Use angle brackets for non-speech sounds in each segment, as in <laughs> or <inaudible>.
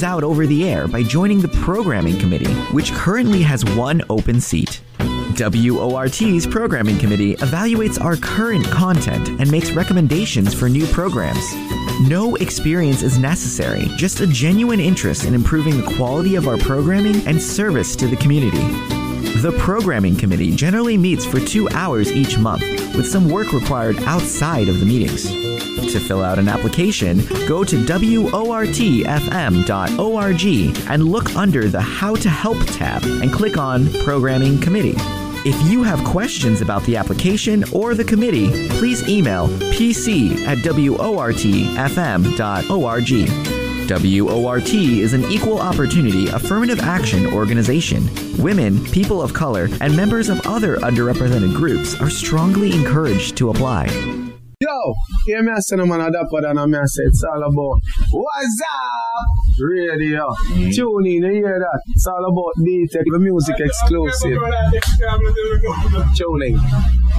out over the air by joining the programming committee, which currently has one open seat. WORT's programming committee evaluates our current content and makes recommendations for new programs. No experience is necessary, just a genuine interest in improving the quality of our programming and service to the community. The programming committee generally meets for two hours each month, with some work required outside of the meetings. To fill out an application, go to WORTFM.org and look under the How to Help tab and click on Programming Committee. If you have questions about the application or the committee, please email pc at WORTFM.org. WORT is an equal opportunity affirmative action organization. Women, people of color, and members of other underrepresented groups are strongly encouraged to apply. Yo, hear me I say no man a dapper than a me I say it's all about What's up? Radio. Mm. Tune in, you hear that? It's all about D-Tech, the music exclusive. Tune in.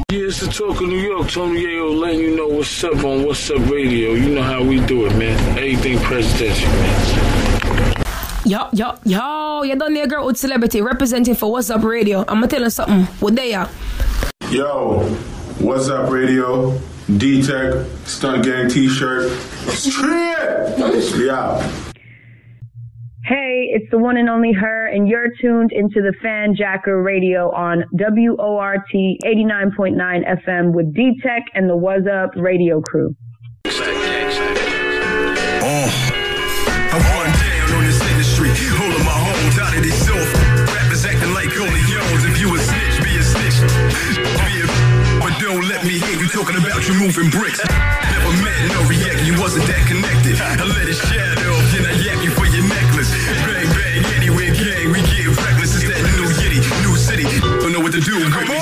Yeah, it's the talk of New York. Tony Yayo letting you know what's up on What's Up Radio. You know how we do it, man. Everything presidential, man. Yo, yo, yo, you done there, girl with celebrity representing for What's Up Radio. I'm gonna tell you something. What they are? Yo, what's up, radio? D Tech, Stunt Gang t shirt. Yeah. Hey, it's the one and only her, and you're tuned into the Fan Jacker Radio on WORT 89.9 FM with D Tech and the What's Up Radio crew. Talking about you moving bricks. Never met no react, you wasn't that connected. I let it shadow then I yak you for your necklace. Bang bang, anywhere gang, we get reckless. It's that new yitty, new city. Don't know what to do with me,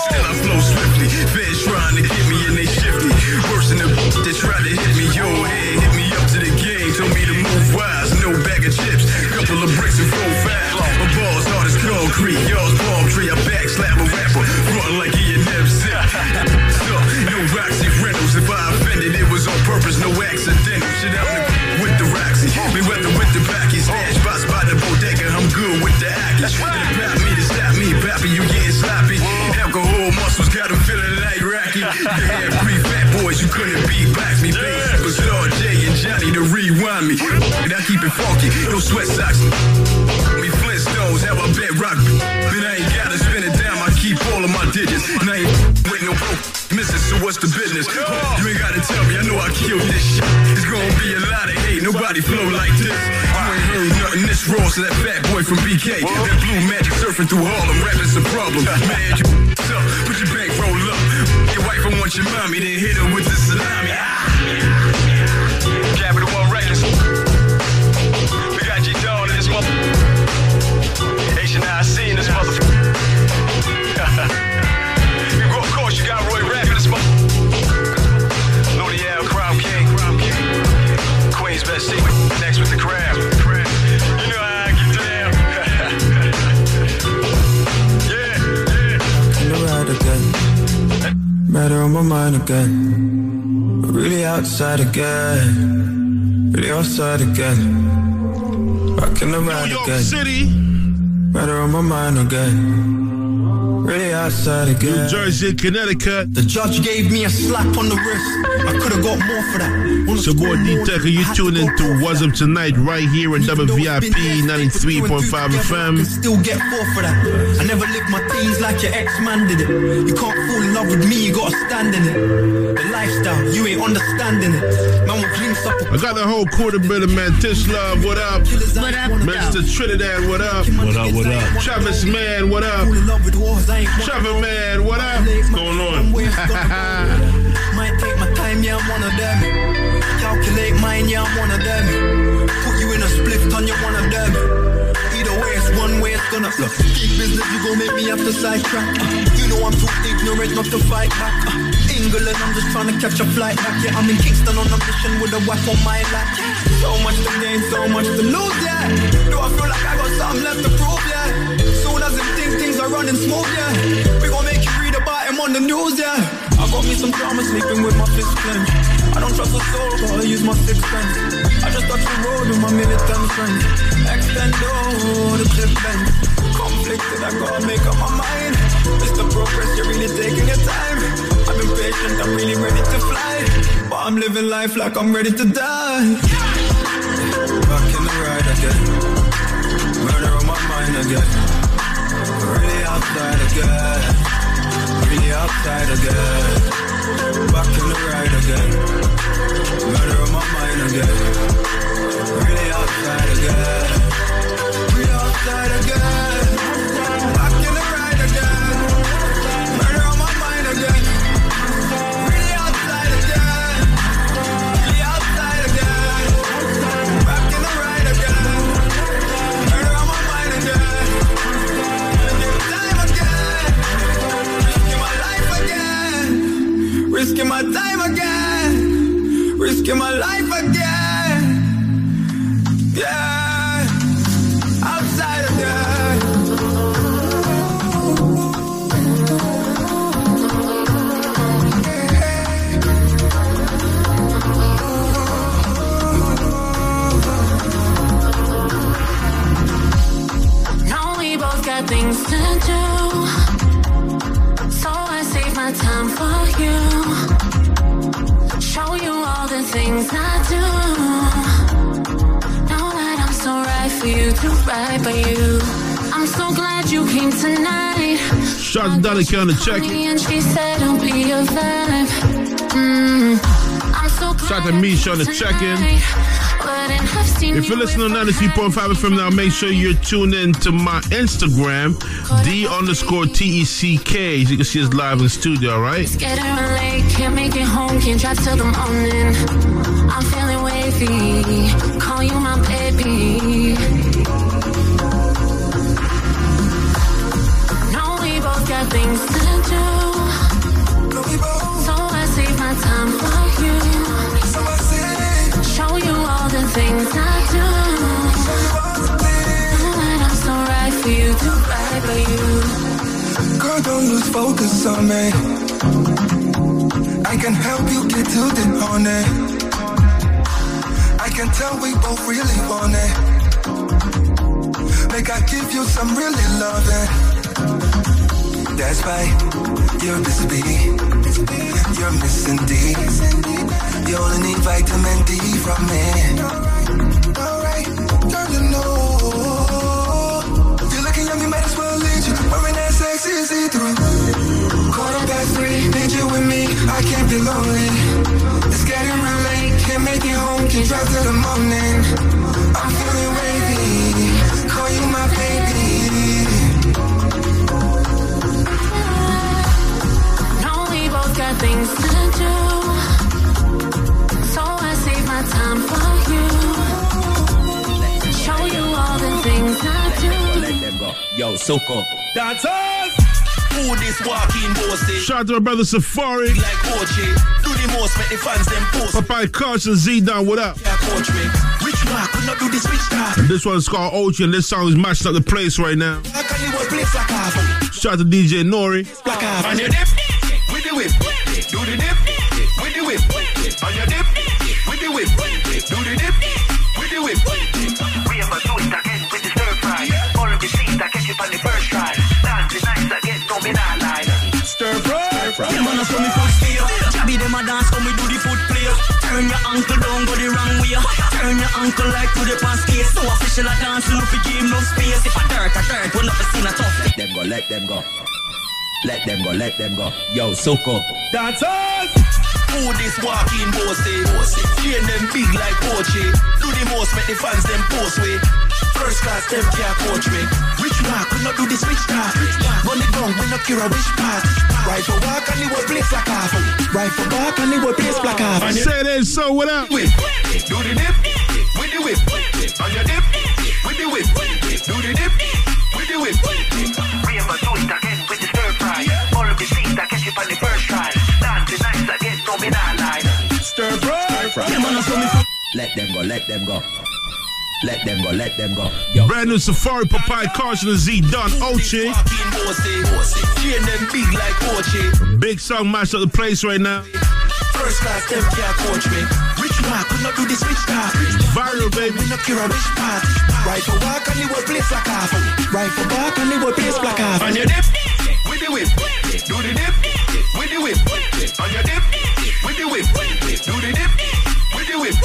couldn't beat back me. Baby, superstar Jay and Johnny to rewind me. And I keep it funky, no sweat socks. Me Flintstones, how I bet rock. Then I ain't gotta spin it down, I keep all of my digits. And I ain't with no broke misses, so what's the business? You ain't gotta tell me, I know I killed this shit. It's gonna be a lot of hate, nobody flow like this. You ain't heard nothing this raw, so that fat boy from BK. That blue magic surfing through Harlem, rapping's a problem. <laughs> Man, you up, put your bankroll up. Your mommy, then hit her with the salami. Capital Matter on my mind again. Really outside again. Really outside again. Back in the ride New York again. City, Matter on my mind again. Really outside New again. Jersey, Connecticut. The judge gave me a slap on the wrist. I could have got more for that. On the It's your boy D scoreboard, Tech, and you I had to tune go What's. Up Tonight right here in Even though WVIP been years, stay for two and two 93.5 I FM. still get four for that. I never lived my teens like your ex-man did it. You can't fall in love with me, you gotta stand in it. The lifestyle, you ain't understanding it. Man will glimpse up a I got the whole quarter billion, man. Tish Love, what up? What up, Mr. Trinidad, what up? What up, what up? Travis Mann, what up? Fall in love with wars, I ain't Trevor Mann, what up? What's going on? <laughs> Might take my time, yeah, I'm one of them. Calculate mine, yeah, I'm one of them. Put you in a split on you one of them. Either way, it's one way it's gonna look. Big business, you gon' make me have to sidetrack. Uh, you know I'm too ignorant not to fight back. Uh, England, I'm just trying to catch a flight back. Yeah, I'm in Kingston on a mission with a wife on my lap. So much to gain, so much to lose, yeah. Do I feel like I got something left to prove, yeah? Soon as them think things are running smooth, yeah. We gon' make you read about him on the news, yeah. I got me some drama sleeping with my fist clenched. I don't trust a soul, but I use my sixth sense. I just touch the road with my militant friends. Extend oh, the clip bend. Conflicted, I gotta make up my mind. Mr. Progress, you're really taking your time. I've been patient, I'm really ready to fly. But I'm living life like I'm ready to die. Back in the ride again. Murder on my mind again. Really outside again. Really outside again. Back in the ride again. Murder on my mind again. Really outside again. Really outside again. Vibe. Mm, I'm so glad Shout out to Misha on the check in. Wouldn't have seen If you're you listening on 93.5 FM now, make sure you're tuned in to my Instagram, D underscore T E C K. You can see us live in the studio, all right? Can't make it home, can't drive till the morning. I'm feeling wavy, call you my baby. Things to do. So I save my time for you. Show you all the things I do. I'm so right for you, too right by you. Girl, don't lose focus on me. I can help you get to the honey. I can tell we both really want it. Make I give you some really loving. That's right, you're missing bee. You're missing D. You only need vitamin D from me. Alright, girl, you know. If you're looking young, you might as well lead you. Wearing that sexy see-through. Quarter past three, need you with me. I can't be lonely. It's getting real late, can't make it home, can't drive till the morning. Things to do. So I save my time for you. Show you all the things I do. Let them go. Yo, Soko. Dancers! Who this walking bossy? Shout out to my brother Safari. Like Ochi. Do the most, make the fans them post. Popeye Carson Z Down, what up? Yeah, coach me. Rich man could not do this rich talk. And this one's called Ochi, and this song is matching up the place right now. How can you play like half? Shout out to DJ Nori. Like half. I saw me foot steer. Jabby them a dance, come we do the foot play. Turn your ankle down, go the wrong way. Turn your ankle like to the past case. So official a dance, look for game no space. If I dirt, I dirt, we'll never seen a tough. Let them go, let them go. Let them go, let them go. Yo, Soko. Dancers! Who this walking bossy? Chain them big like Ochi. Do the most, make the fans them post way. First class, them can't coach me. Rich could not do this rich talk. Run it down, we not cure a rich part. Right for walk and the whole place like half. Right for walk and the whole place like half. Say that, so what up? Whip. Do the dip with the whip. On your dip with the whip. Do the dip with the whip. We have a do again with the stir fry. All of the seeds I catch it on the first try. Dance the nights again, don't be not lie. Stir fry. Yeah, man, I saw me foot Let them go, let them go. Let them go, let them go. Brand new Safari, Popeye Carson, Z Don Ochi. Chain them big like Ochi. Big song match up the place right now. First class, them can't coach me. Rich mark, could not do this rich talk. Viral, baby. We not cure a rich part. Right for walk and the whole place like half. Right for back and the whole place like half. On your dip, with the whip. Do the dip, with the whip. On your dip, with the whip. Do the dip, with the whip.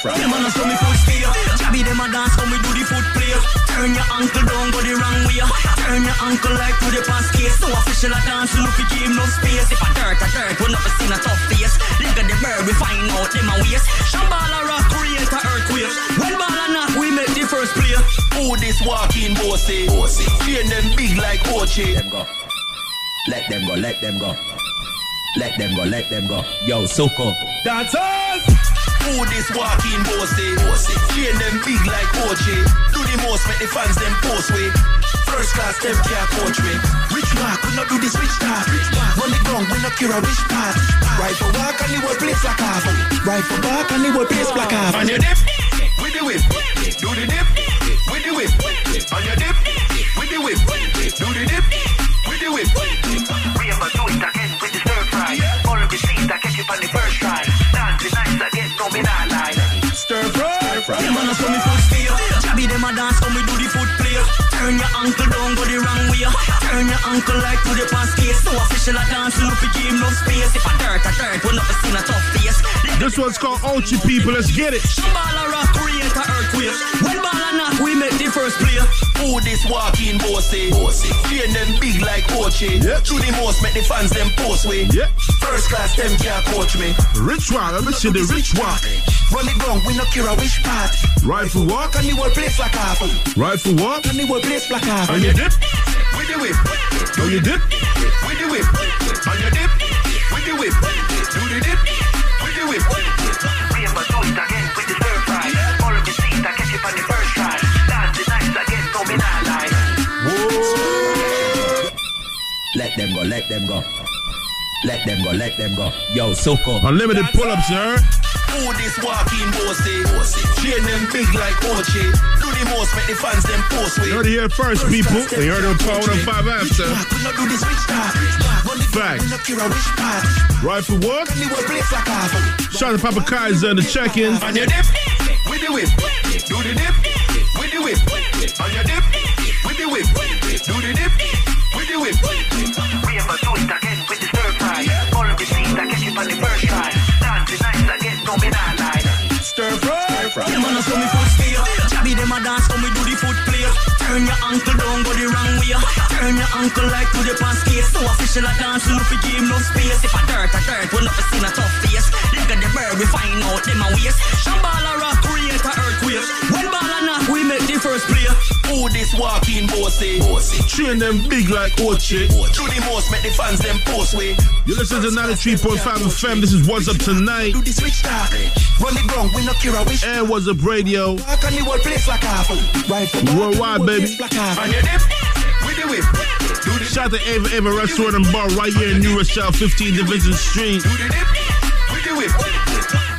Fry. Them man a show me foot steer. Jabby them a dance when we do the foot play. Turn your ankle down, go the wrong way. Turn your ankle like to the past case. So official a dance, look we give no space. If a dirt, a dirt, we never seen a tough face. Look at the bird, we find out them a waste. Shambhala rock create a earthquake. When ball or not, we make the first play. Who this walking bossy? Bossy. Fear them big like Ochi. Let them go. Let them go. Let them go. Let them go. Let them go. Yo, Soko. Dancers! Who this walking bossy? Bossy. Fear them big like Ochi. Do the most, make the fans them post way. First class, them can't coach me. Rich mark, we not do this rich talk. Run the ground, we not cure a rich part. Right for walk and the whole place like half. Right for back and the whole place like half. On your dip, with the whip. Do the dip, with the whip. On your dip, with the whip. Do the dip, with the whip. Rave a do it again with the stir fry. All of the seeds that catch it on the first try. Them man a show me foot steer. Jabby them a dance when we do. Turn your ankle down, go the wrong way. Turn your ankle like to the past case. So official a dance, look we give no space. If a dirt, a dirt, we never seen a tough face. This one's called Ochi People. Let's get it. Shambhala rock create a earthquake. When ball or not, we make the first play. Who this walking bossy? Bossy. Fear them big like Ochi. Yep. Do the most, make the fans them post way. Yep. First class, them can't coach me. Rich one. Let me see the rich walk. Run the ground, we not cure a wish part. Rifle walk. And the whole place like half. Rifle walk. And the whole place like half. On your dip. With the whip. On your dip. With the whip. On your dip. With the whip. Do the dip. With the whip. Rave a do it again with the stir fry. All of the seeds that catch it on the first try. Dancing nice again, no me not lie. Let them go. Let them go. Let them go. Let them go. Yo, Soko. Unlimited pull-ups, sir. heard? Who this walking bossy? Chain them big like Ochi. Do the most, make the fans them post way. You heard it here first, people. You heard it on Power 105 after. We not do this rich talk. Run the Facts. We not cure a rich part. Rifle walk. And the whole place like half. Shout out to Papa Kaiser and the check-in. On your dip, with the whip. Do the dip, with the whip. On your dip, with the whip. Do the dip, with the whip. Rave a do it again with the stir fry. All of the seeds that catch it on the first try. Dancing nice again, no me not lie. Stir fry. Them man a show me foot steer. Them a dance when we do the foot play. Turn your ankle down, go the wrong way. Turn your ankle like to the past case. So official a dance, look we give no space. If a dirt, a dirt, we never seen a tough face. Look at the bird, we find out them a waste. Shambhala rock create a earthquake. When ball not, we make the first play. Who this walking bossy? Chain them big like Ochi. Do the most, make the fans them post way. You listen to 93.5 FM. This is What's Up Tonight. Do this rich talk. Run the ground, we not cure a wish. And What's Up Radio. Walk on the whole place like half. Right Worldwide, and baby. place Like half. On your dip, with the whip. Shout out to Ava Ava Restaurant and Bar right here in New Rochelle, 15 Division Street.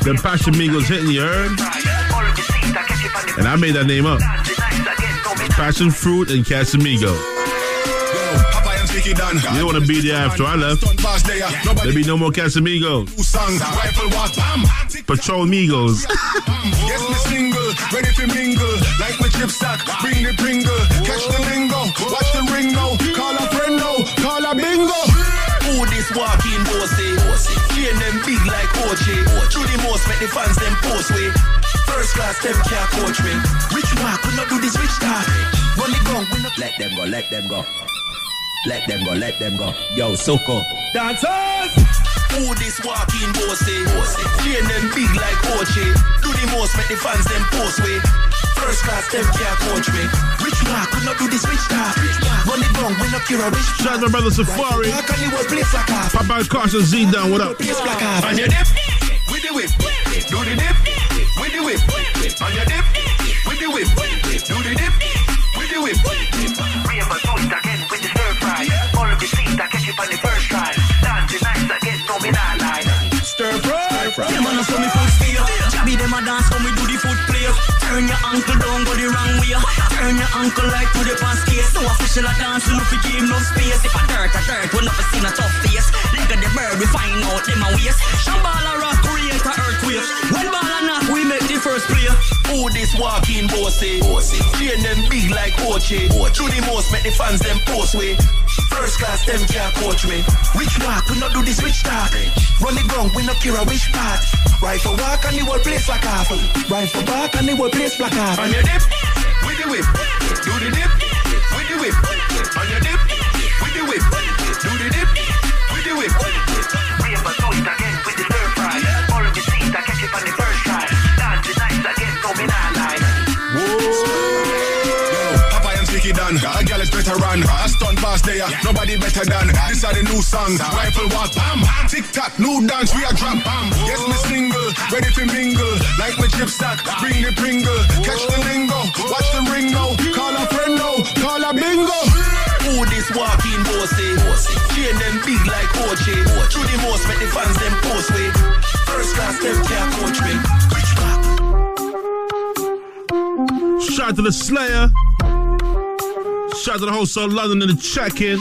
The Passion Migos hitting you, heard? The seeds that catch it on the And I made that name up. Dancing nice again, no me not Passion Fruit and Casamigo. Papa and Sticky Dan. You don't want to be there after I left. Stunt there. There be no more Casamigos. do songs. Rifle walk, bam. Patrol Migos. Yes, me single, ready to mingle. Like my chip sack, bring the pringle. Catch the lingo, watch the ringo. Call a friend now, call a bingo. Who this walking bossy? Chain them big like Ochi. Do the most, make the fans them post way. First class, them can't coach me. Rich mark, we not do this rich talk. Run the ground, we not Let them go. Let them go. Let them go. Let them go. Yo, Soko. dancers. Who this walking bossy? Chain them big like Ochi. Do the most, make the fans them post way. First class, them can't coach me. Rich mark, we not do this rich talk. Run the ground, we not cure a rich Shout out to my brother Safari. Walk on the whole place. Papa Carson Z down. What up? Place like. On your dip, with the whip. Do the dip, with the whip. On your dip, with the whip. Do the dip, with the whip. Rave a do it again with the stir fry. All of the seeds that catch it on the first try. Fry. Them man show me foot steer. Jabby them a dance when we do the foot play. Turn your ankle down, go the wrong way. Turn your ankle like to the past case. No official a dance, no fi give no space. If I dirt, a dirt, we never seen a tough face. Link the bird, we find out them a waste. Shambhala rock create a earthquake. When ball or not, we make the first play. Who this walking bossy? Train them big like Oche. Do the most, make the fans them post way. First class, them can't coach me. Which walk, we not do this rich talk. Run the ground, we not care a which part. Rifle walk and the whole place like half. for walk and the whole place like half. On your dip, with the whip. Do the dip, with the whip. On your dip, A stunt pass nobody better than. This are the new songs. Rifle walk, bam. Tick tock, new dance, we are drop, bam. Yes, me single, ready to mingle. Like my chip stack, bring the pringle. Catch the lingo, watch the ring now. Call a friend now, call a bingo. Who this walking bossy? Train them big like Oche. Do the most, make the fans them post way. First class, them can't coach me. Which walk? Shout out to the Slayer. Shout out to the whole South London and the check-in.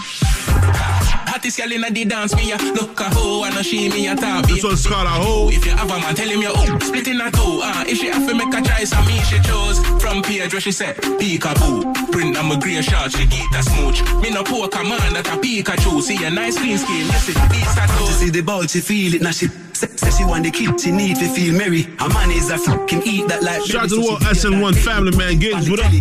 Hottest girl inna the dance, me a look a hoe and a she me a top. This one's called a hoe. If you have a man, tell him you oh, split in a two. Uh, if she have to make a choice, I me she chose. From page where she said, peekaboo. Print on my grey shirt, she get a smooch. Me no poker man that a Pikachu. See a nice clean skin, yes it beats a toe. She see the ball, she feel it, now she say, say she want the kid, she need to feel merry. A man is a fucking eat that like Shout out to the whole SN1 family, man. Games, what up?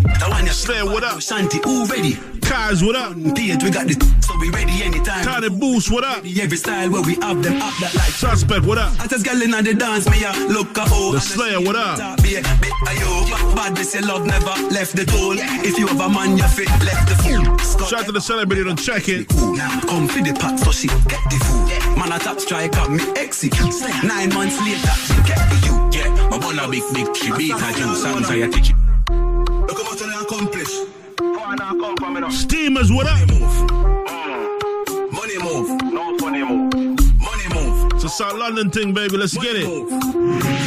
Slayer, what up? Shanti, who ready? Kaz, what up? Page, we got the so we ready anytime. Tiny Boost, what up? Every style where we have them up that like Suspect, what up? I just girl inna the dance, me a look a oh. The Slayer, what up? Be a bit ayo, bad this your love never left the toll. If you have a man, you fit left the fool. Shout out to the celebrity on check-in. Come for the pot, so she get the food. Man a top striker, me execute. Nine months later, she get the you. Yeah, my bun a big big, she beat her juice. Songs I a teach it. Look how much I accomplish. Steamers, what? Money move. No funny South London thing, baby. Let's get it.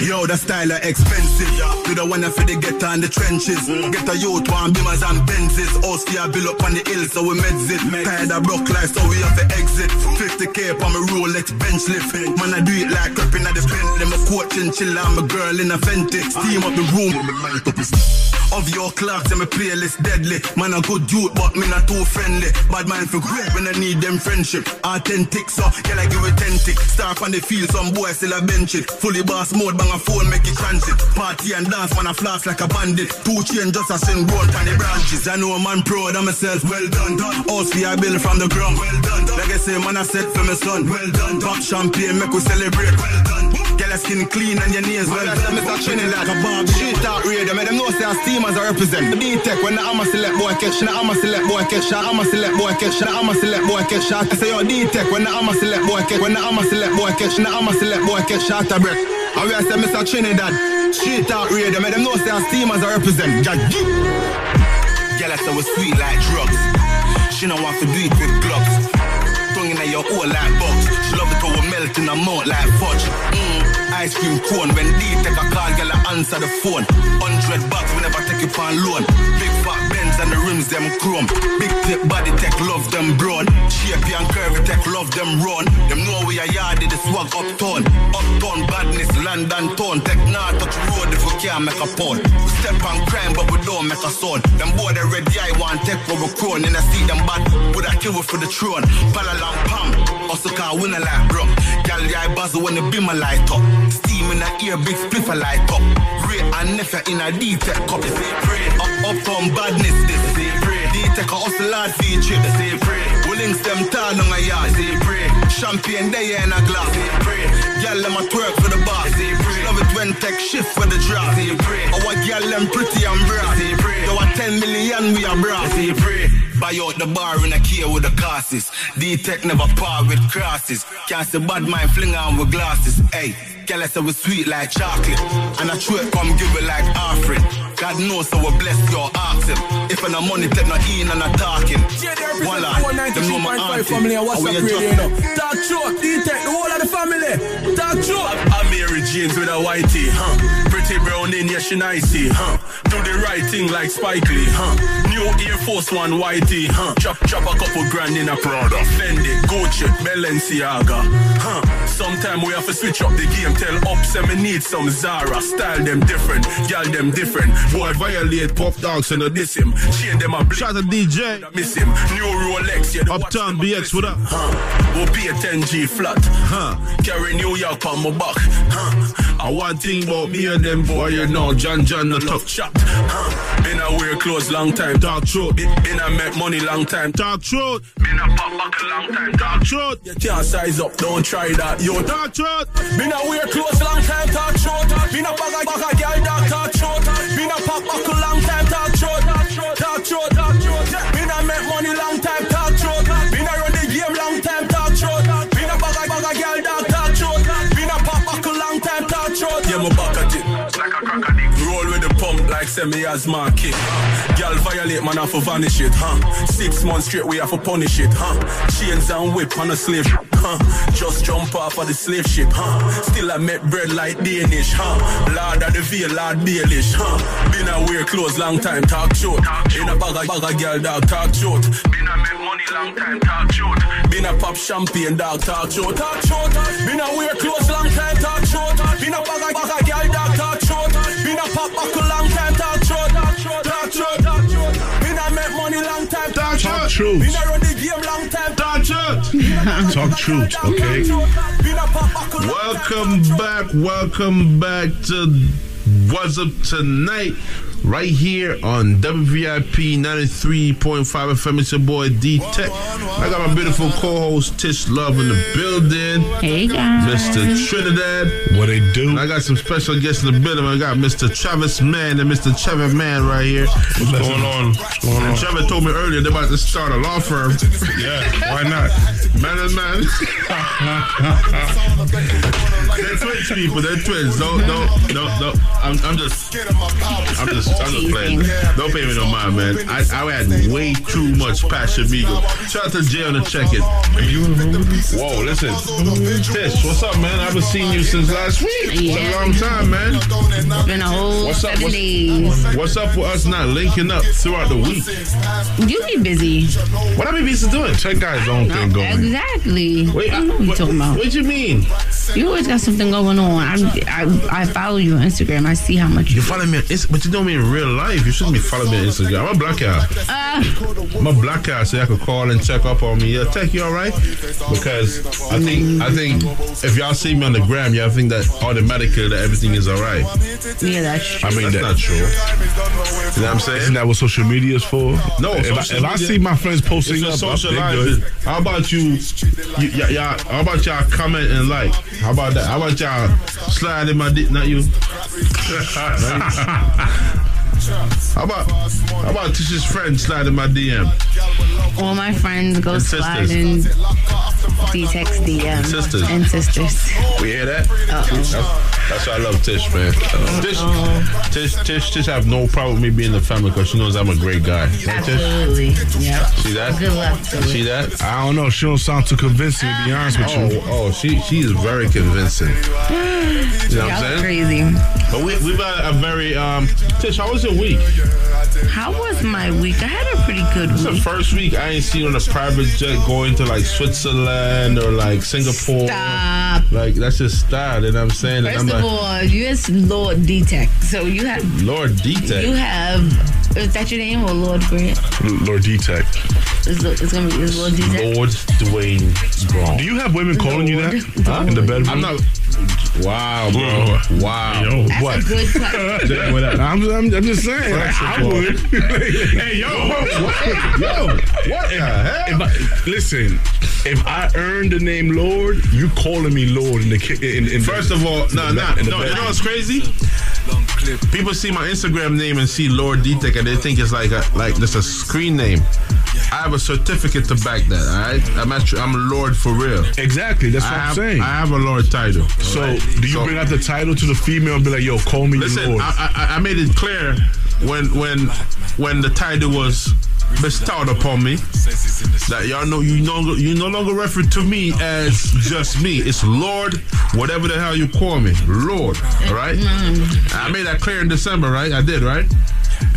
Yo, the style are expensive. You don't wanna for the get on the trenches. Get a youth one bimmers and Benzes. Us here build up on the hill, so we meds it. Tired of broke life, so we have to exit. 50k on my Rolex bench lift. Man, I do it like up in the Bentley. My coaching chill, I'm a girl in a Fenty. Steam up the room. Of your clocks and my playlist deadly. Man, a good youth, but me not too friendly. Bad man for great when I need them friendship. Authentic, so yeah, I give it 10 tick. Start on the field, some boy still a bench it. Fully boss mode, bang a phone, make it transit. Party and dance, man, a flash like a bandit. Two chain just a sing grown on the branches. I know a man proud of myself, well done. House we I build from the ground, well done. Legacy man, I set for my son, well done. Pop champagne, make we celebrate, well done. Your skin clean and your nails well done. Mr. Like a Bob. Shit out radio, make them know say our steamers are represent. The D-Tech, when the I'm a select boy catch, the I'm a select boy catch, the I'm a select boy catch, the I'm a select boy catch. I say yo D-Tech, when the I'm a select boy catch, when the I'm a select boy catch, the I'm a select boy catch shot a we I say Mr. Trinidad, shit out radio, make them know say our steamers are represent. Ja, you. Girl, I sweet like drugs. She don't want to do it with gloves. Tongue in your ear like box. She love it how we melt in her mouth like fudge. Mm. Ice cream cone when D take a call, girl, I answer the phone. Hundred bucks, we never take it on loan. Big fat Benz and the rims them chrome. Big tip body tech, love them broad. Shapey and curvy tech, love them run. Them know we are yarded, the swag uptown. Uptown badness, land London town. Tech nah touch road if we can't make a pound. We step on crime, but we don't make a sound. Them boy they ready, I want for we crown. And I see them bad, would I kill for the throne? Palalang pam, also can't win a like bro. Gal, yeah, I buzz when the beam a light up. Steam in the ear, big spliff a light up. Ray and nephew in a D-Tech cup. Up, uptown badness, this. D-Tech a hustle say pray. We links them tall on a yard. Champagne they in a glass. Girl, them a twerk for the boss. Love it when tech shift for the drop. Pray. Our girl them pretty and pray. Yo, a 10 million we a brass. Buy out the bar in a key with the classes. D-Tech never par with crosses. Can't see bad mind fling on with glasses. Hey, I say we sweet like chocolate. And I true come give it like offering. God knows so we bless your ox him. If I no money, take no in and not talking. Voila, them know my auntie. family and what's up radio, just- you know. Talk truck, D-Tech, the whole of the family. Talk. I'm Mary James with a whitey, huh? Pretty Pretty brown in, yeah, she nicey, huh? Do the right thing like Spike Lee, huh? New Air Force One whitey, huh? Chop, chop a couple grand in a Prada. Fendi, Gucci, Balenciaga, huh? Sometime we have to switch up the game. Tell ups and me need some Zara. Style them different, gal them different. Boy, violate pop dogs and a diss him. Chain them a Shout out to DJ. miss him. New Rolex, yeah. Uptown BX, what up? Huh? We'll be a 10G flat, huh? Carry New York on my back, huh? I one thing about me and them boy, you know, John John the shot, huh? Been a wear clothes long time. Talk truth. Been, a make money long time. Talk truth. Been a pop back a long time. Talk truth. You can't size up, don't try that. Yo, Talk truth. been a wear clothes long time, talk short. Been a bag of bag of girl, dog, talk short. Been a pop back a long time, talk short. Talk short, talk short. Been a make money long time, like semi as market. Girl violate, man, have to vanish it, huh? Six months straight, we have to punish it, huh? Chains and whip on a slave, huh? Just jump off of the slave ship, huh? Still I make bread like Danish, huh? Lord of the veil, Lord Baelish, huh? Been a wear clothes long time, talk short. In a bag of, bag of girl, dog, talk short. Been a make money long time, talk short. Been a pop champagne, dog, talk short, talk short. Been a wear clothes long time, talk short. Been a bag of, bag of girl, dog, talk short. Been a pop back truth. Been a run the game long time, Talk truth. <laughs> Talk truth, okay? Been a pop back a long Welcome back. Welcome back to What's Up Tonight. Right here on WVIP 93.5 FM. It's your boy D Tech. I got my beautiful co host Tish Love in the building. Hey guys. Mr. Trinidad. What they do? And I got some special guests in the building. I got Mr. Travis Mann and Mr. Trevor Mann right here. What's going on? What's going And on? Trevor told me earlier they're about to start a law firm. Yeah, why not? Man and man. <laughs> they're twins people. They're twins. No, no, no, no. I'm, I'm just, I'm just, I'm just playing. Don't pay me no mind, man. I, I had way too much passion, Migo. Shout out to Jay on the check-in. Whoa, listen, Tish, what's up, man? I haven't seen you since last week. It's a long time, man. It's been a whole What's up? seven What's, days. what's up with us not linking up throughout the week? You be busy. What I be busy doing? Tech guy's own thing going. Exactly. Wait, I don't know what you're talking about. What you mean? You always got something going on. I, I I follow you on Instagram. I see how much You follow me on Insta, but you don't me in real life. You shouldn't be following me on Instagram. I'm a black guy. Uh, I'm a black guy, so y'all could call and check up on me. Yeah, tech, you all right? Because I think I think if y'all see me on the gram, y'all think that automatically that everything is all right. yeah, that's true. I mean, that's not true. You know what I'm saying? Isn't that what social media is for? No, if, I, social if I see my friends posting It's up, for I'm good. How about you, you y'all, y'all? How about y'all comment and like? How about that? How about y'all slide in my dick? Not you. <laughs> <laughs> how about how about Tish's friend slide in my DM? All my friends go And slide in D-text DM. Sisters. And sisters. We hear that? That's, that's why I love Tish, man. Tish, Tish, Tish, Tish have no problem with me being in the family because she knows I'm a great guy. Right, Tish? Absolutely. Yeah. See that? Good luck to. See that? I don't know. She don't sound too convincing, to be honest with you. Oh, oh, she she is very convincing. You know what I'm saying? crazy. But we, we've had a very um. Tish, how was your week? How was my week? I had a pretty good It's the first week I ain't seen on a private jet going to like Switzerland or like Singapore. Stop. Like that's just style. You know what I'm saying? And First I'm of like, all, you is Lord D-Tech. So you have Lord D-Tech. you have is that your name or Lord Grant? Lord D-Tech. It's, it's gonna be is Lord D-Tech. Lord Dwayne Brown. Do you have women calling you that? Huh? In the bedroom? I'm not. Wow, bro. Wow. Yo, That's what? a good question. <laughs> I'm, I'm, I'm just saying. I would. <laughs> hey, yo. What? Yo, what the hell? If I, listen, if I earned the name Lord, you calling me Lord in the in, in First of all, no, no, the no. You know what's crazy? People see my Instagram name and see Lord D-Tech and they think it's like a like just a screen name. I have a certificate to back that. All right, I'm actually I'm Lord for real. Exactly, that's what I I'm have, saying. I have a Lord title. so, do you So- bring out the title to the female and be like, "Yo, call me Listen, Lord"? I, I, I made it clear when when when the title was bestowed upon me, that y'all know you no you no longer refer to me as just me. It's Lord, whatever the hell you call me, Lord. All right. Mm. I made that clear in December, right? I did, right?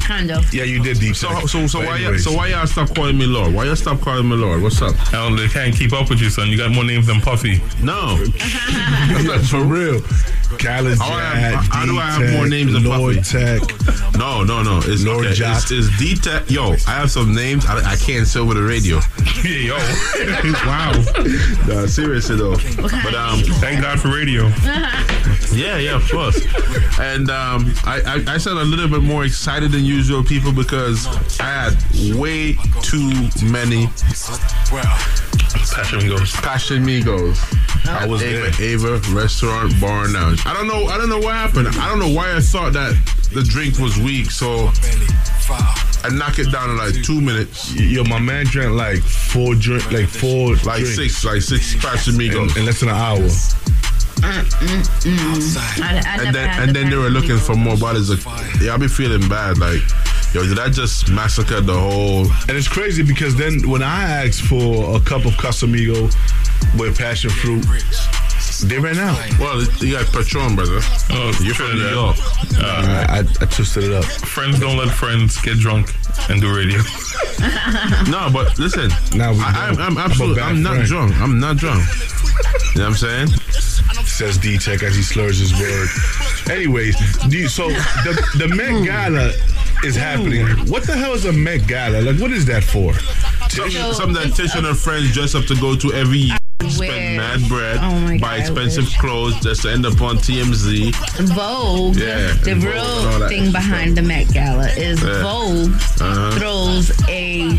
Kind of. Yeah, you did deep. So so so why y'all, so why y'all stop calling me Lord? Why y'all stop calling me Lord? What's up? Hell, they can't keep up with you, son. You got more names than Puffy. No. <laughs> for real. Khaled How, I have, Jack, how do I have more names than Lord Puffy? Tech. No, no, no. No, it's Lord okay. Jot. It's, it's D-Tech. Yo, I have some names I, I can't say over the radio. <laughs> Yeah, yo. <laughs> wow. <laughs> No, seriously though. But um, thank God for radio. Yeah, yeah, of course. And um, I, I, I sound a little bit more excited than usual, people, because I had way too many Passion Migos. Passion Migos. I was Ava, Ava Restaurant Bar and Lounge. I don't know. I don't know what happened. I don't know why I thought that the drink was weak, so I knock it down in like two minutes. Yo, my man drank like four drink, like four, like drinks. six, like six Passion Migos in, in less than an hour. Mm, mm, mm. I, I and then and the then they were looking for more bodies. of yeah i be feeling bad like yo did i just massacre the whole And it's crazy because then when I asked for a cup of Casamigo with passion fruit, they right now. well you got patron brother Oh, you're from new Trinidad. york Uh, I, I twisted it up. friends don't let friends get drunk and do radio. <laughs> no but listen Now I, I'm, don't. I'm I'm absolutely i'm not friend. drunk i'm not drunk you know what i'm saying Says D Tech as he slurs his word. Anyways, do you- so the the Met Gala is happening. What the hell is a Met Gala? Like, what is that for? something, something that Tish and her friends dress up to go to every year spend mad bread Oh buy God, expensive clothes just to end up on tmz Vogue, Yeah, the Vogue real and all that thing behind the Met Gala is Yeah. Vogue Uh-huh. throws a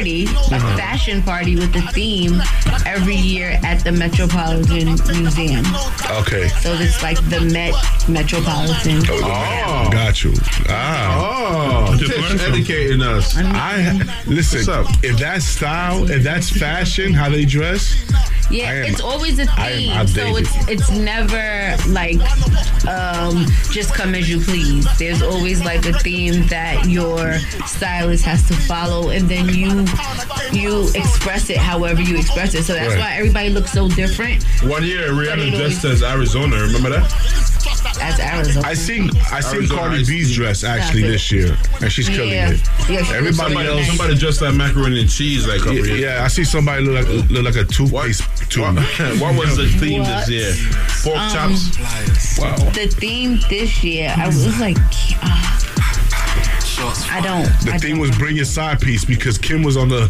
party, a Uh-huh. fashion party with a theme every year at the Metropolitan Museum. Okay. So it's like the Met Metropolitan. Oh. Got you. Ah. Oh, Tish educating us. I listen. What's up? If that's style, if that's fashion, how they dress, Yeah, am- it's always a theme. So it's it's never like um just come as you please. There's always like a theme that your stylist has to follow and then you you express it however you express it. So that's Right. why everybody looks so different. One year, But Rihanna it dressed as Arizona. Remember that? That's Arizona. I seen I seen Arizona Cardi Ice B's Tea. dress actually this year, and she's killing Yeah. it. Yeah, she Everybody somebody, else, somebody dressed like macaroni and cheese, like over yeah, here. yeah, I see somebody look like look like a toothpaste tube. What, <laughs> what was the theme What? this year? Pork Um, chops. Wow. The theme this year, I was like, uh, I don't. The I thing don't. was bring your side piece because Kim was on the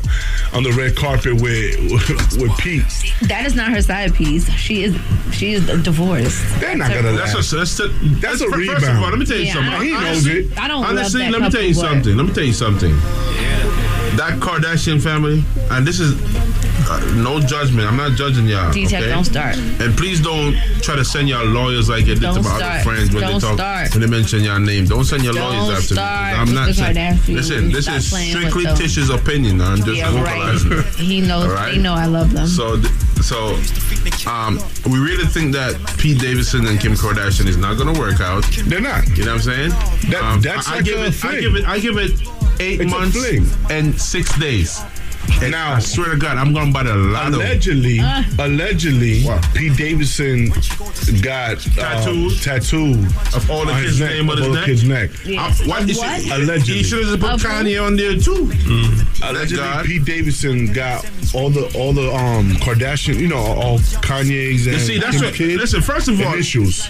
on the red carpet with <laughs> with Pete. That is not her side piece. She is she is divorced. They're not gonna That's a that's, a, That's a first rebound. of all, let me tell you Yeah, something. I- He knows honestly, it. I don't love honestly, that let me tell you couple, something. Let me tell you something. That Kardashian family, and this is uh, no judgment. I'm not judging y'all. D-Tech, okay? don't start. And please don't try to send y'all lawyers like you did Don't to my start. other friends when Don't they talk start. when they mention your name. Don't send your Don't lawyers after start me. I'm not saying. Kardashians. Listen, this is playing with strictly them. Tish's opinion. I'm just Yeah, vocalizing. right. <laughs> He knows. All right? They know I love them. So, so, um, we really think that Pete Davidson and Kim Kardashian is not going to work out. They're not. You know what I'm saying? That- Um, that's I, I give a it. I give it. I give it eight It's months and six days. And Now- I swear to God, I'm going to buy a lot of. Allegedly, Uh. allegedly, Pete Davidson got Tattooed? um, tattooed Of all the kids' his neck, name on of his neck? kids' neck. Yeah. Uh, what? What? should- Allegedly. He should have put Of who? Kanye on there too. Allegedly, God. Pete Davidson got all the all the um Kardashian, you know, all Kanye's and You see, that's what. kids Listen, first of all, initials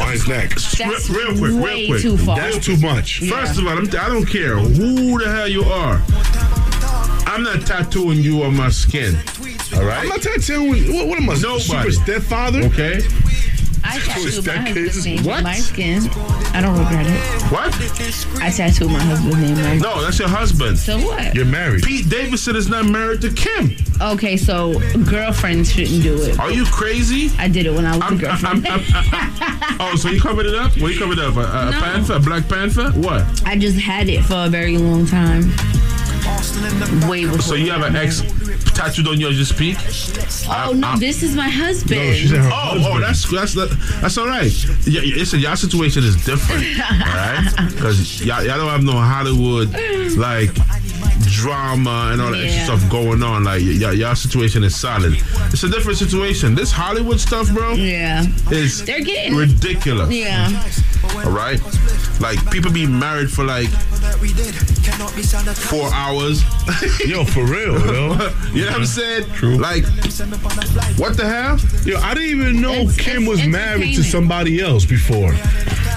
on his neck. That's real quick, real way quick. too far. That's too much. First of all, I'm, I don't care who the hell you are. I'm not tattooing you on my skin. All right. I'm not tattooing. What, what am I? Nobody. Super stepfather? Okay. I tattooed my Step husband's name What? on my skin. I don't regret it. What? I tattooed my husband's name on. No, that's your husband. So what? You're married. Pete Davidson is not married to Kim. Okay, so girlfriends shouldn't do it. Are you crazy? I did it when I was a I'm, girlfriend. I'm- I'm- <laughs> oh, so you covered it up? What you covered up? A, a No. panther? A black panther? What? I just had it for a very long time. Way before. So you have an ex tattooed on you as you speak? Oh ah, no, ah. this is my husband. oh, oh, that's that's that's all right. Yeah, yeah, listen, y'all situation is different, <laughs> all right? Because y'all, y'all don't have no Hollywood like drama and all that extra Yeah. stuff going on. Like y'all, y'all situation is solid. It's a different situation. This Hollywood stuff, bro. Yeah, is They're getting- ridiculous. Yeah. All right, like people be married for like four hours. <laughs> Yo, for real, yo. <laughs> you know what I'm saying? True. Like, what the hell? Yo, I didn't even know It's- Kim it's was married to somebody else before.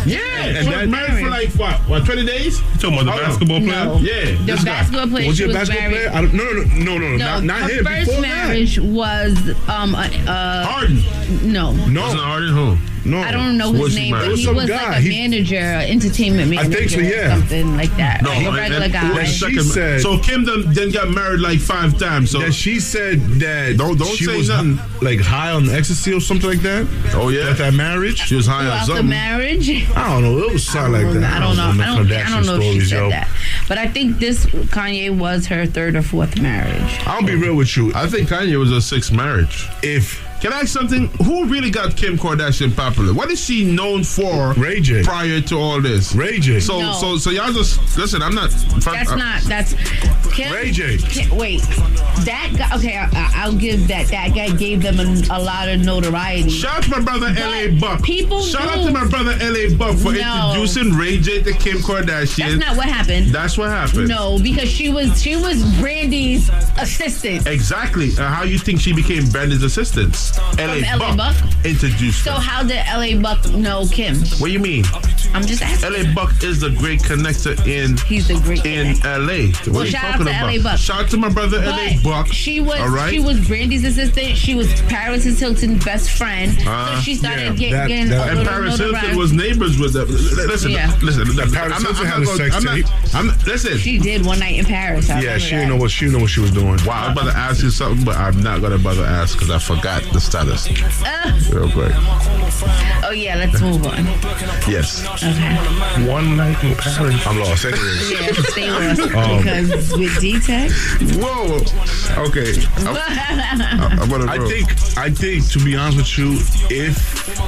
Yeah, And and that- that married for like what? What? Twenty days? You talking about the oh. basketball player? No. Yeah, The basketball player Was she he a was basketball married- player? I don't, no, no, no, no, no, No, not, not her him. first Before marriage was um uh, uh Harden. No, No. Wasn't Harden who? No. I don't know his name, but he Some was guy. like a He- manager, entertainment I manager, think so, or yeah. something like that. like a regular and- guy. She second- said- so Kim then, then got married like five times. So that she said that Don't- don't she say was nothing. like high on ecstasy or something like that. Oh yeah, at that marriage. She was high Throughout the marriage. I don't know. It was something like that. I don't know. I don't, I don't Kardashian know if she said yo. that. But I think this Kanye was her third or fourth marriage. I'll be real with you. I think Kanye was her sixth marriage. If Can I ask something? Who really got Kim Kardashian popular? What is she known for? Ray J. Prior to all this, Ray J. So No. so so y'all just listen. I'm not. That's not. That's Kim, Ray J. Kim- wait, that guy. Okay, I, I- I'll give that. That guy gave them a, a lot of notoriety. Shout out to my brother L.A. Buck. People Shout out to my brother L.A. Buck for No. introducing Ray J to Kim Kardashian. That's not what happened. That's what happened. No, because she was she was Brandy's assistant. Exactly. Uh, how you think she became Brandon's assistant? L.A. From Buck, LA Buck? introduced So her. how did LA Buck know Kim? What do you mean? I'm just asking. L.A. Buck is the great connector in He's the great in L.A. What Well, are you shout out talking to about? LA Buck. Shout out to my brother L.A. But Buck. She was All right. she was Brandy's assistant. She was Paris Hilton's best friend. Uh, so she started yeah, get, that- getting that- a and little Paris Hilton notoriety. was neighbors with them. L- Listen, Yeah. listen. listen Paris I'm not- Hilton I'm had not a going- sex I'm not- tape. I'm listen. She did one night in Paris. I Yeah, remember she that. didn't know what she didn't know what she was doing. Wow, I'm about to ask you something, but I'm not gonna bother ask because I forgot the status. Uh, Real quick. oh yeah, let's move on. Yes. Okay. One night in Paris. I'm lost. Anyways. Yeah, stay lost Um, because with D-Tech. Whoa. Okay. I'm, <laughs> I'm gonna I think I think to be honest with you, if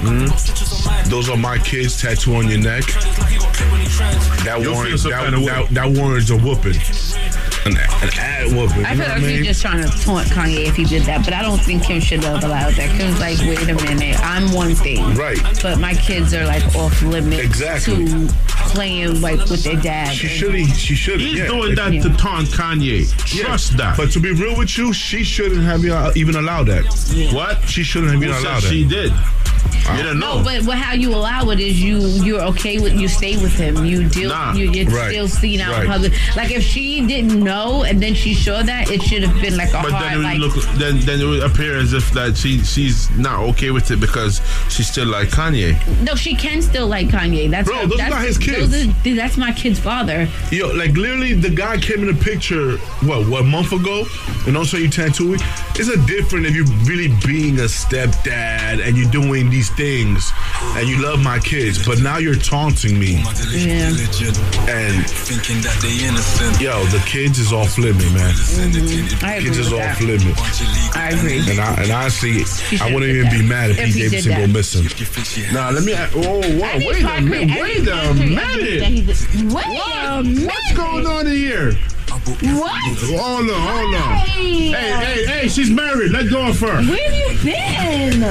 mm, those are my kids tattoo on your neck, that You'll warrants that, kind of that, that warrants a whooping. An, an ad whooping. I feel what like he's just trying to taunt Kanye if he did that, but I don't think Kim should have allowed that. Kim's like, wait a minute, I'm one thing, Right. But my kids are like off limits Exactly. to playing like with their dad. She should She should. He's yeah. doing that to taunt Kanye. Yeah. Trust that. But to be real with you, she shouldn't have even uh, allowed that. What? She shouldn't have Who even said allowed that. she did? You don't know. No, but, but how you allow it is you you're okay with you stay with him. You deal Nah. you, you're Right. still seen out in Right. public. Like if she didn't know and then she showed that, it should have been like a But hard then it like would look then then it would appear as if that she she's not okay with it because she still like Kanye. No, she can still like Kanye. That's Bro, her, those are that's, not his kids. Are, that's my kid's father. Yo, like literally, the guy came in the picture. What, what month ago? And also, you tattooing. It's a different if you're really being a stepdad and you're doing these things and you love my kids, but now you're taunting me. Yeah. And thinking that they innocent. yo, the kids is off limit, man. Mm-hmm. I Kids is off that. limit. I agree. And I and honestly, should I wouldn't even that. be mad if, If Pete oh, he did Davidson that. go missing. Now let me. Oh, whoa, Every wait a minute. Wait a minute. everything that he did- Wait a minute. What's going on here? What? Hold on, hold on. Hey, hey, hey, she's married. Let go of her. Where have you been?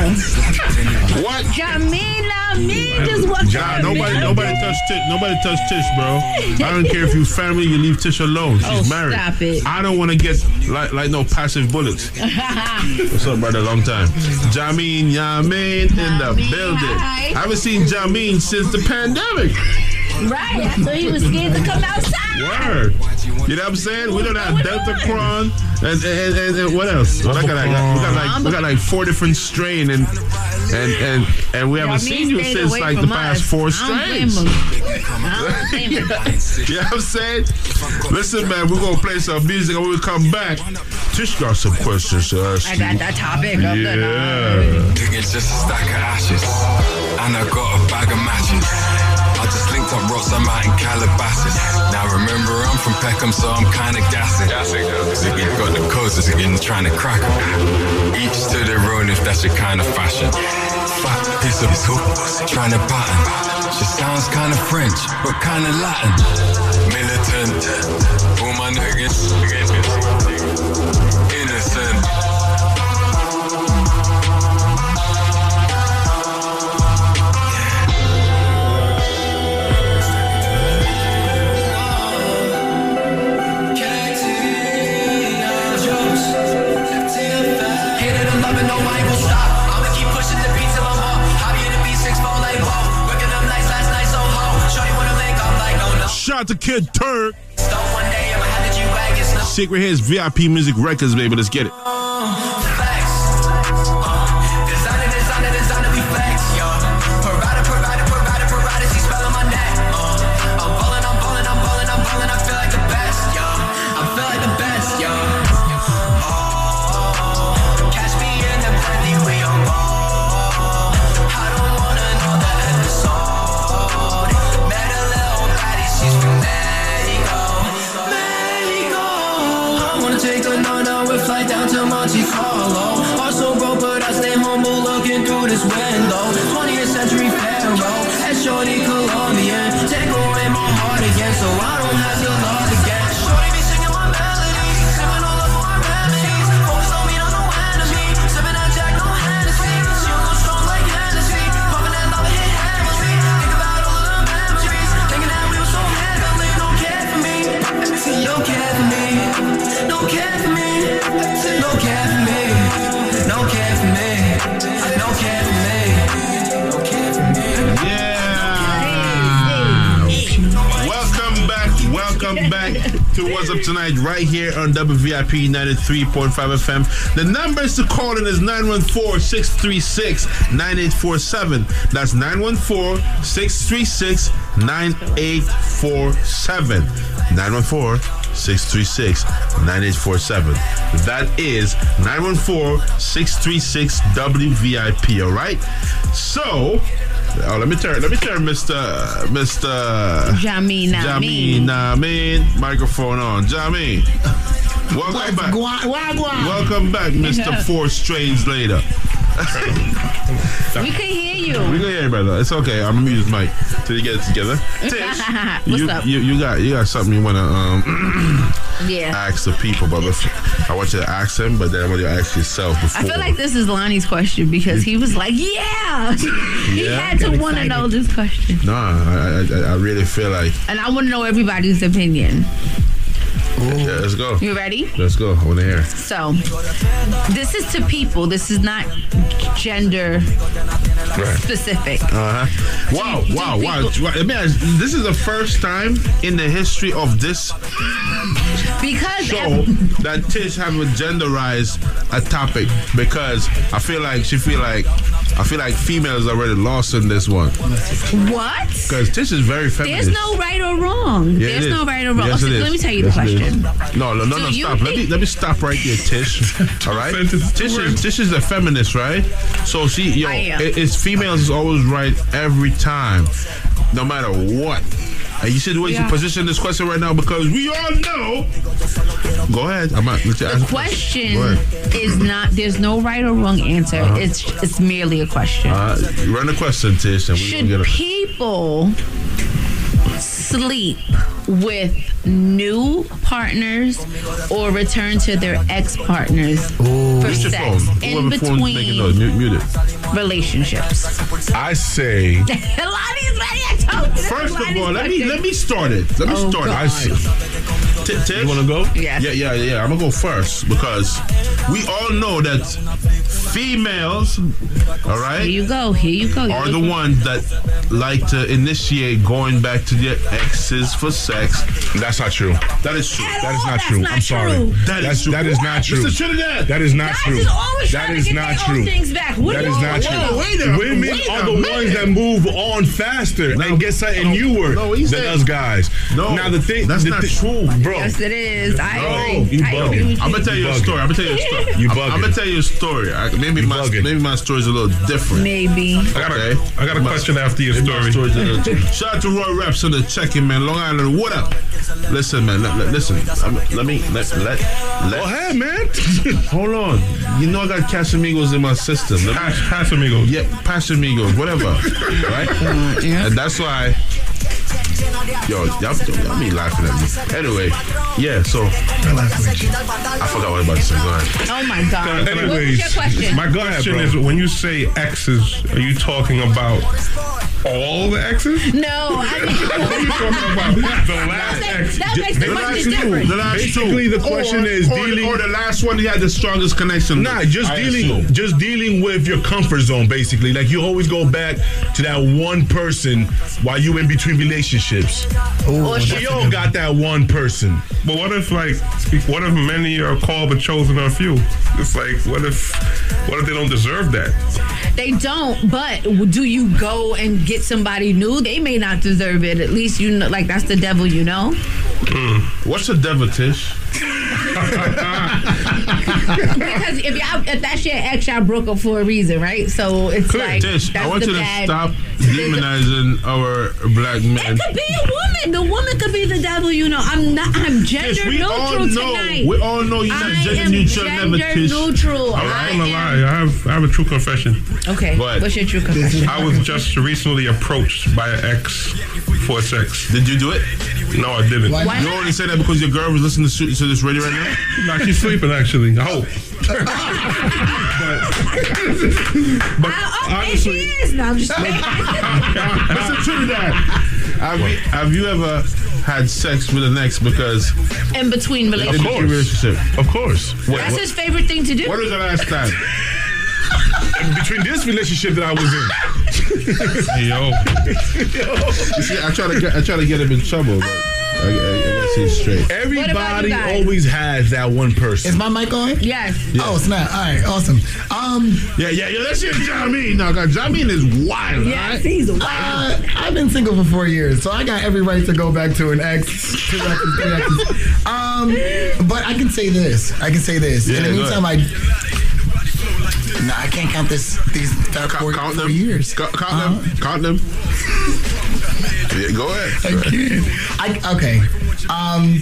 What? Jamila, me just walked John, nobody, nobody touch Tish. Nobody touch Tish, bro. I don't care if you family, you leave Tish alone. She's Oh, married. stop it. I don't want to get like like no passive bullets. <laughs> What's up, brother? Long time. Jameen Yamin in the building. hi. I haven't seen Jameen since the pandemic. Right, I thought he was scared to come outside. Word. You know what I'm saying? We don't have Deltacron and and, and, and what else? What I got, like, we got like we got like four different strain and and and and we haven't Y'all seen you since like the past us. four I don't blame strains. him. I don't blame him. you know what I'm saying? Listen, man, we're gonna play some music and when we come back, Tish got some questions to ask I got that topic of the night. Yeah. Think it's just a stack of ashes. And I got a bag of matches. I just linked up Ross, I'm out in Calabasas. Now remember, I'm from Peckham, so I'm kinda gassing. Ziggy got the codes, Ziggy trying to crack 'em. Each to their own if that's your kind of fashion. Fat piece of his hook, trying to pattern. She sounds kinda French, but kinda Latin. Militant, all my niggas. I'ma Kid Turk. G-Wagon snow. Secret Hits VIP Music Records, baby. Let's get it. To What's Up Tonight right here on WVIP 93.5 FM. The numbers to call in is 914-636-9847. That's 914-636-9847. 914-636-9847. That is 914-636-WVIP, all right? So, Oh, let me turn. Let me turn, Mister Mister Jamina. Jameen. Amin. Microphone on. Jameen. Welcome back. Welcome back, Mister <laughs> Four Strains later. We can hear you. We can hear you, brother. It's okay. I'm gonna mute this mic till you get it together. <laughs> Tish, What's you, up? You, you got you got something you wanna um <clears throat> Yeah. ask the people, but I want you to ask them, but then I want you to ask yourself before. I feel like this is Lonnie's question because he was like, "Yeah." <laughs> he Yeah? had to want to know this question, No, I, I I really feel like and I want to know everybody's opinion. Yeah, let's go. You ready? Let's go. I want to hear. So, this is to people. This is not gender specific. Uh huh. Wow, wow, wow. Let me ask, this is the first time in the history of this Because show that Tish have a genderized a topic because I feel like she feel like I feel like females already lost in this one what? because Tish is very feminist. There's no right or wrong. Yeah, There's no right or wrong. Yes, Okay, let me tell you Yes, the question. No, no, no, no. Stop. Let me let me stop right there, Tish. <laughs> All right. Tish is Tish is a feminist, right? So she, yo, it- it's females is always right every time, no matter what. And you see the way Yeah. you position this question right now because we all know. Go ahead. I'm not. Let you The ask question is not. There's no right or wrong answer. Uh-huh. It's it's merely a question. Uh, run the question, Tish, and we Should gonna get it. people sleep with new partners or return to their ex partners for sex phone. in between mute, mute it. relationships? I say. <laughs> Lonnie's ready. I told you. First of all, let me let me start it. Let me Oh, start. it. I God. See. T- Tish, You wanna go? Yes. Yeah, yeah, yeah. I'm gonna go first because we all know that females, all right, Here you go. Here you go. are the ones that like to initiate going back to their exes for sex. That's not true. That is true. That is not that's true. not I'm sorry. true. That That's is true. that is not true. Mr. Trinidad. That is not Guys true. is always That trying is to get not their true. own things back. What That do is you not want? true. Wait a- Women wait are a the minute. ones that move on faster and get something no, newer no, he than said- us guys. No, now the thing that's the not thi- true. bro. Yes, it is. I No, agree. you I bugging. agree. I'm gonna tell you a story. I'm gonna tell you a <laughs> story. You I'm, bugging. I'm gonna tell you a story. I, let maybe my maybe my story's a little different. Maybe. I got a, I got a question after your story. <laughs> Shout out to Roy Reps on the check-in, man. Long Island, what up? Listen, man. Let, let- listen, I'm- let me let let. let Go ahead, man. <laughs> Hold on. You know I got Casamigos in my system. Casamigos. Yeah, Casamigos, whatever. right? Uh, yeah. And that's why. Yo, y'all, y'all be laughing at me. Anyway, yeah. So I forgot what I was about to say. Go ahead. Oh my God. what was Anyways, your question? my question is: When you say exes, are you talking about all the exes? No, I mean, <laughs> What are you talking about? The last ex. that makes the question different. The last Basically, two. the question Or- is or, dealing- or the last one he had the strongest connection. Nah, with, just I dealing, assume. just dealing with your comfort zone, basically. Like you always go back to that one person while you in between relationships. Or we all got that one person. But what if like what if many are called but chosen are few? It's like what if what if they don't deserve that? They don't, but do you go and get somebody new? They may not deserve it. At least you know, like that's the devil, you know. Hmm. What's a devil, Tish? <laughs> because if y'all, if that's your ex, y'all broke up for a reason, right? So it's like Tish, I want you to stop demonizing our black men. It could be a woman. The woman could be the devil. You know, I'm not. I'm gender Tish, we all know. tonight. We all know you're not I gender am neutral, never, gender Tish. neutral. I'm I not gonna lie. I have I have a true confession. Okay. What's your true confession? I was just recently approached by an ex for sex. Did you do it? No, I didn't. Why You only said that because your girl was listening to, to this radio right now? no, she's sleeping actually. I hope. <laughs> but honestly, Yes, no, I'm just <laughs> Listen, Trinidad. Have you, have you ever had sex with an ex because in between in relationships. between relationship? Of course. Wait, That's what- his favorite thing to do. What was the last time? In between this relationship that I was in. <laughs> yo, You see, I try to get I try to get him in trouble, but I, I, I see straight. Everybody always has that one person. Is my mic on? Yes. Oh snap! All right, awesome. Um, Yeah, yeah, yeah. That's it, Jamin. No, God, Jamin is wild. Yes, right? he's wild. uh, I've been single for four years, so I got every right to go back to an ex, two exes, three exes. Um, but I can say this. I can say this. Yeah, In the meantime, I. No, I can't count this. These that four, count four them. years. Count, count them. Count them. Yeah, go ahead. I okay. Um,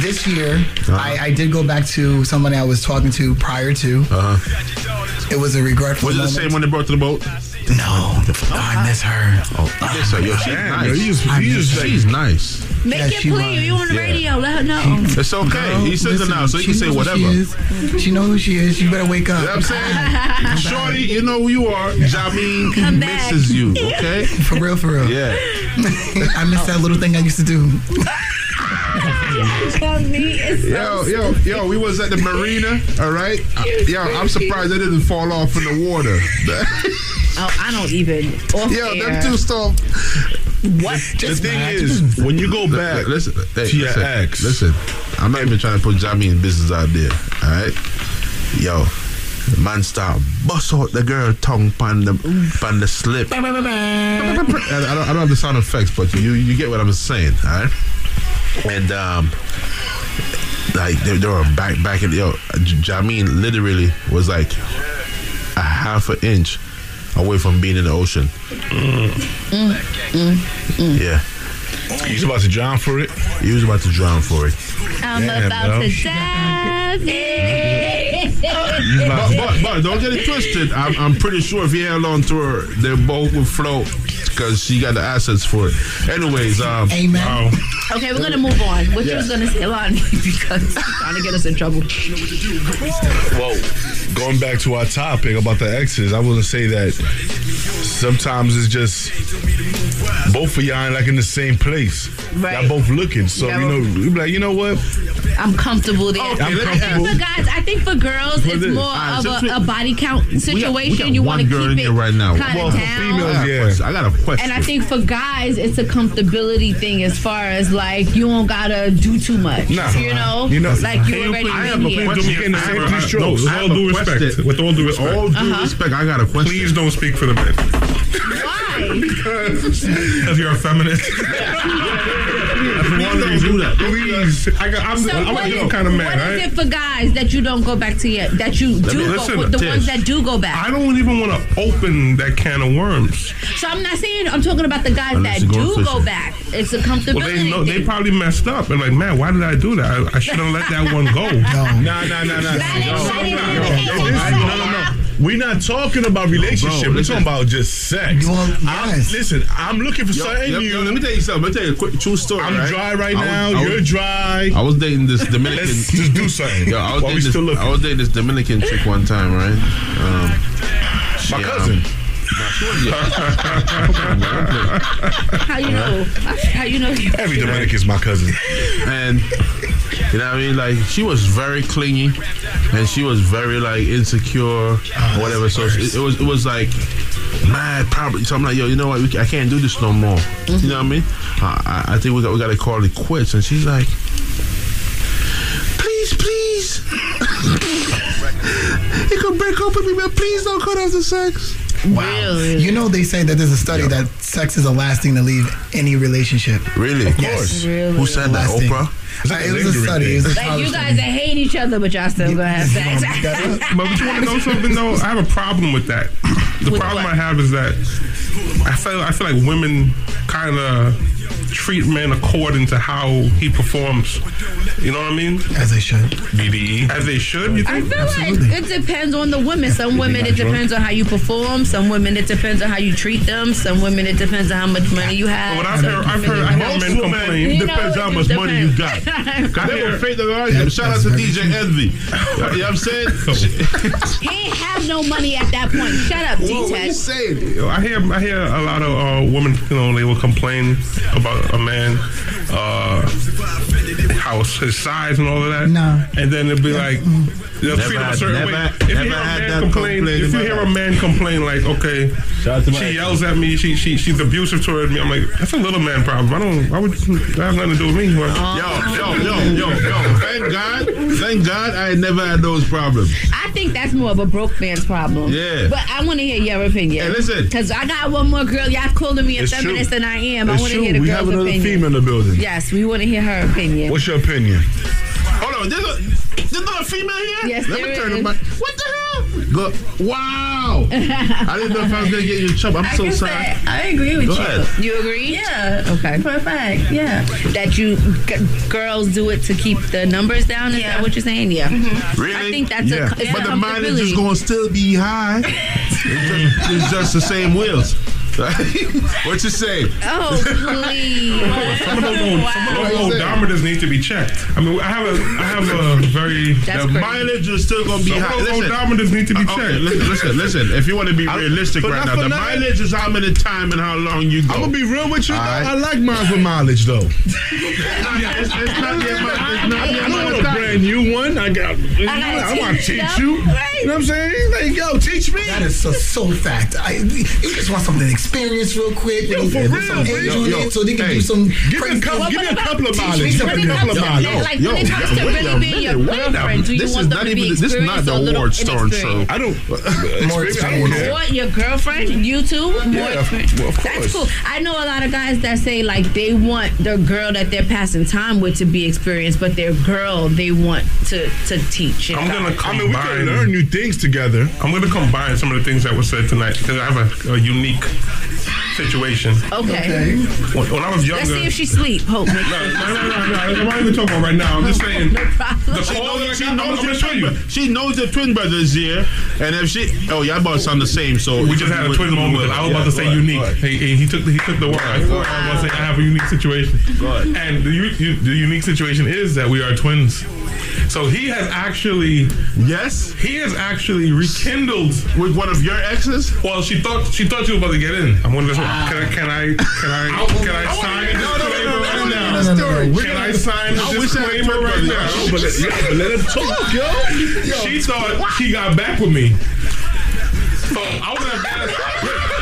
this year, I, I did go back to somebody I was talking to prior to. Uh-huh. It was a regretful Was it the moment. same one they brought to the boat? No, I miss her. Oh, I miss her. Yo, she's Damn, nice. yo, you just- I you miss just she's nice. Make Yeah, it she clear. was. You on the Yeah. radio? Let her know. It's okay. Girl, he says it now, so he she can say knows who whatever. She, is. she knows who she is. You better wake up. You know what I'm saying? <laughs> Shorty, you know who you are. Jamin Come back. misses you, okay? For real, for real. Yeah. <laughs> I miss that little thing I used to do. <laughs> <laughs> Me is so Yo, yo, yo, we was at the marina, all right? Uh, Yo, I'm surprised they didn't fall off in the water. <laughs> Oh, I don't even. Off Yo, air. them two stuff. What? The thing is, when you go back listen, hey, to your listen, ex, Listen, I'm not even trying to put Jamie in business out there, all right? Yo, the man start bust out the girl tongue pan the, pan the slip. I, I don't, I don't have the sound effects, but you you get what I'm saying, all right? And um, like they, they were back back in yo, Jameen literally was like a half an inch away from being in the ocean. Yeah. You was about to drown for it? He was about to drown for it. I'm Yeah, about bro. to dive in. But, but, but don't get it twisted. I'm, I'm pretty sure if he held on to her, they both would float because she got the assets for it. Anyways, um, Amen. Okay, we're gonna move on. What you Yeah. was gonna say, Lonnie, <laughs> because you're trying to get us in trouble. Whoa. going back to our topic about the exes, I want to say that sometimes it's just both of y'all ain't like in the same place. Right. Y'all both looking, so Y'all you know, you be like, you know what? I'm comfortable there. Okay, I let me think for guys, I think for girls, What it's is- more Alright, of so a, a body count we got, situation. we got you want to girl keep in it here right now. kind Well, of for down. females, I got a yeah. question. I got a question. And I think for guys, it's a comfortability thing as far as like you don't gotta do too much. Nah. you know, You know- like you Can you already please- I have been a here. question. do me a the favor? I- strokes. With all due respect. With all due respect. all due respect, I got a question. Please don't speak for the men. Why? <laughs> Because you're a feminist. <laughs> That's one reason. Please, I got, I'm, So I'm what a different kind of man, What right? is it for guys that you don't go back to yet? That you Let do me- go, listen, the Tish. ones that do go back. I don't even want to open that can of worms. So I'm not saying I'm talking about the guys Unless that you're do go back. It's a comfortability. Well, they know they probably messed up and like, man, why did I do that? I, I should have let that one go. <laughs> No, no, no, no, no. No, no, no. We're not talking about relationship. We're talking about just sex. I'm, listen, I'm looking for Yo, something yo, new. yo, let me tell you something. Let me tell you a quick true story. I'm right? dry right I now. Was- You're dry. I was dating this Dominican. Let's <laughs> just do something. Yo, I was dating this. I was dating this Dominican chick one time, right? Um, My she, cousin. How you know? How you know? You Every Dominican's my cousin. and you know what I mean? Like she was very clingy, and she was very like insecure, or whatever. So it, it was it was like mad probably. So I'm like, yo, you know what? We, I can't do this no more. You know what I mean? I, I think we got we got to call it quits. And she's like, please, please. <laughs> you can break up with me, but please don't cut off the sex. Wow. You know they say that there's a study that sex is the last thing to leave any relationship. Really? Of course. Who said that? Thing. Oprah? Uh, it was a study. It was a Like you guys that hate each other, but y'all still gonna have sex. <laughs> But you want to know something though? I have a problem with that. The With problem what? I have is that I feel I feel like women kind of treat men according to how he performs. You know what I mean? As they should. BDE. As they should. You I think? feel like it depends on the women. Some women it depends on how you perform. Some women it depends on how you treat them. Some women it depends on how much money you have. But I've heard, I've heard, I hear Most men women, complain. it depends how much money you got. <laughs> Cause they were fake the. Shout out to DJ Envy. You know what I'm saying? <laughs> he ain't have no money at that point. Shut up, Whoa, what you D-Tech. saying? I hear I hear a lot of uh, women, you know, they will complain about a man, uh, how his size and all of that. No. And then it'll be like mm-hmm. they'll Never treat him a certain never way. had- if you hear a man complain, if you hear a man complain like, okay, Shout out to my she yells at me, she she she's abusive toward me. I'm like, that's a little man problem. I don't. Why would that have nothing to do with me? Well, Yo, yo, yo, yo, yo. Thank God. Thank God I never had those problems. I think that's more of a broke man's problem. Yeah. But I want to hear your opinion. Hey, listen. Because I got one more girl. Y'all calling me a It's true. feminist than I am. I want to hear the We girl's have another opinion. female in the building. Yes, we want to hear her opinion. What's your opinion? Hold on. There's, a, there's not a female here? Yes, Let there me turn is. the. What the hell? Go. Wow. <laughs> I didn't know if I was going to get you in trouble. I'm I so can sorry. say I agree with Go you. ahead. You agree? Yeah. Okay. For a fact, yeah. That you g- girls do it to keep the numbers down. Is Yeah. that what you're saying? Yeah. Mm-hmm. Really? I think that's yeah. a. It's But the mileage is going to still be high. <laughs> It's just, it's just the same wheels. <laughs> what you say? Oh please! Some of those old, some of those odometers need to be checked. I mean, I have a, I have a very. That's the crazy. mileage is still going to be Some high. of those Listen, odometers need to be uh, checked. okay, listen, listen, listen. If you want to be realistic but right now, the nothing. mileage is how many time and how long you go. I'm gonna be real with you. though. All right. I like mine with mileage though. it's, <laughs> it's not yet my, it's not yet I don't my want a time. brand new one. I got. You I want to teach teach you. you. Right. You know what I'm saying? Like, yo, teach me. That is so, so fact. I, you just want something experience real quick. Yo, for real, some bro. Yo, yo, so they can hey, do some Give me a couple. stuff. Give me a couple of Teach mileage. Give me a couple of Yo, mileage. Like when it comes to really being your minute, wait a girlfriend, do you This want is them not to be even. This is not the or award storm show. I don't. Uh, More Experience, I. Or your girlfriend, you too. More Yeah, experience. well, of That's cool. I know a lot of guys that say like they want the girl that they're passing time with to be experienced, but their girl they want to to teach. I'm gonna guide. I mean, we can learn new things together. I'm going to combine some of the things that were said tonight because I have a, a unique situation. Okay. When, when I was younger, Let's see if she sleep. Hope. No, no, no, no, no. I'm not even talking about right now. I'm just <laughs> saying. No problem. The She call that I knows, she got, knows I'm the gonna show twin you. bro- She knows the twin brothers here, and if she, oh, y'all both sound the same. So We just had a twin moment. I was about to say unique. He, he, he took the, he took the word. I was about to say I have a unique situation. And the, u- u- the unique situation is that we are twins. So he has actually yes, he has actually rekindled with one of your exes. Well, she thought she thought you were about to get in. I'm wondering, can I can I can I can I sign a disclaimer right now? No, no, no, no. Can I sign a I wish I had disclaimer right now? But let- yeah, but let him talk, yo. She thought she got back with me. So I was in Afghanistan.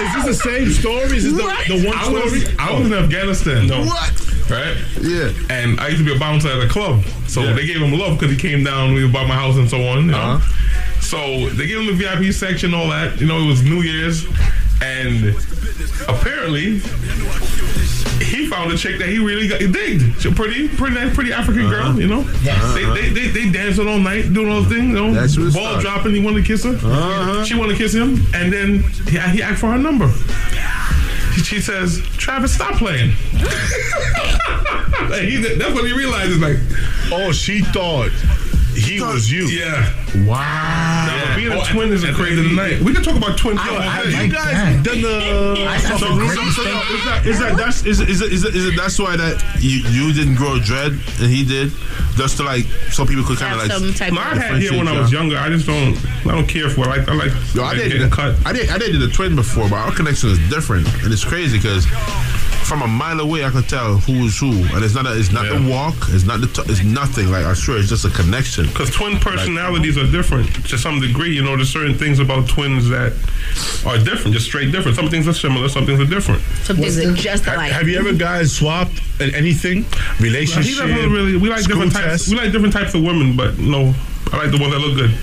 Is this the same story? Is this the, the one I was, I was in Afghanistan. No. What? Right? Yeah. And I used to be a bouncer at a club. So they gave him love because he came down, we bought my house and so on. You know? Uh-huh. So they gave him the VIP section, all that. You know, it was New Year's. and apparently he found a chick that he really got, digged. She's a pretty, pretty, nice, pretty African girl, you know. Yes. They, they, they, they dancing all night, doing all the thing, you know. That's what's ball up. dropping. He wanted to kiss her. Uh-huh. She wanted to kiss him, and then he, he asked for her number. <laughs> She, says, "Travis, stop playing." <laughs> Like, he, that's when he realizes, like, oh, she thought he was you. Yeah. Wow. Now, being a oh, twin is a crazy night. We can talk about twins. all I day. like you guys done the <laughs> So, so, so, so is that is that that's is it, is it, is it, is it that's why that you you didn't grow dread and he did just to like so people could kind of like No, I had hair when I was younger. I just don't. I don't care for like. I like. Yo, I like did getting cut. I did I did the twin before, but our connection is different and it's crazy because. From a mile away, I could tell who is who, and it's not. A, it's not the walk. It's not the. T- it's nothing. Like I swear, it's just a connection. Because twin personalities are different to some degree. You know, there's certain things about twins that are different, just straight different. Some things are similar, some things are different. Some things are just Have, alike. have you ever guys swapped at anything? He Relationship? doesn't really. We like different school types. test? We like different types of women, but no, I like the ones that look good.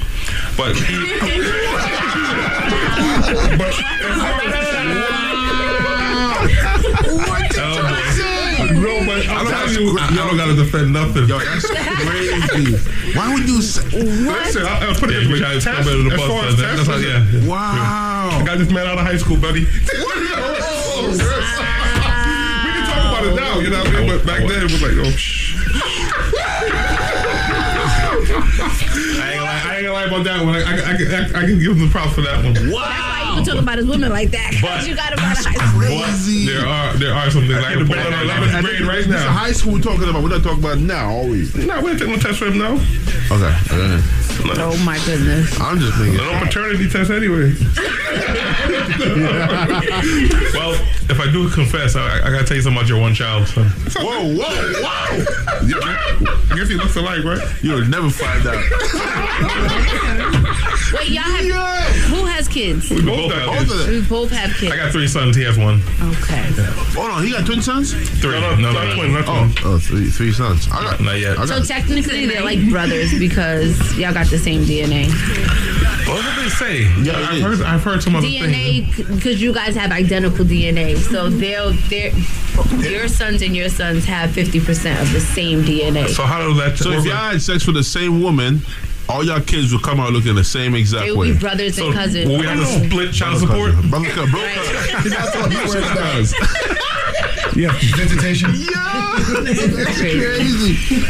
But <laughs> oh, No, but I'm telling you, I don't gotta defend nothing. Yo, that's <laughs> crazy. <laughs> Why would you say? Listen, I'll, I'll put it Yeah, this way. you try to Test- step under the as bus, far as That's Tesla, how- yeah. Wow. I got this man out of high school, buddy. we can talk about it now, you know what I mean? But back then it was like, oh, shh. <laughs> I ain't gonna lie, I ain't gonna lie about that one. I, I, I, can- I, I can give him the props for that one. That's why you can talk about his women like that. 'cause But- you got him out of high school. But there are there are some things I can put on 11th grade right This is now. high school we're talking about. We're not talking about now, Always. No, we ain't taking no test for him now. Okay. okay. Oh my goodness. I'm just thinking. No paternity test anyway. <laughs> <laughs> well, if I do confess, I, I gotta tell you something about your one child son. Whoa, whoa, wow. I guess he looks alike, right? You'll never find out. Wait, y'all have who has kids? We both have Both of them. We both have kids. I got three sons. He has one. Okay. Hold on, he got twin sons? Three. No, no, not twin, not Oh, twin. oh, three, three sons. I got, Not yet. I So got, technically, they're like brothers because y'all got the same DNA. What did they say? Yeah, I've heard. I've heard some other things. DNA because you guys have identical DNA, so they'll their your sons and your sons have fifty percent of the same DNA. So how does that? so if y'all had sex with the same woman, all y'all kids would come out looking the same exact They will way. be brothers and cousins. Will we have to split child support? Brother, cousin, bro, cousin. That's what he does. <laughs> Yeah. <laughs> Visitation. That's crazy.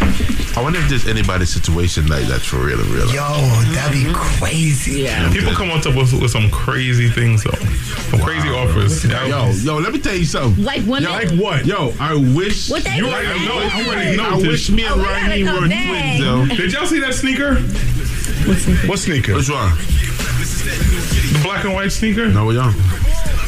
I wonder if there's anybody's situation like that for real, real. Yo, that'd be mm-hmm. crazy. Yeah. People come up to us with some crazy things though, some crazy offers. Yo, yo, let me tell you something. Like women? Yo, Like what? Yo, I wish. What they You do? already know. You already I know. Tish. wish me and Oh, we gotta Raheem come were back. twins, yo. Did y'all see that sneaker? What sneaker? Which one? The black and white sneaker No, we don't.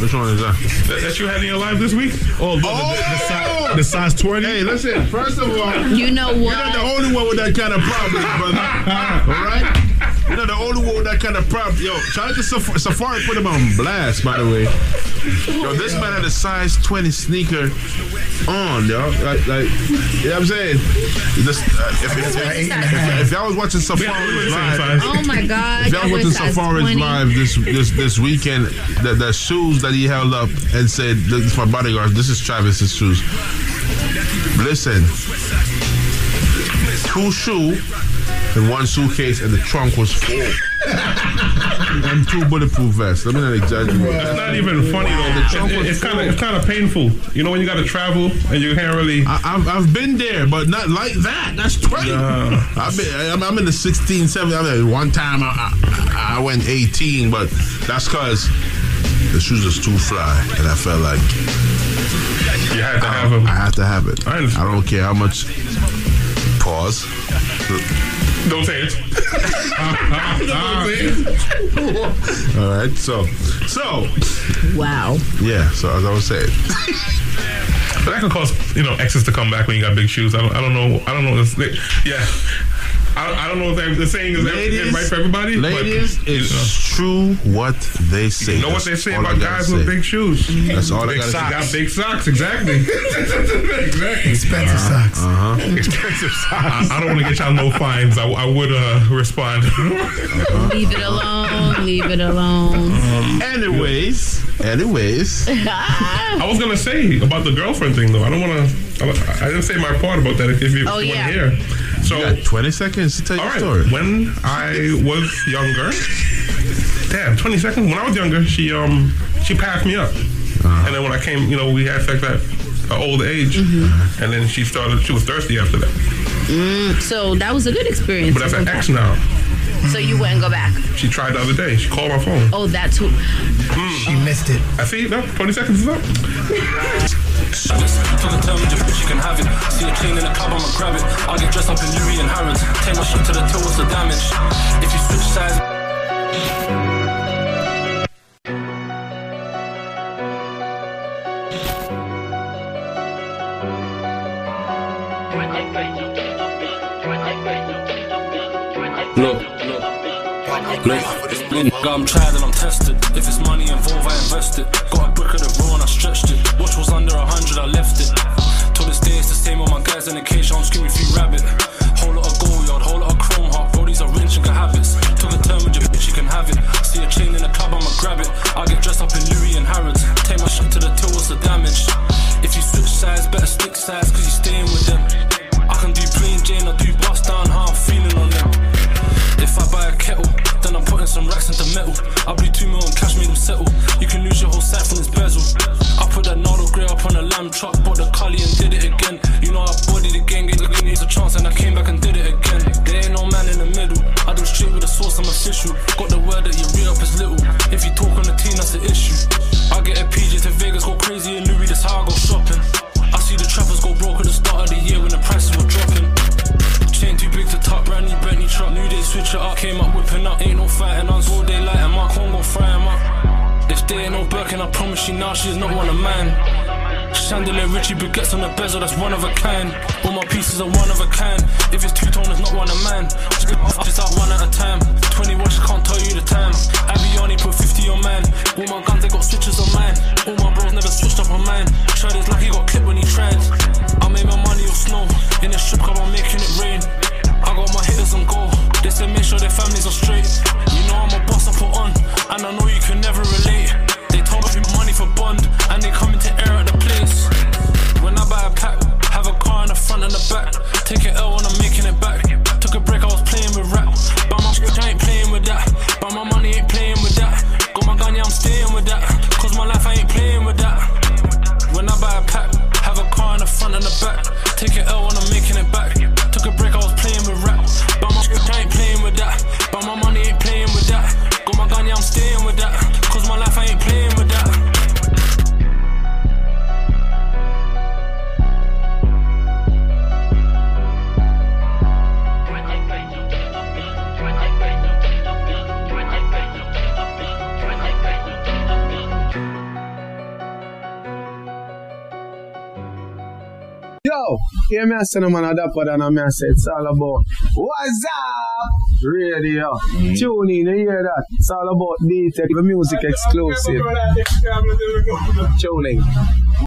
Which one is that? that, that you had in your life this week? Oh, the, the, the, oh! size, the size 20? Hey, listen. First of all, You know what? You're not the only one with that kind of problem, brother. <laughs> All right? You're not the only one that kind of problem. Yo, shout out to Saf- Safari put him on blast, by the way. Yo, this man had a size 20 sneaker on, yo. Like, like you know what I'm saying? This, uh, if, if, if, if, if y'all was watching We Safari live. Oh my God! if y'all y'all was watching size Safari's 20. live this this this weekend, the, the shoes that he held up and said, "This is my bodyguard. This is Travis's shoes." Listen, two shoe and one suitcase, and the trunk was full, <laughs> and two bulletproof vests. Let me not exaggerate. It's not even funny though. The trunk It- was it's kind of full. it's kind of painful. You know when you got to travel and you can't really. I, I've, I've been there, but not like that. That's twenty. Yeah. I've been, I'm, I'm in the 16, 17. I mean, one time I, I, I went 18, but that's because the shoes was too fly, and I felt like You had to I, have them. I have to have it. I. I don't care how much. Pause. Don't say it. <laughs> All right, so, so Wow. yeah. So as I was saying, But that could cause you know exes to come back when you got big shoes. I don't. I don't know. I don't know. It's, they, yeah. I, I don't know if they- the saying is ladies, right for everybody. but, ladies, you it's true what they say. know, know what they say about guys say. with big shoes. That's all I big gotta say. Got big socks. Exactly. <laughs> exactly. Expensive socks. Uh huh. Expensive socks. I, I don't want to get y'all no fines. I, I would uh, respond. <laughs> Leave it alone. Leave it alone. Anyways, anyways. <laughs> I was gonna say about the girlfriend thing though. I don't want to. I didn't say my part about that. If, if you, Oh, want yeah. to hear, so You got 20 seconds to tell all your right. story. When I was younger, damn, twenty seconds. When I was younger, she um she passed me up, Uh-huh. and then when I came, you know, we had sex at an old age, Mm-hmm. and then she started. She was thirsty after that. Mm, so that was a good experience. But that's an ex now. So you wouldn't go back. She tried the other day. She called my phone. Oh, that's who. She missed it. I see. No, twenty seconds is up. To the term, just bitch, you can have it. See a chain in the club, I'ma grab it. I'll get dressed up in Louis and Harrods. Take my shot to the till, what's the damage? If you switch sides. Look, look, look, I'm tried and I'm tested. If it's money involved, I invest it. Got a brick of the roll and I stretched it. Watch was under a hundred, I left it. Till this day, it's the same with my guys in the cage, I'm screaming free rabbit. Whole lot of gold yard, whole lot of chrome heart, bro, these are and got habits. Took a turn with your bitch, you can have it. See a chain in the club, I'ma grab it. I'll get dressed up in Louis and Harrods. Take my shit to the till, what's the damage? If you switch sides, better stick sides, cause you staying with them. I can do plain Jane or do bust down, how I'm feeling on them. If I buy a kettle, then I'm putting some racks into metal. I blew two mil and cash made them settle. You can lose your whole sight from this bezel. I put that Nardo grey up on a lamb truck, bought the Cully and did it again. You know I bodied the gang, gave gave me a chance and I came back and did it again. There ain't no man in the middle. I do straight with the source, I'm official. Got the word that you read up is little. If you talk on the team, that's the issue. I get a PJ to Vegas, go crazy in Louis, that's how I go shopping. I see the trappers go broke at the start of the year when the prices were dropping. Chain too big to top, brand new Bentley truck. Knew they switch it up, came up whipping up. Ain't no fighting on, all day light 'em up. Congo fry 'em up. If they ain't no Birkin, I promise you now she's not one of mine. Chandelier Richie baguettes on the bezel, that's one of a kind. All my pieces are one of a kind. If it's two tone, it's not one of mine. Just out one at a time. 20 watch, can't tell you the time. Avianne put 50 on mine. All my guns, they got switches on mine. All my bros never switched up on mine. Tried his luck, he got clipped when he tried. Snow. In the strip club, I'm making it rain. I got my hitters on goal. They say make sure their families are straight. You know I'm a boss I put on, and I know you can never relate. They told me money for bond, and they coming to air at the Yo, hear me I say no man a dapper than I say it's all about What's up radio. Mm. Tune in, you hear that? It's all about D-Tech, the music exclusive. Tune in.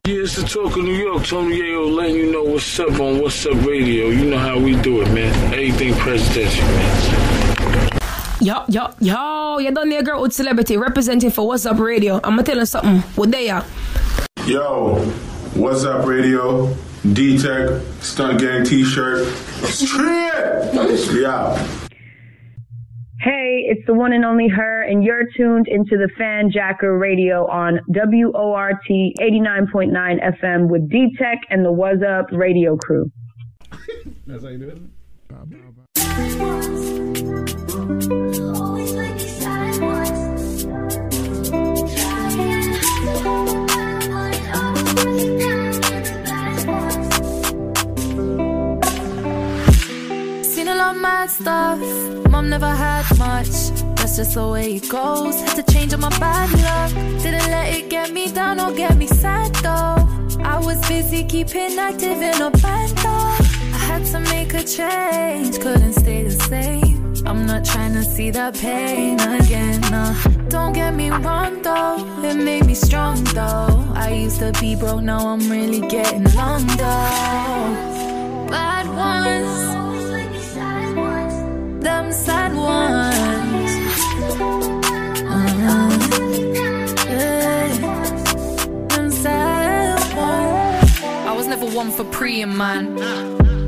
Yeah, it's the talk of New York. Tony Yayo letting you know what's up on What's Up Radio. You know how we do it, man. Everything presidential, man. Yo, yo, yo, you done there, girl with celebrity representing for What's Up Radio. I'ma tell you something. What they are? Yo, what's up, radio? D Tech, Stunt Gang t shirt. Straight! Yeah. Hey, it's the one and only her, and you're tuned into the Fanjacker Radio on WORT 89.9 FM with D Tech and the What's Up Radio crew. That's how you do it. Seen a lot of mad stuff. Mom never had much. That's just the way it goes. Had to change up my bad luck. Didn't let it get me down or get me sad though. I was busy keeping active in a band though. I had to make a change, couldn't stay the same. I'm not trying to see that pain again. No. Don't get me wrong though, it made me strong though. I used to be broke, now I'm really getting though. Bad ones, them sad ones. Uh-huh. Yeah. Them sad ones. I was never one for preying, man.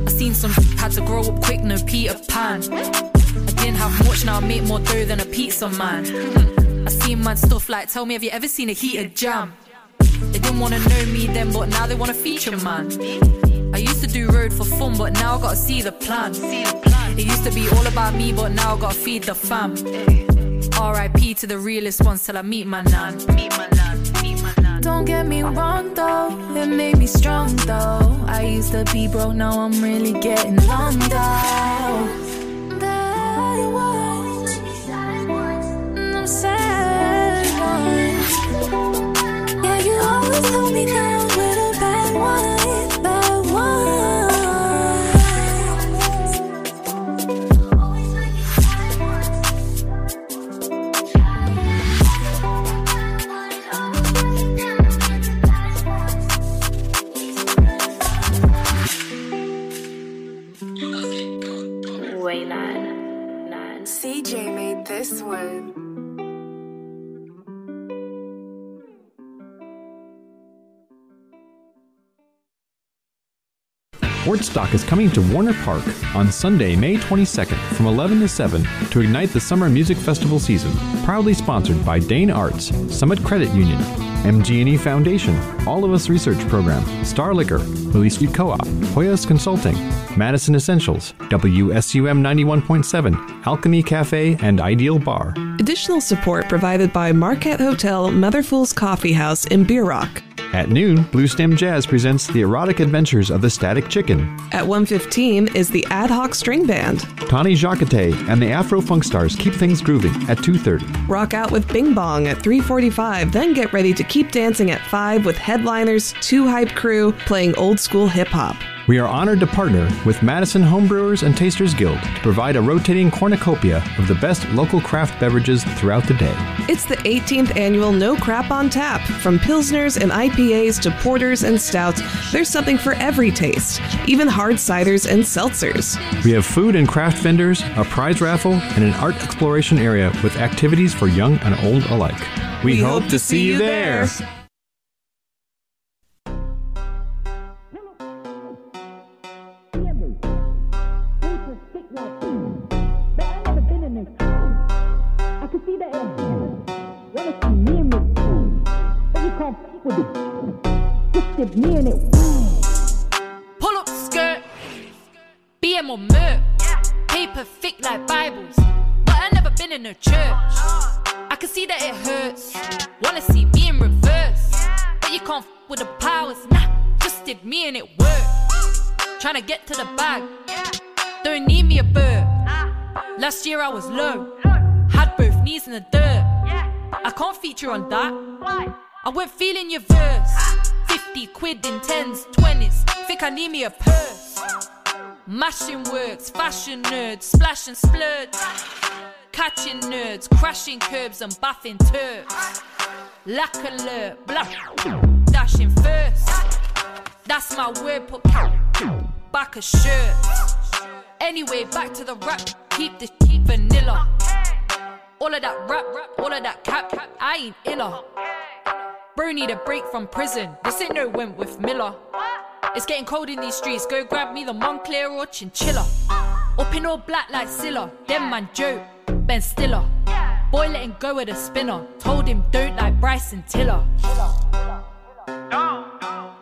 I seen some had to grow up quick, no Peter Pan. I didn't have much, now I make more dough than a pizza man. I seen my stuff like, tell me, have you ever seen a heated jam? They didn't wanna know me then, but now they wanna feature, man. Road for fun, but now I gotta see the plan. It used to be all about me, but now I gotta feed the fam. R.I.P. to the realest ones till I meet my nan. Don't get me wrong though, it made me strong though. I used to be broke, now I'm really getting long though. Yeah, you always hold me down with a bad one, Woodstock is coming to Warner Park on Sunday, May 22nd from 11 to 7 to ignite the summer music festival season. Proudly sponsored by Dane Arts, Summit Credit Union, MG&E Foundation, All of Us Research Program, Star Liquor, Willie Street Co-op, Hoyas Consulting, Madison Essentials, WSUM 91.7, Alchemy Cafe, and Ideal Bar. Additional support provided by Marquette Hotel Mother Fool's Coffee House in Beer Rock. At noon, Blue Stem Jazz presents The Erotic Adventures of the Static Chicken. At 1:15 is the Ad Hoc String Band. Tawny Jacquete and the Afro Funk Stars keep things grooving at 2.30. Rock out with Bing Bong at 3:45, then get ready to keep dancing at 5 with headliners, two hype crew playing old school hip hop. We are honored to partner with Madison Homebrewers and Tasters Guild to provide a rotating cornucopia of the best local craft beverages throughout the day. It's the 18th annual No Crap on Tap. From pilsners and IPAs to porters and stouts, there's something for every taste, even hard ciders and seltzers. We have food and craft vendors, a prize raffle, and an art exploration area with activities for young and old alike. We, hope, to see you there. Pull up skirt, BM or Merc, paper thick like Bibles, but I never been in a church. I can see that it hurts, wanna see me in reverse, but you can't f- with the powers. Nah, just did me and it worked. Tryna get to the bag, don't need me a bird. Last year I was low, had both knees in the dirt. I can't feature on that. I went feeling your verse. 50 quid in 10s, 20s. Think I need me a purse. Mashing works, fashion nerds, splashing and splurge. Catching nerds, crashing curbs and buffing turds. Lack alert, blah. Dashing first. That's my word, put back a shirt. Anyway, back to the rap. Keep the keep vanilla. All of that rap, rap, all of that cap, cap. I ain't illa. Bro need a break from prison. This ain't no went with Miller. It's getting cold in these streets. Go grab me the Moncler or Chinchilla. Up in all black like Silla. Them man joke. Ben Stiller. Boy letting go of the spinner. Told him don't like Bryson Tiller.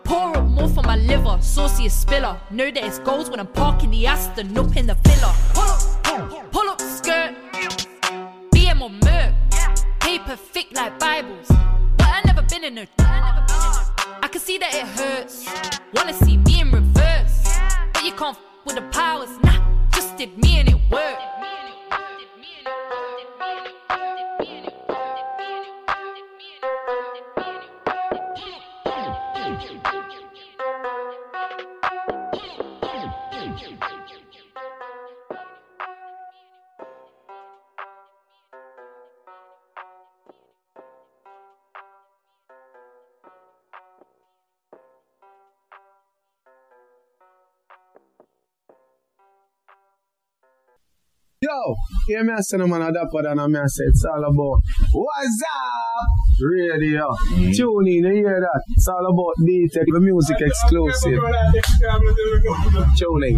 Pour up more for my liver. Saucy as spiller. Know that it's goals when I'm parking the Aston up in the villa. Pull up, pull up skirt. BM or Merc. Paper thick like Bibles. Been in a. I can see that it hurts. Wanna see me in reverse. But you can't f- with the powers. Nah, just did me and it worked. Yeah, me say no man a dapper than I say it's all about what's up radio. Mm-hmm. Tune in, you hear that? It's all about the tech music exclusive. Tune in.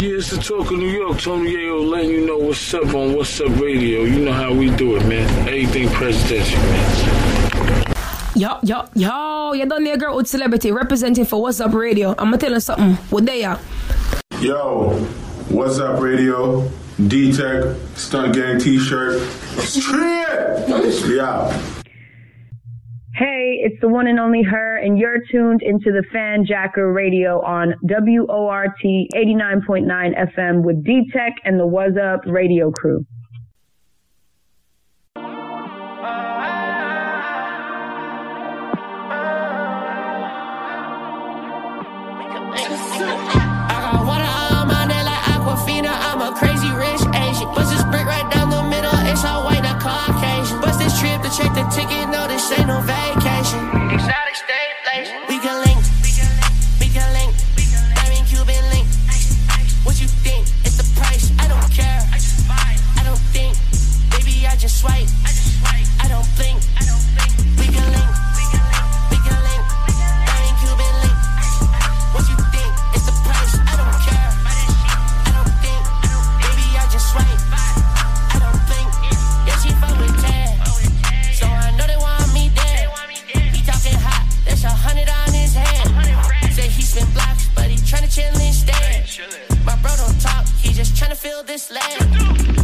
Yeah, it's the talk of New York. Tony Yayo letting you know what's up on What's Up Radio. You know how we do it, man. Anything presidential, man. Yo, yo, yo, you done there, girl with celebrity representing for What's Up Radio. I'ma tell you something. What they are. Yo, What's Up Radio? D Tech, Stunt Gang t shirt. Let's Yeah. Hey, it's the one and only her, and you're tuned into the Fanjacker Radio on WORT 89.9 FM with D Tech and the What's Up Radio Crew. check the ticket, no, this ain't no vacation. Exotic stay place. We can link, we can link, I mean Cuban link. What you think? It's the price. I don't care. I just buy. I don't think. Baby, I just swipe. feel this late.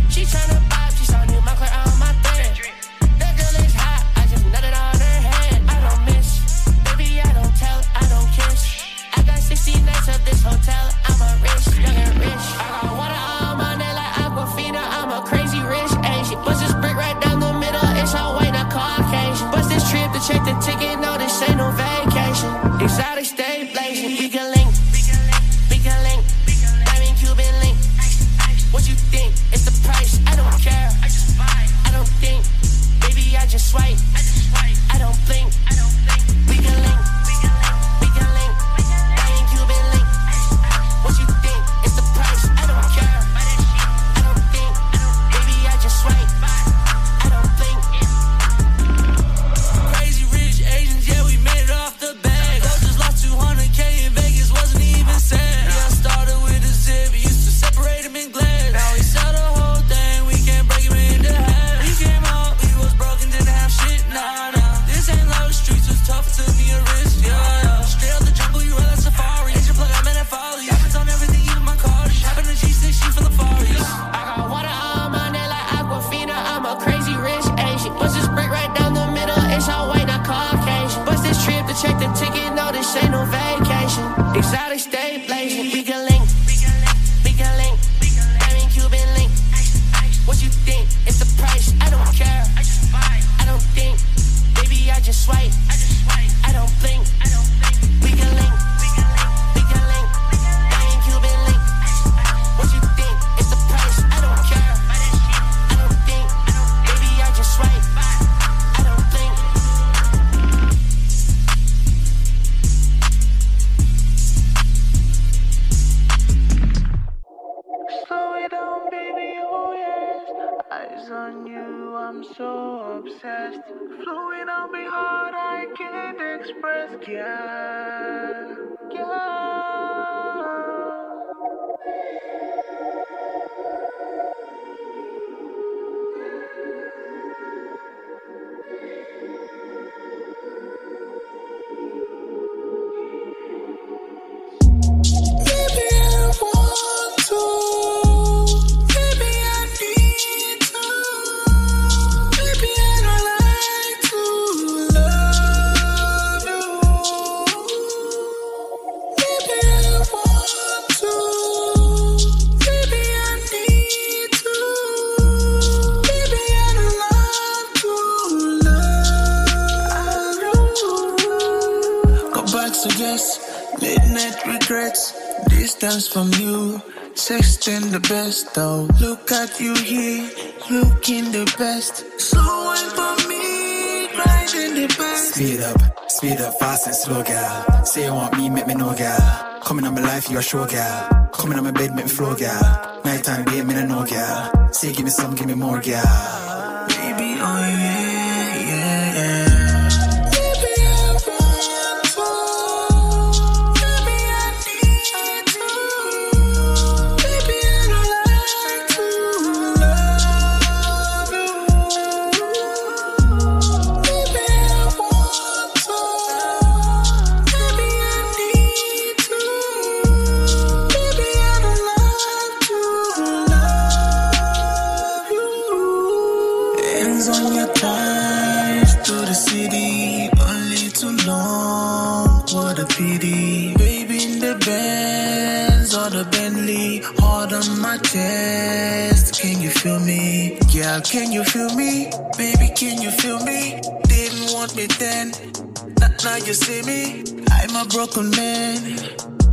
and slow, girl. Say you want me, make me know, girl. Coming on my life, you a show, girl. Coming on my bed, make me flow, girl. Nighttime day, me no know, girl. Say give me some, give me more, girl. Baby, oh yeah. Girl, can you feel me? Baby, can you feel me? Didn't want me then. Now, now you see me. I'm a broken man.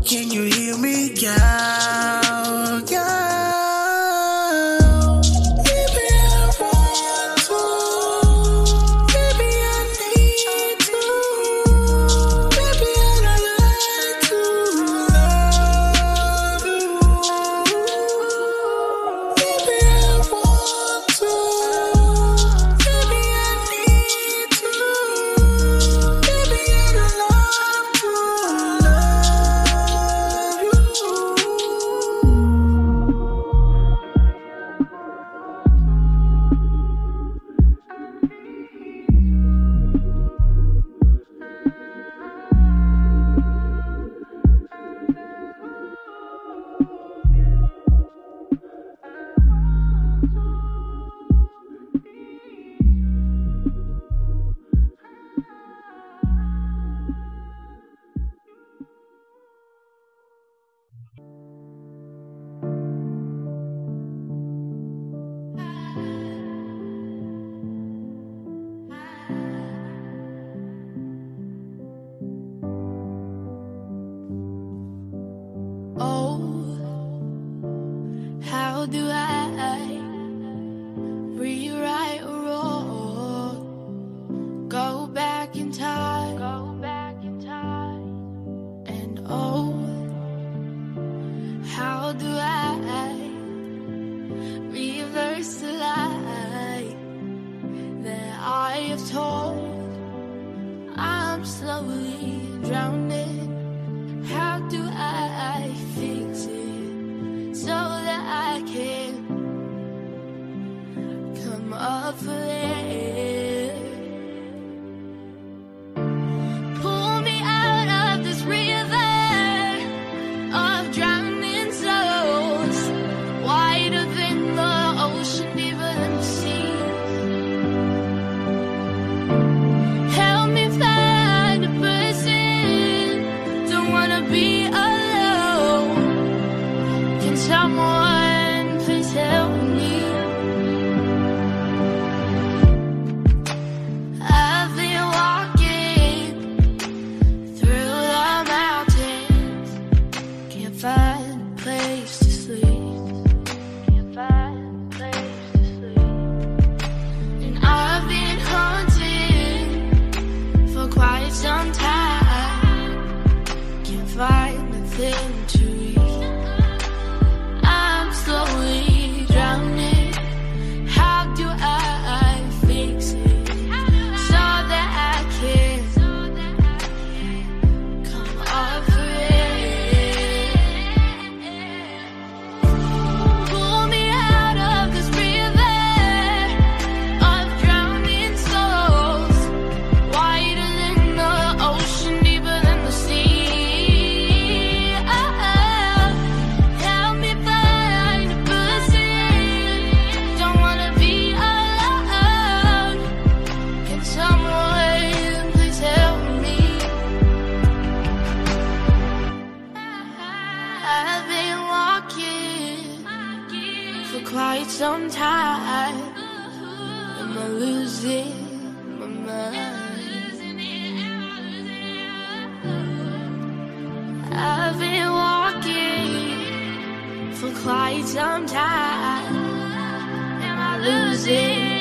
Can you hear me? Girl, girl. quite some time. Am I losing?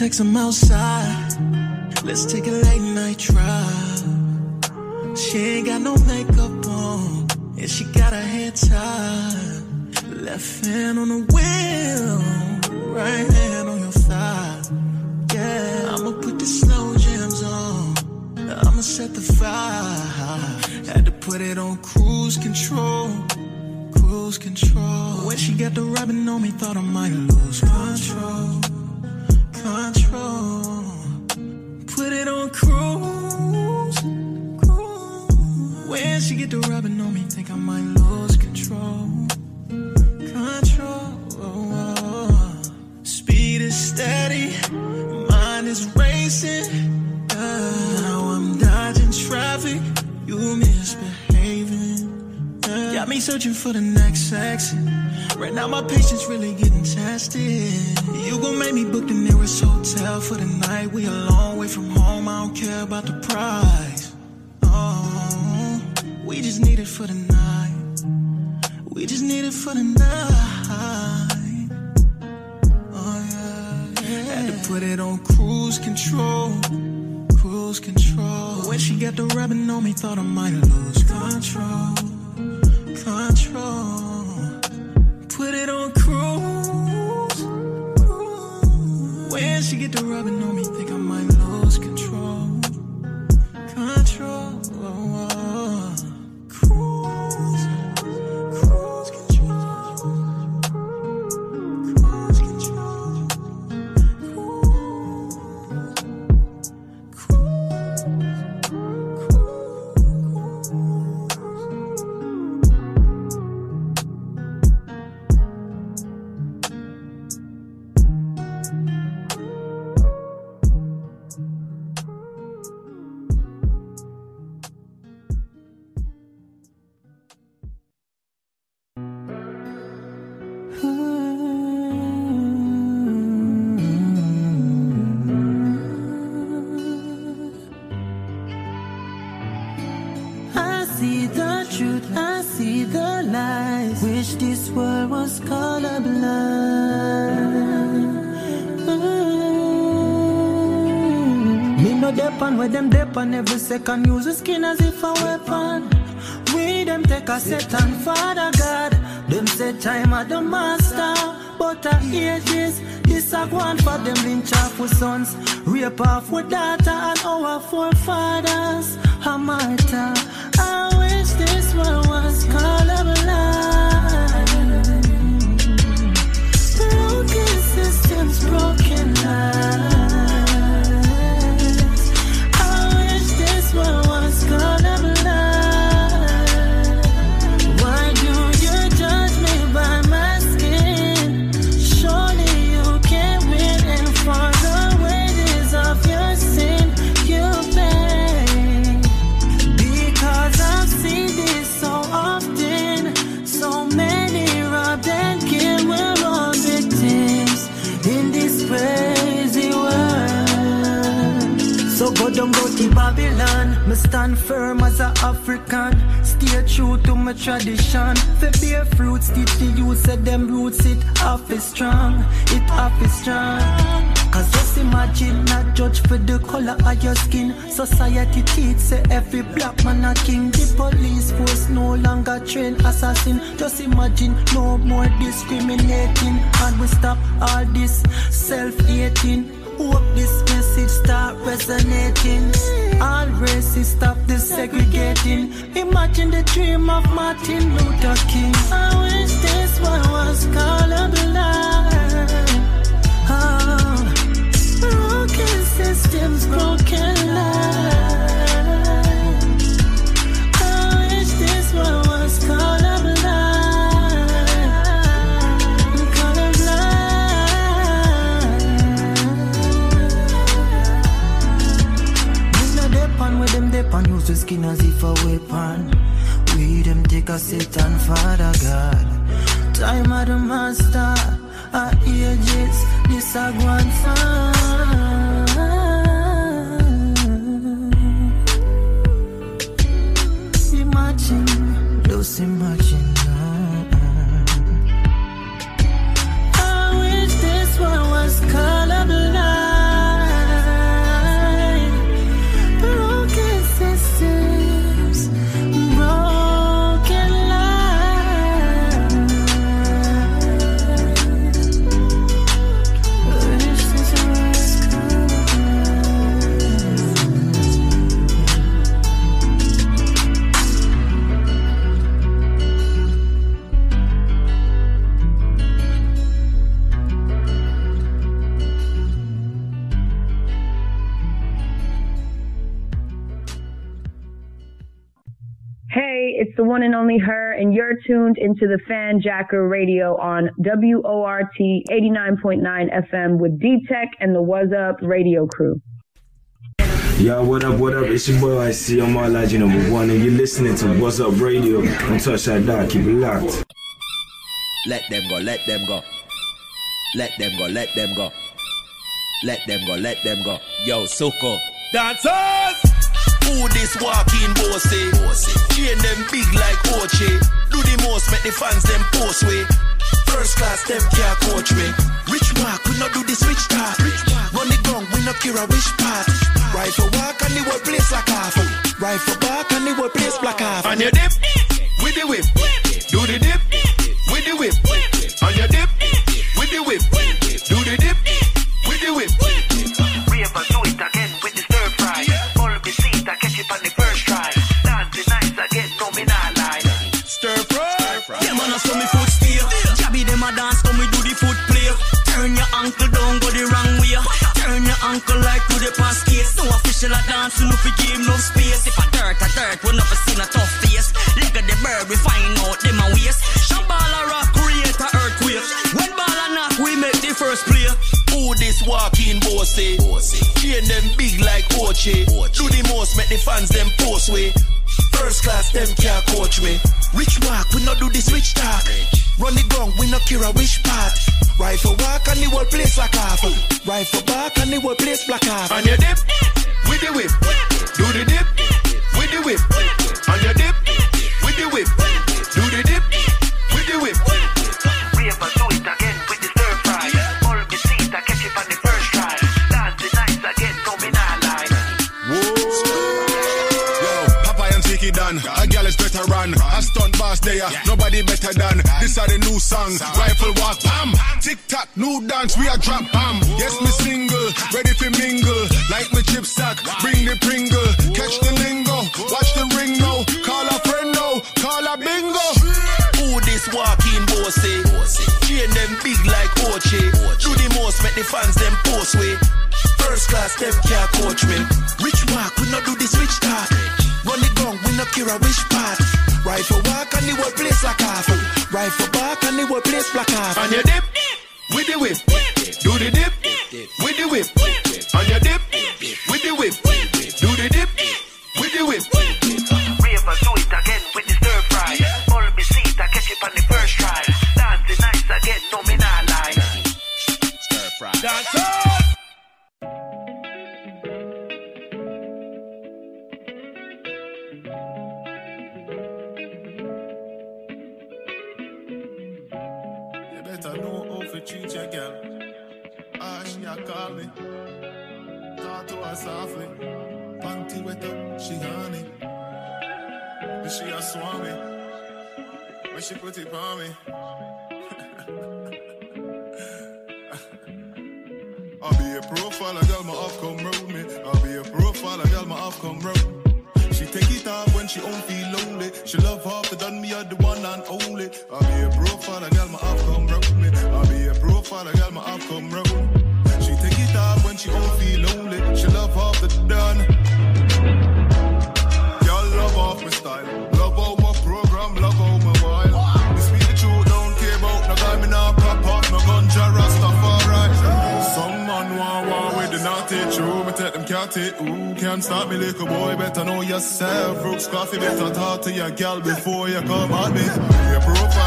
Text, I'm outside. Let's take a where them every second. Use the skin as if a weapon. We them take a set and Father God. Them say time at the master. But I ages, this This a one for them lynch off with sons. Rape off with daughter and our forefathers. A martyr. I wish this world was colorblind. Babylon. Me stand firm as a African. Stay true to my tradition. For bear fruits, teach the youth, say them roots, it off is strong. It off is strong. Cause just imagine, not judge for the color of your skin. Society teach say every black man a king. The police force no longer train assassin. Just imagine no more discriminating. And we stop all this self-hating. Hope this message start resonating. All races stop the segregating. Imagine the dream of Martin Luther King. I wish this one was colorblind. Oh, broken systems, broken lives. The skin as if a weapon. We them take a sit and Father God. Time of the master, our ages, this a grand fan. One and only her, and you're tuned into the Fanjacker Radio on WORT 89.9 FM with D Tech and the What's Up radio crew. Yo, what up, what up? It's your boy I see I'm all legend number one, and you're listening to What's Up Radio. Don't touch that dot, keep it locked. Let them go, let them go. Let them go, let them go. Let them go, let them go. Yo, Soko. Dancers! Who this walking bossy? Chain them big like Oche. Do the most, make the fans them post way. First class, them can't coach me. Rich mark, we not do the switch talk. Run the gun, we not care a which part. for walk and the whole place like half. Rifle back and the whole place black half. On your dip, with the whip. Do the dip, with the whip. On your dip, with the whip. Do the dip, fry. Yeah, man, I saw me foot steer. Jabby them a dance, come we do the foot play. Turn your ankle down, go the wrong way. Turn your ankle like to the past case. No official a dance, you know fi give no space. If a dirt, a dirt, we never seen a tough face. Leg of the bird, we find out them a waste. Shot ball a rock, create a earthquake. When ball a knock, we make the first play. Who this walking bossy? Chain them big like Oche. Do the most, make the fans them post way. First class, them can't coach me. Rich mark, we not do this switch talk. Run the gun, we not care a which part. Rifle walk and the whole place like half. Rifle back and the whole place black half. On your dip, with the whip. Do the dip, with the whip. On your dip, with the whip. A stunt boss there. Nobody better than. This are the new song. Rifle walk, bam. Tick tock, new dance. We are drop, bam. Yes, me single. Ready for mingle. Like me chip stack. Bring the Pringle. Catch the lingo. Watch the ring now. Call a friend now. Call a bingo. Who this walking bossy? Chain them big like Oche. Do the most, make the fans them post way. First class, them can't coach me. Rich mark, we not do the switch talk. Run the gun, we not care a which part. Rifle walk and the whole place like half. Rifle back and the whole place black half. On your dip, with the whip. Do the dip, with the whip. On Softly. Panty wet up, she honey. Then she a swami. When she put it on me. <laughs> I'll be a profile, a girl, my off come round me. I'll be a profile, a girl, my off come round. She take it off when she don't feel lonely. She love the done me are the one and only. I'll be a profile, a girl, my off come round me. I'll be a profile, a girl, my off come off when she don't feel lonely. She love half the done. Y'all love off my style. Love how my program, love how my wild. Me speak the truth, don't care about no guy, me nah pop off no gunja Rastafari. Some man want war with the naughty true, me take them cat it. Ooh, can't stop me, little boy, better know yourself. Brooks coffee, better talk to your gal before you come at me. Be a profile,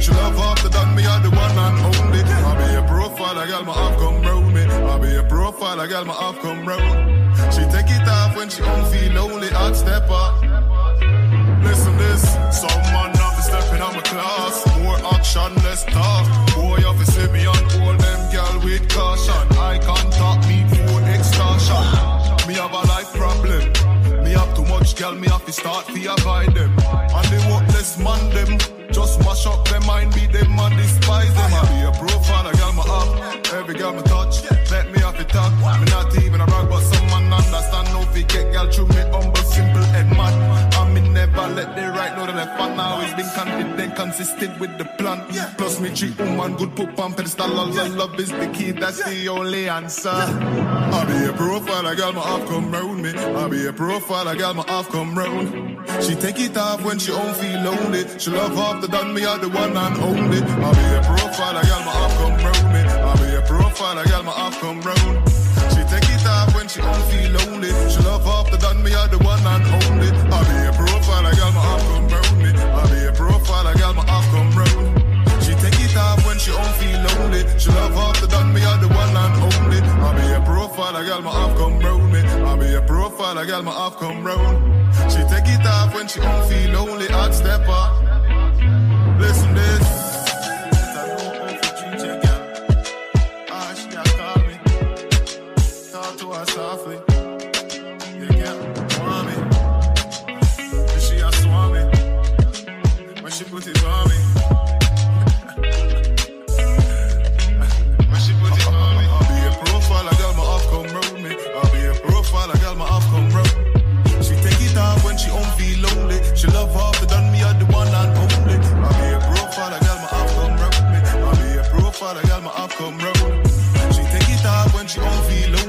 She love after done me, are the one and only. I be a profile, I got my up come round me. I be a profile, I got my up come round. She take it off when she don't feel lonely. I'd step up. Listen this, some man have to step in on my class. More action, less talk. Boy, have to see me on all them girl with caution. I can't talk me for extortion. Me have a life problem. Me have too much girl, me have to start to avoid them. And the worthless man them. Just mash up their mind, be them and despise them. I be a profile, a girl my up. Every girl me touch, let me have to talk. Me not even a rag, but some man understand. No fi get girl through me humble, simple. And me never let the right know the left, but now is been confident, consistent with the plan. Plus me treat woman good, put on pedestal. All the love is the key, that's the only answer. I be a profile, a girl my half come round me. I be a profile, a girl my half come round. She take it off when she don't feel lonely. She love off the done me are the one and only. I be a profile, a girl my half come round me. I be a profile, a girl my half come round. She take it off when she don't feel lonely. She love off the done me are the one and only. Love the done me are the one and only. I be a profile, a girl my half come round me. I be a profile, a girl my half come round. She take it off when she don't feel lonely. Hot stepper. Listen this. Softly. Profile, my come round. I'll be a profile, a girl my off come round. She take it off when she don't feel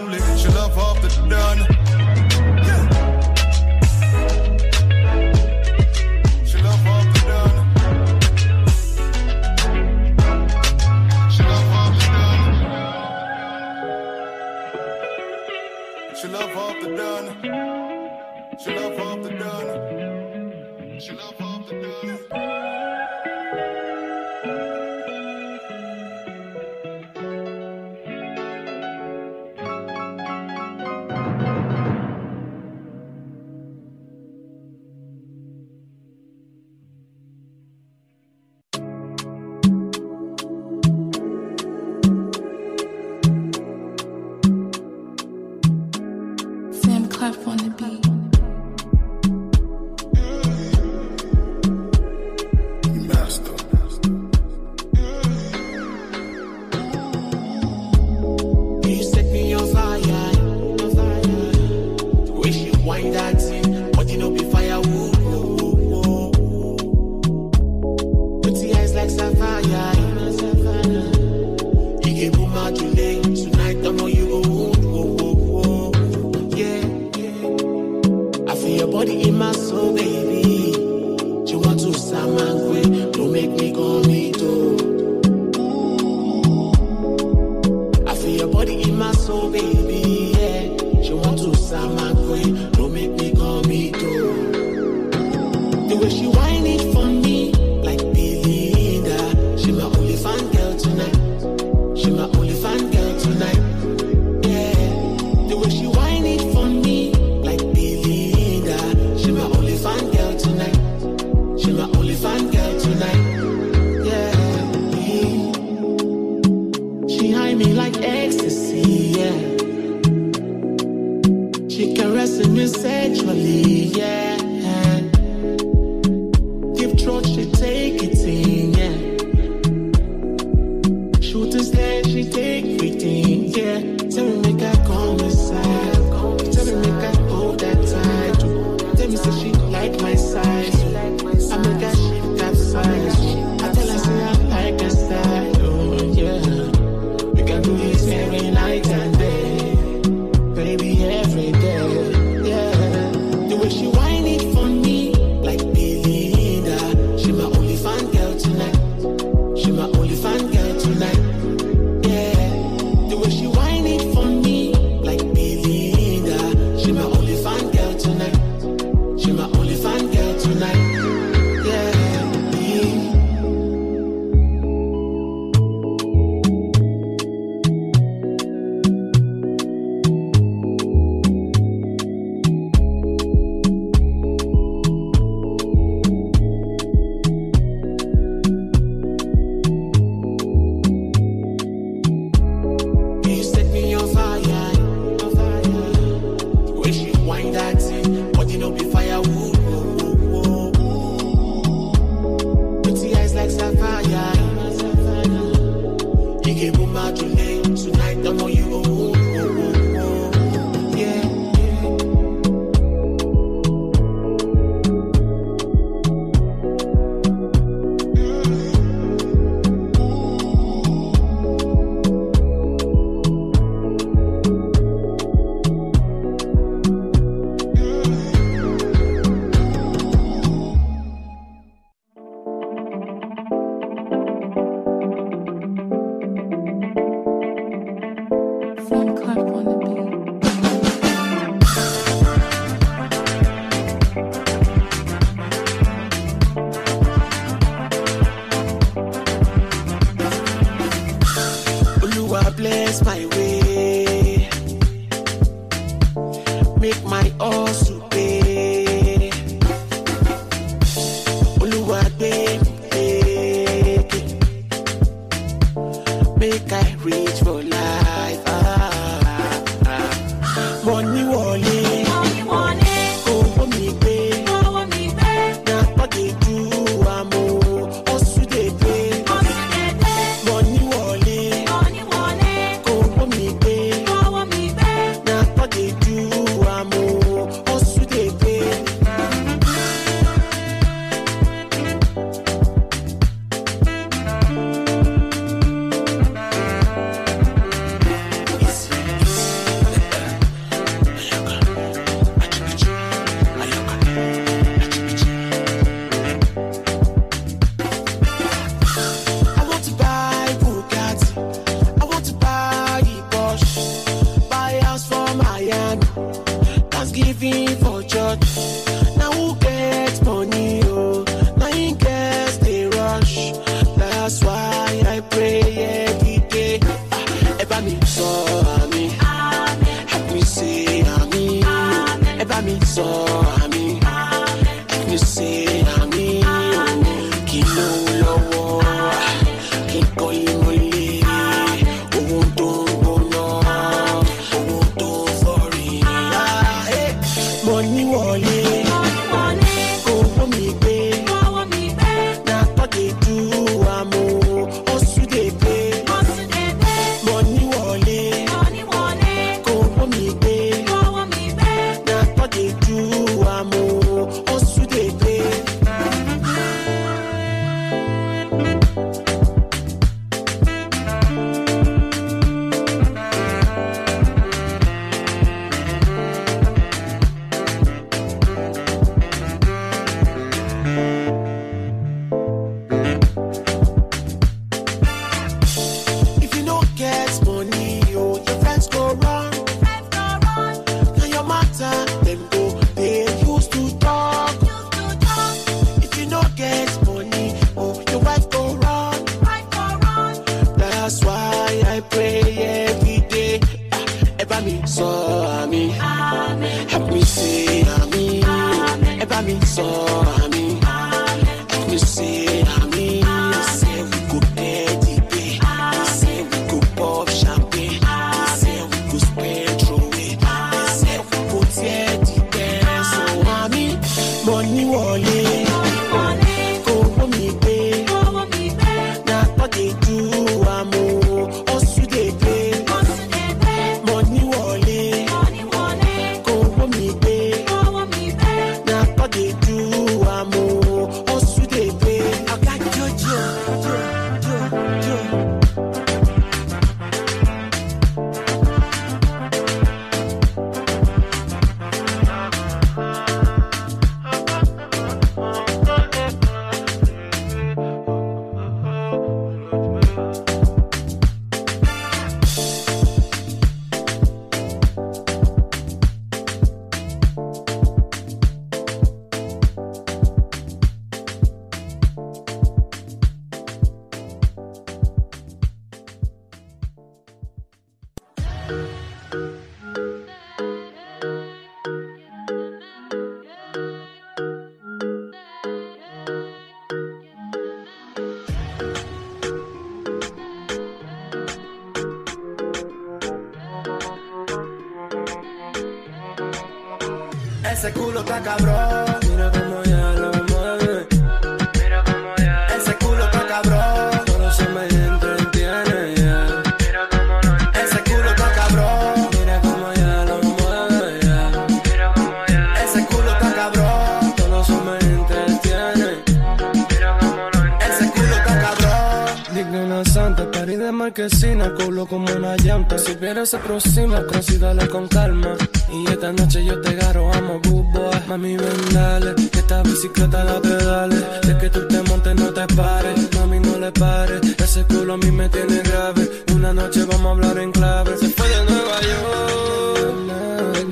marquesina, culo como una llanta. Si vieras se aproxima, considérala con calma. Y esta noche yo te garo, amo bubo. Mami, ven, dale, que esta bicicleta la pedale. De que tú te montes, no te pares. Mami, no le pares, ese culo a mí me tiene grave. Una noche vamos a hablar en clave. Se fue de Nueva York, na,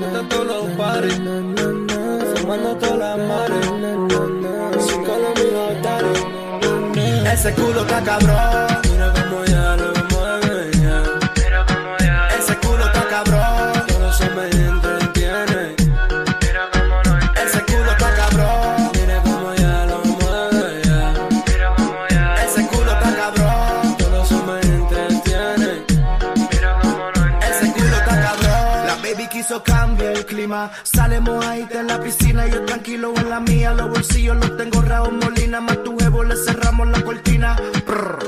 na, na, todos los pares. Fumando todas las mares. Sin Colombia, Ese culo está cabrón prima. Sale mojadita en la piscina, yo tranquilo en la mía. Los bolsillos los tengo raos molina, más tu jevo le cerramos la cortina. Prr.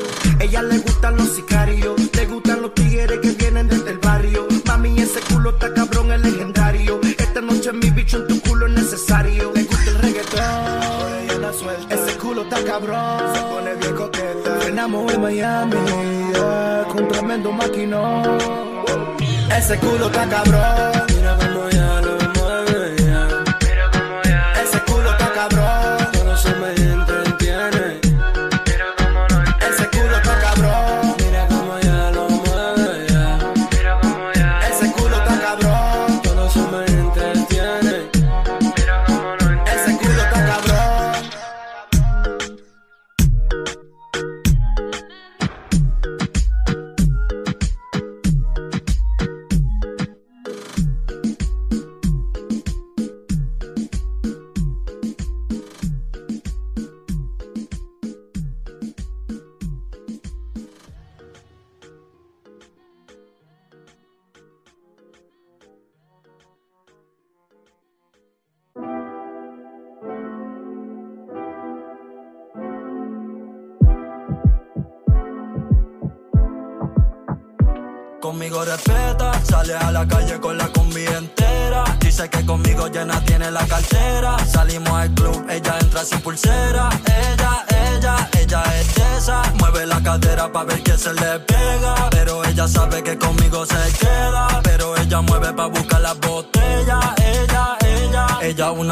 Ella le gustan los sicarios, le gustan los tigres que vienen desde el barrio. Mami, ese culo está cabrón, es legendario. Esta noche mi bicho en tu culo es necesario. Le gusta el reggaetón. Ese culo está cabrón, se pone bien coqueta. Frenamos en Miami, yeah, con tremendo maquinón. Ese culo está cabrón.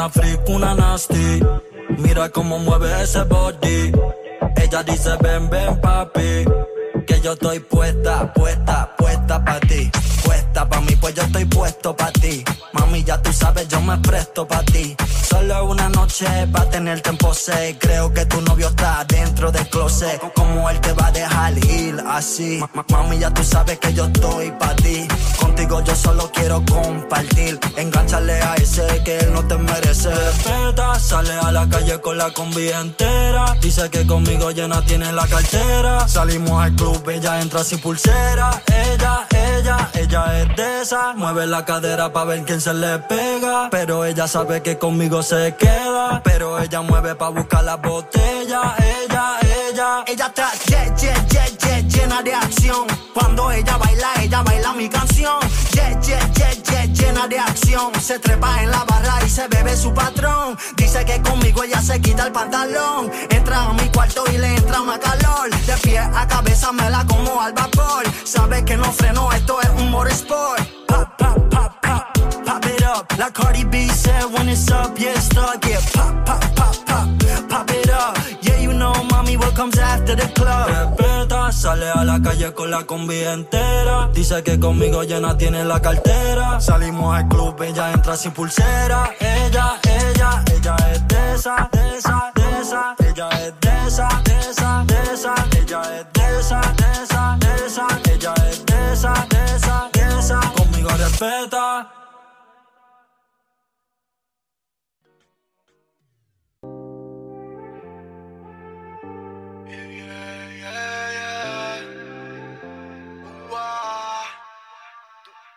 Una freak, una nasty. Mira cómo mueve ese body. Ella dice ven, ven papi. Que yo estoy puesta, puesta, puesta pa' ti. Puesta pa' mí, pues yo estoy puesto pa' ti. Mami, ya tú sabes, yo me presto pa' ti. Una noche pa' tenerte en pose. Creo que tu novio está dentro del closet. Como él te va a dejar ir así. Ma- Mami, ya tú sabes que yo estoy pa' ti. Contigo yo solo quiero compartir. Engánchale a ese que él no te merece. Respeta, sale a la calle con la combi entera. Dice que conmigo llena tiene la cartera. Salimos al club, ella entra sin pulsera. Ella, ella, ella es de esa. Mueve la cadera pa' ver quién se le pega. Pero ella sabe que conmigo se queda. Pero ella mueve pa' buscar la botella. Ella, ella. Ella está ye- ye- ye- ye- llena de acción. Cuando ella baila, ella baila mi canción. Llena de acción. Se trepa en la barra y se bebe su patrón. Dice que conmigo ella se quita el pantalón. Entra a mi cuarto y le entra una calor. De pie a cabeza me la como al vapor. Sabe que no freno, esto es un pop, pop, pop, pop it up. La Cardi B said when it's up, yeah, it's stuck. Yeah, pop, pop, pop, pop, pop it up. Yeah, you know, mommy, what comes after the club. Respeta, sale a la calle con la combi entera. Dice que conmigo llena tiene la cartera. Salimos al club, ella entra sin pulsera. Ella, ella, ella es de esa, de esa, de esa. Ella es de esa, de esa, de esa. Ella es de esa, de esa, de esa. Ella es de esa, de esa, de esa. Conmigo respeta.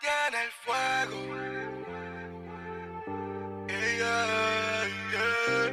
Tiene el fuego. Yeah, yeah, yeah.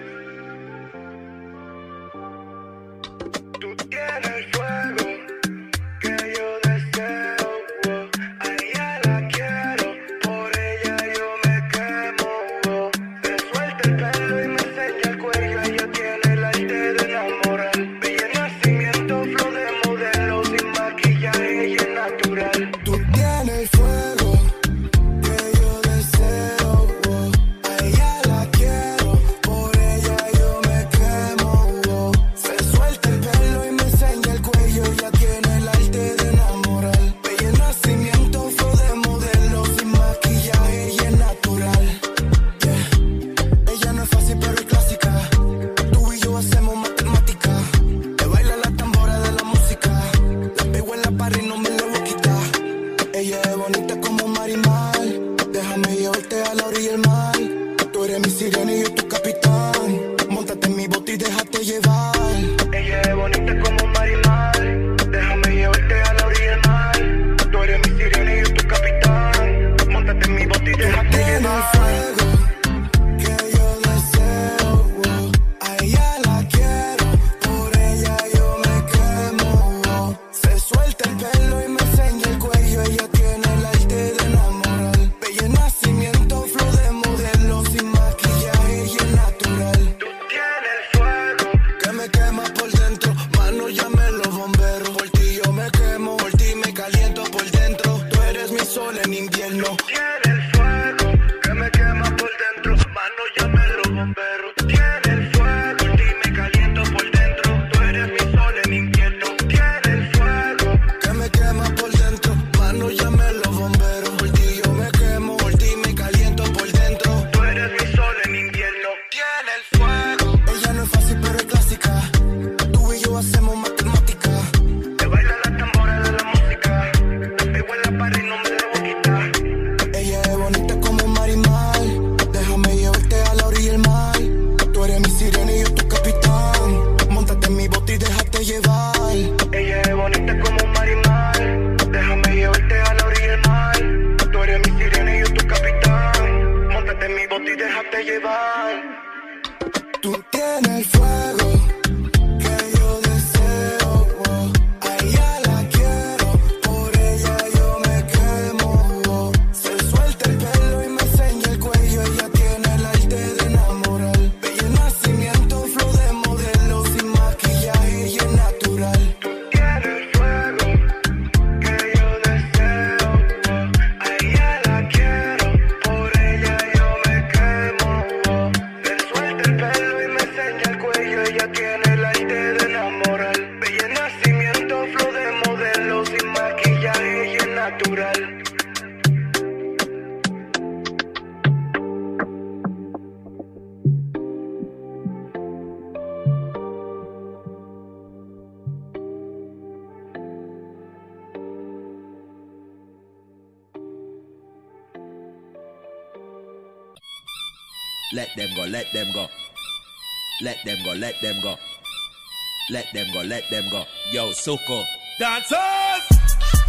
Soko. Dancers!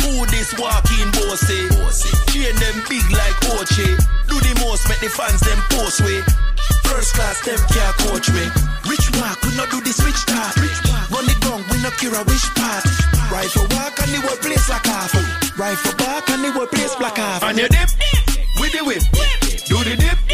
Who this walking bossy? Chain them big like Ochi. Do the most, make the fans them post way. First class, them can't coach me. Rich walk, we not do this rich talk. Run the gun, we not cure a wish part. Rifle walk and the whole place like half. Rifle back and the whole place black half. And you dip with the whip. Do the dip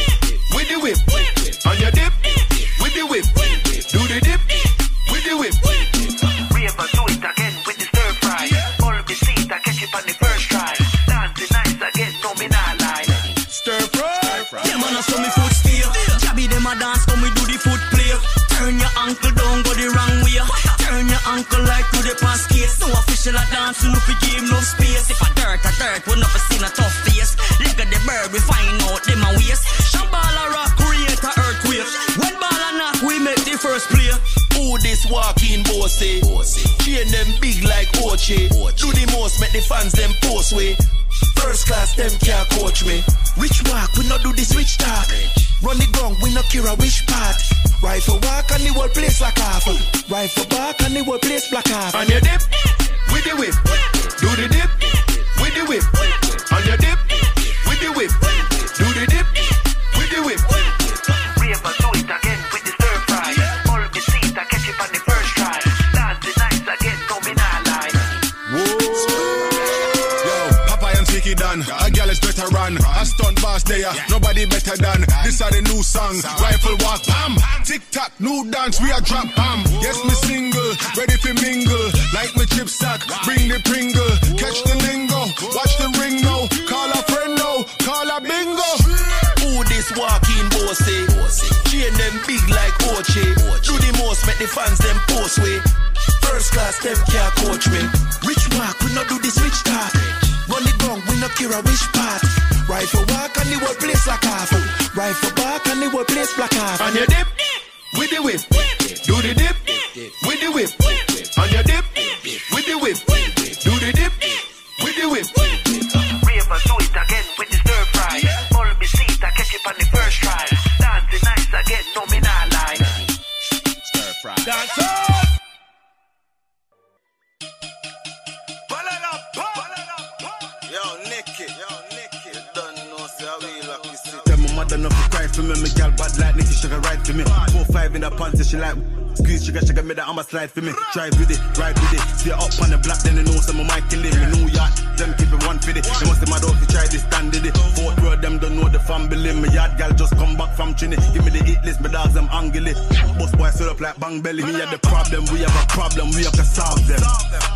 it, see up on the block, then they know some of my killing. Me New York, them keep it one for it. They must mad out to try this stand in it. Fourth road, them don't know the family. Me yard gal just come back from Trini. Give me the hit list, my dogs them angry. Boss boy set up like bang belly. Me had the problem, we have a problem, we have to solve them.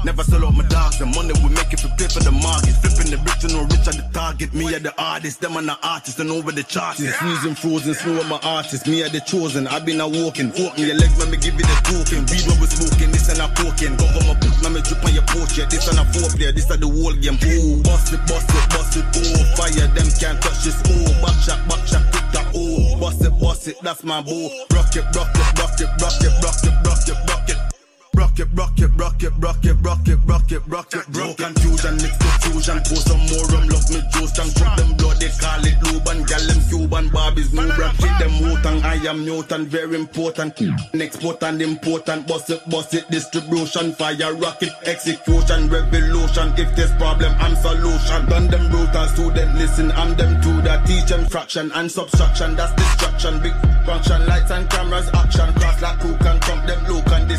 Never sell out my dogs, the money we make it for pay for the market. Flipping the bricks, you know, rich at the target. Me are the artist, them are the artists, and over the charts. Freezing frozen, snow my artist. Me are the chosen, I've been a walking. Open your legs, let me give you the token. Weed when we smoking, this and a coking. Cover my book, let me drip on your portrait. This and a foreplay, this are the whole game. Ooh, bust it, bust it, bust it. Oh, fire, them can't touch this. Oh, back shot, back shot, tick tock. Oh, bust it, bust it, that's my boo. Rock it, rock it, rock it, rock it, rock it, rock it, rock it. Rock it, rock it, rock it, rock it, rock it, rock it, rock it, rock it. confusion, mix the fusion. Pour some more rum, love me juice. Tang chuck them blood, they call it Luban. Gal them Cuban, Barbies, new bracket. Them Wotan, I am mutant, very important. Next and important. Bust it, bust it, distribution. Fire rocket, execution, revolution. If there's problem, I'm solution. Done them brutal student, listen, I'm them to the teach them fraction and subtraction. That's destruction. Big function, lights and cameras, action. Cross like who can come them look and this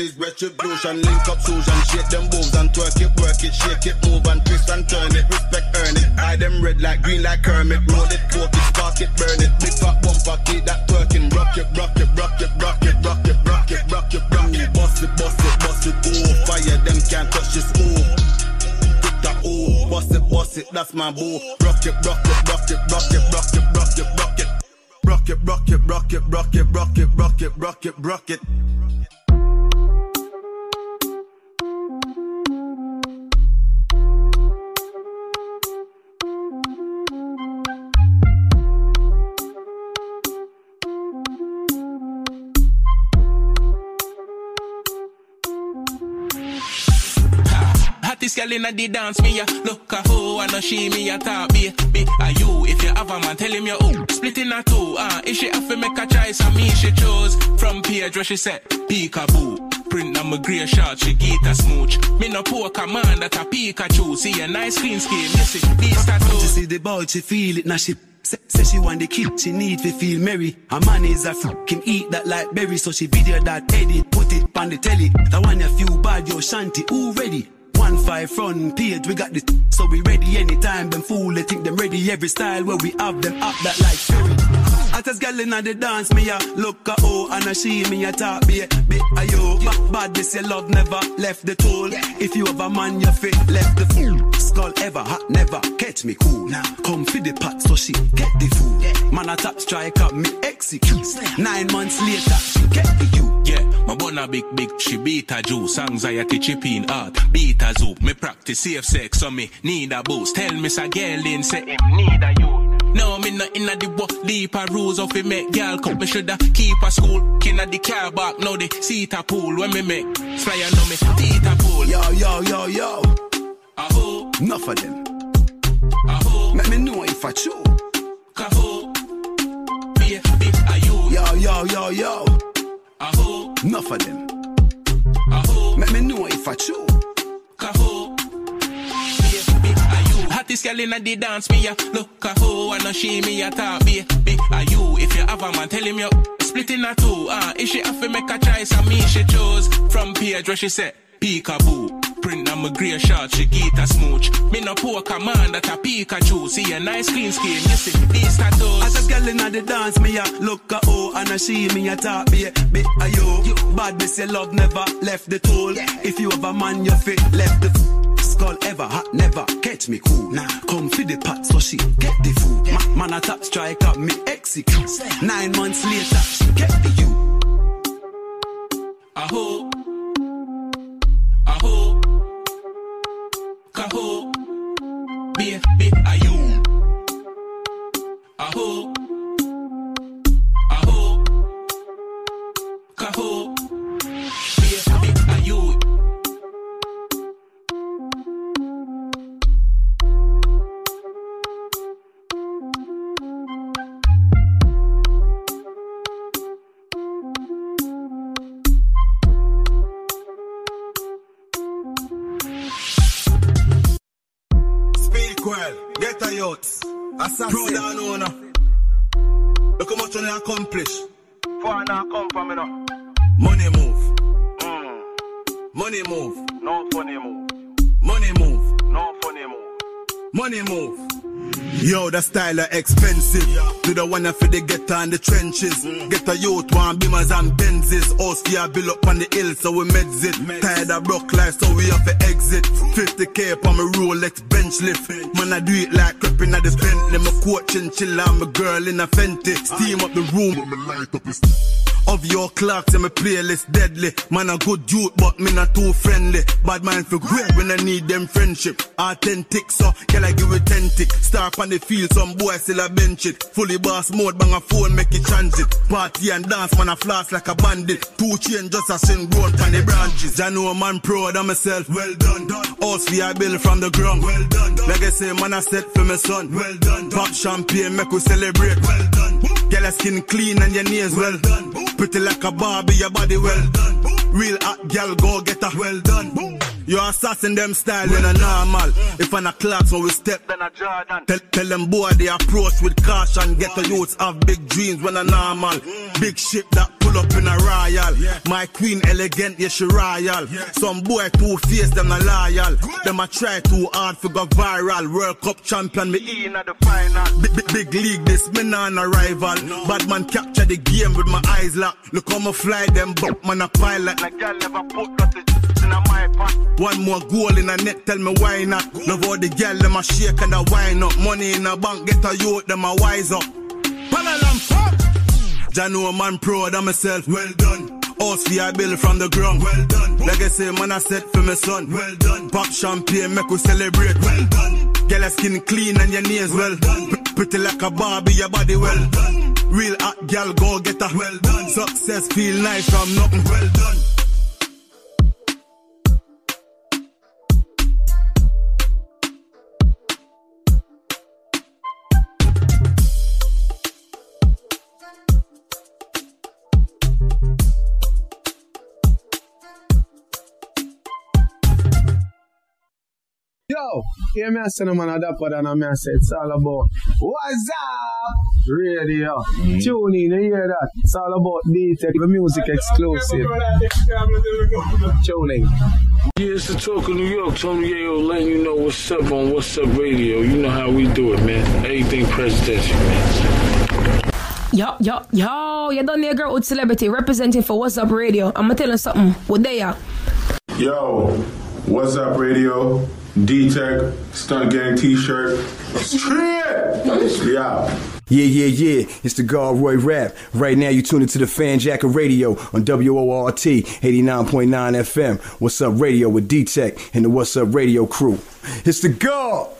this retribution. Link up Susan, shake them moves and twerk it, work it, shake it, move and twist and turn it. Respect, earn it. Eye them red like green like Kermit. Roll it, poke it, spark it, burn it. Big fat bumper, keep that twerking. Rock it, rock it, rock it, rock it, rock it, rock it, rock it, rock it. Bust it, bust it, bust it. Oh, fire, them can't touch this. Oh. Tick tock, oh, bust it, bust it, that's my boo. Rock it, rock it, rock it, rock it, rock it, rock it, rock it. Rock it, rock it, rock it, rock it, rock it, rock it, rock it, rock it. Hottest girl inna the dance, me ya look a hoe and a she me a talk be be a you. If you have a man, tell him you oh split in a two. Ah, if she have to make a choice, and me she chose from where she said peekaboo. Print on my grey shot, she get a smooch. Me no poor command that a Pikachu. See a nice clean scheme, you see these tattoos. She see the ball, she feel it, now she say, say she want the kid, she need to feel merry. Her man is a fucking eat that like berry, so she video that edit, put it on the telly. The one you feel bad, yo shanty, who ready? One five front page, we got this. so we ready anytime. Them fool, they think them ready every style where we have them up that like ferry. Hottest girl inna the dance, me a look a oh and a she me a talk be be a yo. Bad, bad this your love never left the tool. If you have a man, you fit left the fool. Skull ever hot, never catch me cool. Now come for the pot, so she get the food. Man a top strike up, me execute. Nine months later, she get the you. Yeah, my bona big big, she beat a juice, anxiety chipping art, beat a zoop. Me practice safe sex, so me need a boost. Tell me sa girl in say him need a you. No, me not inna the what deeper rules of it make girl come. Me shoulda keep a school, inna the car back, now the seat a pool when me make fly and know me teeth a pool. Yo yo yo yo. Aho, Enough of them. aho, Let me know if I chew. kaho. Be a you. Yo yo yo yo. Aho, Enough of them. aho, Let me know if I chew. Hottest girl inna the dance, me a look a hoe and a she me a talk be be a you. If you have a man, tell him you split in a two. Ah, if she have to make a choice, and me she chose from page where she said peekaboo. Print on my grey shot, she get a smooch. Me no poor command that a Pikachu. See a nice clean skin, you see these tattoos. As a girl inna the dance, me a look a oh and a she me a talk be be a yo. Bad miss your love never left the tool. If you have a man, you fit left the f- skull ever hot, never catch me cool. Nah, come feed the pot, so she get the food. Ma- man a top strike up, me execute. Nine months later, she get the you. Aho, aho, kaho, be be a you. Youth. Assassin. Pro down owner. Look how much you accomplish. Far now come from me now. Money move. Mm. Money move. No funny move. Money move. No funny move. Money move. Yo, the style are expensive. To the one for the get on the trenches. Get a youth, one beamers and Benzes. Us for build up on the hill, so we meds it. Tired of broke life, so we have to exit. 50k on my Rolex bench lift. Man, I do it like creeping at the Bentley. My coach and chill, I'm a girl in a Fenty. Steam up the room. Of your clocks and my playlist deadly. Man a good youth, but me not too friendly. Bad man for great when I need them friendship. Authentic, so can I give tick? Star on the field, some boy still a bench it. Fully boss mode, bang a phone, make it transit. Party and dance, man a floss like a bandit. Two chain just a sing grown on the branches. I know a man proud of myself. Well done, done. House we I build from the ground. Well done, done. Legacy man I set for my son. Well done, done. Pop champagne, make we celebrate. Well done. Get your skin clean and your nails well done. Pretty like a Barbie, your body well done. Real hot girl, go get a well done. Boom. You assassin them style when a normal. If I'm a clock, so we step, then a Jordan. Tell, tell them boy they approach with caution. Get the youths have big dreams when a normal. Big ship that pull up in a royal. My queen elegant, yeah she royal. Some boy two face them a loyal. Them a try too hard for go viral. World Cup champion, me in at the final. Big, big, big league, this me non a rival. Bad man capture the game with my eyes locked. Look how me fly them, but man a pilot. Like y'all never put nothing in my pot. One more goal in a net, tell me why not. Love all the girl, them a shake and a wine up. Money in a bank, get a youth, them a wise up. Palalam. Jah know man proud of myself. Well done. House we I build from the ground. Well done. Legacy man I set for my son. Well done. Pop champagne, make we celebrate. Well done. Get your skin clean and your nails well. Pretty like a Barbie, your body well. Real hot girl, go get a well done. Success feel nice from nothing. Well done. Yo, hear me I say no man a dapper than a me I say it's all about What's up? Radio. Mm-hmm. Tune in, you hear that? It's all about D-Tech, the music exclusive. Tune in. Yeah, it's the talk of New York. Tony Yayo letting you know what's up on What's Up Radio. You know how we do it, man. Everything presidential, man. Yo, yo, yo, you done there, girl with celebrity representing for What's Up Radio. I'm gonna tell you something. What they are? Yo, what's up, radio? D Tech, Stunt Gang t shirt. Yeah. Yeah, yeah, yeah. It's the God Roy Rap. Right now, you tune into the Fanjacker Radio on WORT 89.9 FM. What's up, radio with D Tech and the What's Up Radio crew. It's the God.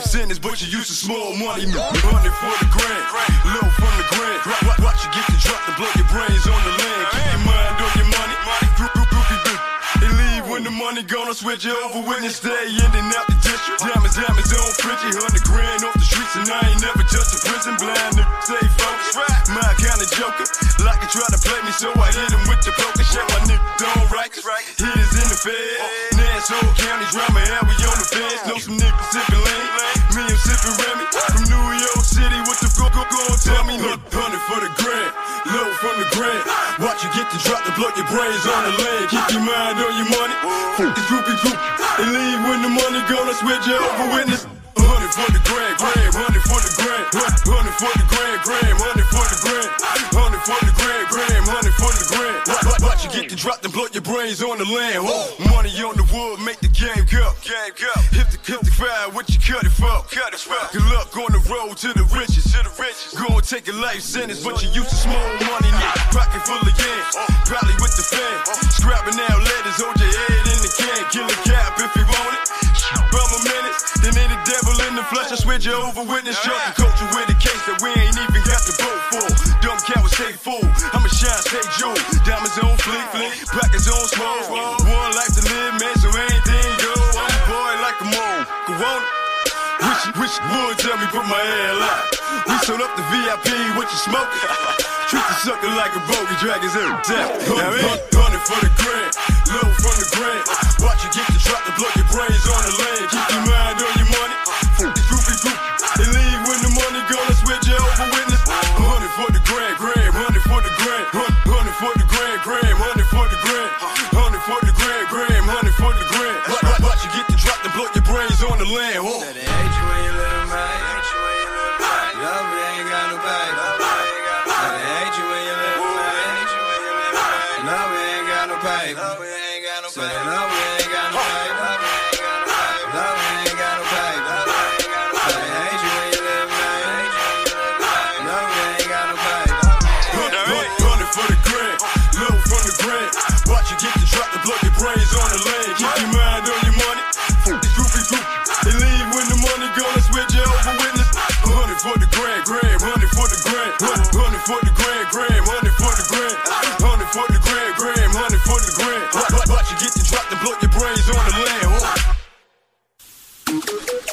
Life sentence, but you used to small money. Hundred for the grand, low from the grand. Watch, you get the drop to blow your brains on the land. Keep your mind on your money. And leave when the money gonna switch you over when you stay in and out the district. Diamonds, diamonds on Frenchie, hundred grand off the streets, and I ain't never just a prison blind. To stay focused, my kind of joker. Like he try to play me, so I hit him with the poker. Shut my nigga don't right. Hitters in the fed. Nassau County drama, and we on the fence. Know some niggas sipping lean. Me, I'm sipping Remy. From New York City, what the fuck go, go and tell me? Look, hundred for the grand, low from the grand. Watch you get the drop to blow your brains on the land. Keep your mind on your money. Fuck the groupie group. And leave when the money gonna switch you over witness. Hundred for the grand, grand, hundred for the grand, hundred for the grand, grand, hundred for the grand, hundred for the grand, grand, hundred for the grand. Watch, you get the drop and blow your brains on the land. Whoa. Money on the wood, make the game go. Game go. Hit the hit the fire, what you cut it for? Cut it for. Good luck on the road to the riches, to the riches. Go and take a life sentence, but you used to small money, nigga. Pocket full of yams, probably with the fan. Scrapping out letters, hold your head in the can. Kill a cap if you want it. Bum a minute, then the devil in the flesh. I switch you over witness, joking culture with a case that we ain't even got to vote for. Dumb cat would stay full. I'ma shine, stay jewel. Diamonds on fleek, fleek. Pockets on smoke. One life to live, man, so anything go. I'm boy like a mole. Wish, wish you would tell me put my hair out. We sold up the VIP, what you smoking? Treat the sucker like a bogey, drag his hair down. Hundred for the grand, low from the grand. Watch you get the drop to blow your brains on the land. Keep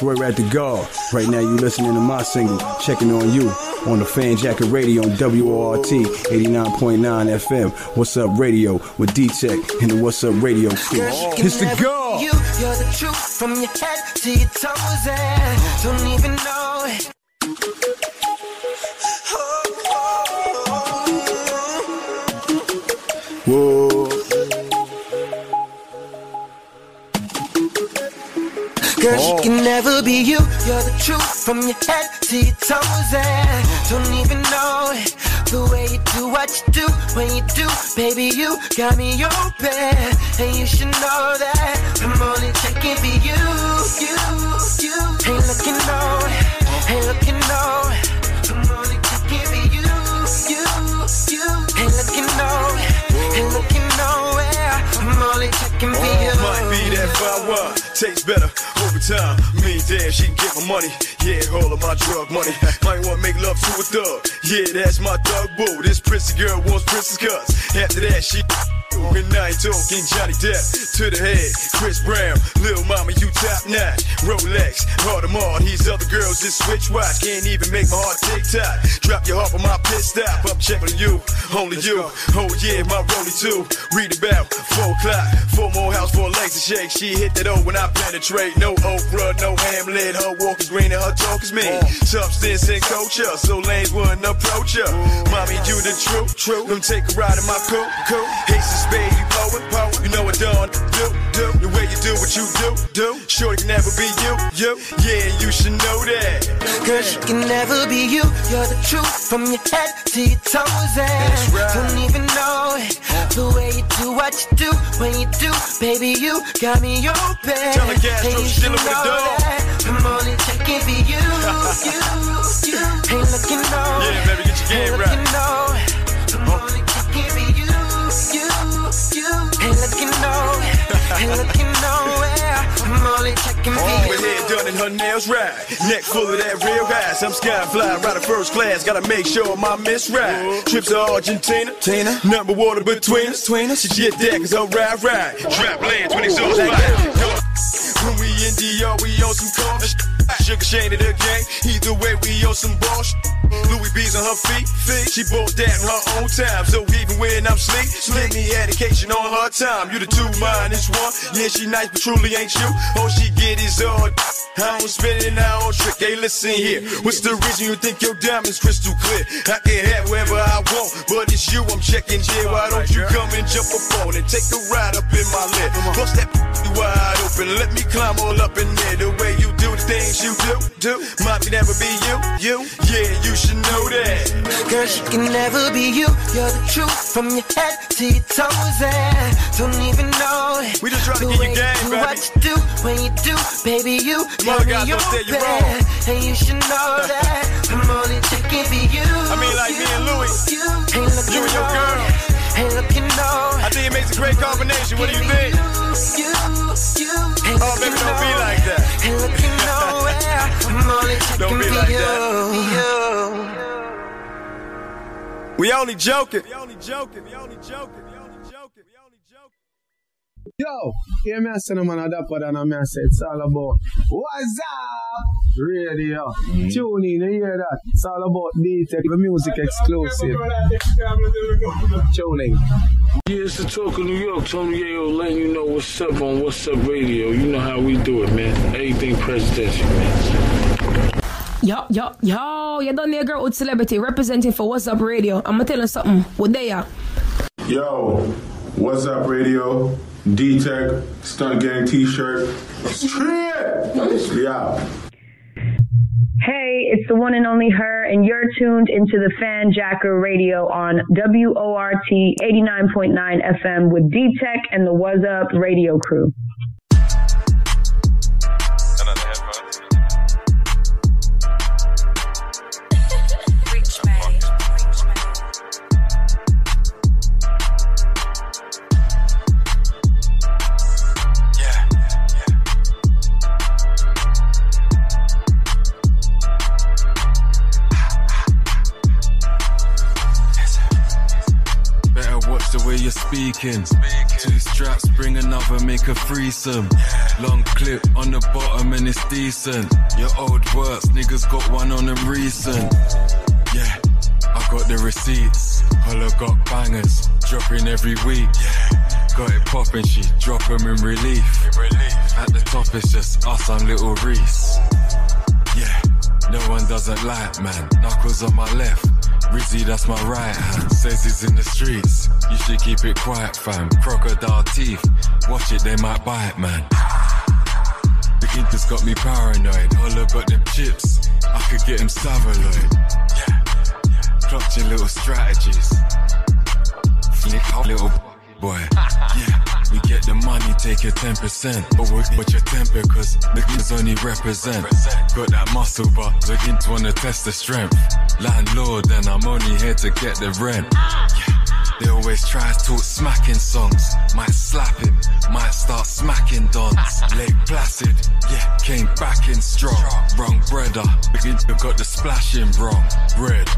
Roy at the guard. Right now, you listening to my single, Checking on You, on the Fanjacker Radio on WORT 89.9 FM. What's Up Radio with D Tech and the What's Up Radio crew. It's the guard. You, you're the truth from your head to your toes, and don't even know Girl, Oh. she can never be you. You're the truth from your head to your toes, and don't even know it. The way you do what you do when you do, baby, you got me open, and you should know that I'm only checking for you, you, you. Ain't looking nowhere, ain't looking nowhere. I'm only checking for you, you, you. Ain't looking nowhere, ain't looking nowhere. I'm only checking for oh, you. Oh, might be that wine, tastes better over time. Me damn, she can get my money. Yeah, all of my drug money. Might want to make love to a thug. Yeah, that's my thug boo. This prissy girl wants princess cuts. After that, she. And I ain't talking Johnny Depp to the head. Chris Brown, Lil Mama, you top notch. Rolex, Audemars, these other girls just switch watch. Can't even make my heart tick tock. Drop your heart on my pit stop. I'm checking you, only you. Oh yeah, my rollie too. Read about four o'clock, four more house, four legs to shake. She hit that O when I penetrate. No okra, no Hamlet. Her walk is green and her talk is mean. Substance and culture, so lanes wouldn't approach her. Mommy, you the truth, true. Them take a ride in my coupe, coupe. Ace spade, you power, power. You know what done, do, do. The way you do what you do, do. Sure it can never be you, you. Yeah, you should know that. Girl, she can never be you. You're the truth from your head to your toes, eh? and don't even know it. The way you do what you do when you do, baby, you got me open. Tell her Castro and you should know the that I'm only checking for you, <laughs> you, you. Ain't looking no, Yeah, baby, get your game ain't right. looking no. Ain't looking no, ain't looking nowhere. I'm only checking for All you. with hair done and her nails right. Neck full of that real gas. I'm sky fly, riding first class. Gotta make sure my miss right. Trips to Argentina. Tina. Number water between us. Between us. She get that cause her ride right. Trap land 20 souls fire. When we in DR, we on some coffee. Sugar Shane of the gang. Either way, we on some sh- Louis B's on her feet. feet. She bought that in her own time. So even when I'm sleep, give me education on her time. You the two mine, it's one. Yeah, she nice, but truly ain't you. All she get is all. I don't spend now on trick. Hey, listen here. What's the reason you think your diamond's crystal clear? I can have whatever I want, but it's you I'm checking. Yeah, why don't you come and jump a on and Take a ride up in my lip. Bust that <laughs> wide open. Let me climb all up in there. The way you do the things you do, do. Might never be you, you. Yeah, you should know that. Girl, she can never be you. You're the truth from your head to your toes, and don't even know it. We just trying to get you game, baby. What you do when you do, baby, you Mother got don't say you wrong. and you should know that I'm only checking for you. I mean, like me and Louis. You, You and your no, girl. Ain't looking no. I think it makes a great combination. What do you think? You, you, ain't Oh, baby, don't be like that. Ain't looking nowhere. I'm only checking Don't be like you. that. We only joking. Yo, hear me I say no man a dapper than me I say it's all about What's up? Radio. Tune in, you hear that? It's all about D-Tech, the music exclusive. Tune in. Yeah, it's the talk of New York. Tony Yayo letting you know what's up on What's Up Radio. You know how we do it, man. Everything presidential, man. Yo, yo, yo, you done there, girl with celebrity representing for What's Up Radio. I'm gonna tell you something. What they are? Yo, what's up, radio? D Tech, Stunt Gang t shirt. Out. Hey, it's the one and only her, and you're tuned into the Fanjacker Radio on WORT 89.9 FM with D Tech and the What's Up Radio crew. Two straps, bring another, make a threesome. Long clip on the bottom and it's decent. Your old works, niggas got one on them recent. Yeah, I got the receipts. Holla got bangers, dropping every week. Got it popping, she drop 'em in relief. At the top, it's just us and little Reese. Yeah, no one doesn't like, man. Knuckles on my left. Rizzy, that's my right hand. Says he's in the streets. You should keep it quiet, fam. Crocodile teeth. Watch it, they might bite, man. The Incas got me paranoid. Holla got them chips. I could get him savaloid. Yeah, Clutching little strategies. Flick out, little boy. Yeah, take your 10%. But what your temper, cause the kids only represent. Got that muscle, but the kids wanna test the strength. Landlord, and I'm only here to get the rent. Yeah. They always try to talk smacking songs. Might slap him, might start smacking dons. Lake Placid, yeah, came back in strong. Wrong brother, begin to got the splashing wrong. Bread,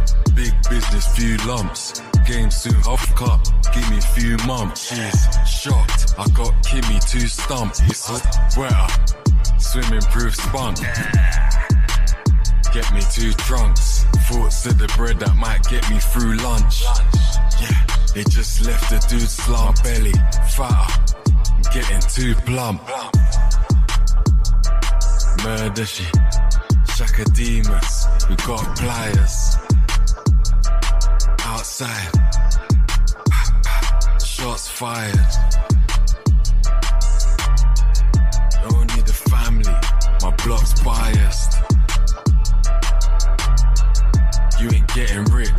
big business, few lumps. Game soon off cut, give me few months. She's shocked, I got Kimmy two stumps. It's wetter, swimming proof spunk. Get me two trunks. Thoughts of the bread that might get me through lunch. Yeah, it just left the dude slant belly. Fatter, getting too plump. Murder she, Shakademus, we got pliers. Outside, shots fired. Only the family, my block's biased. You ain't getting rich,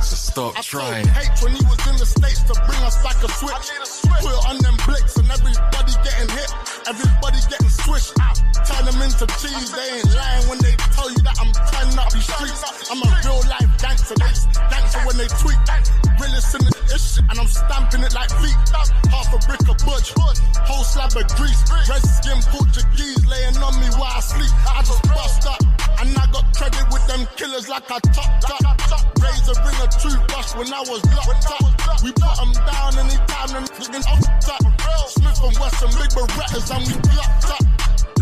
so stop trying. Hate when he was in the States to bring us back a switch. Put it on them blicks and everybody getting hit. Everybody getting swished out. Turn them into cheese. They ain't lying when they tell you that I'm turning up these streets. I'm a real life gangster. They gangster when they tweet. Realist in the shit. and I'm stamping it like feet. Half a brick of butch. Whole slab of grease. Red skin Portuguese laying on me while I sleep. I just bust up. And I got credit with them killers like I top top. Razor ring a toothbrush when I was locked up. We put them down anytime them niggas off top. Smith and Wesson, big Berettas and we blocked up.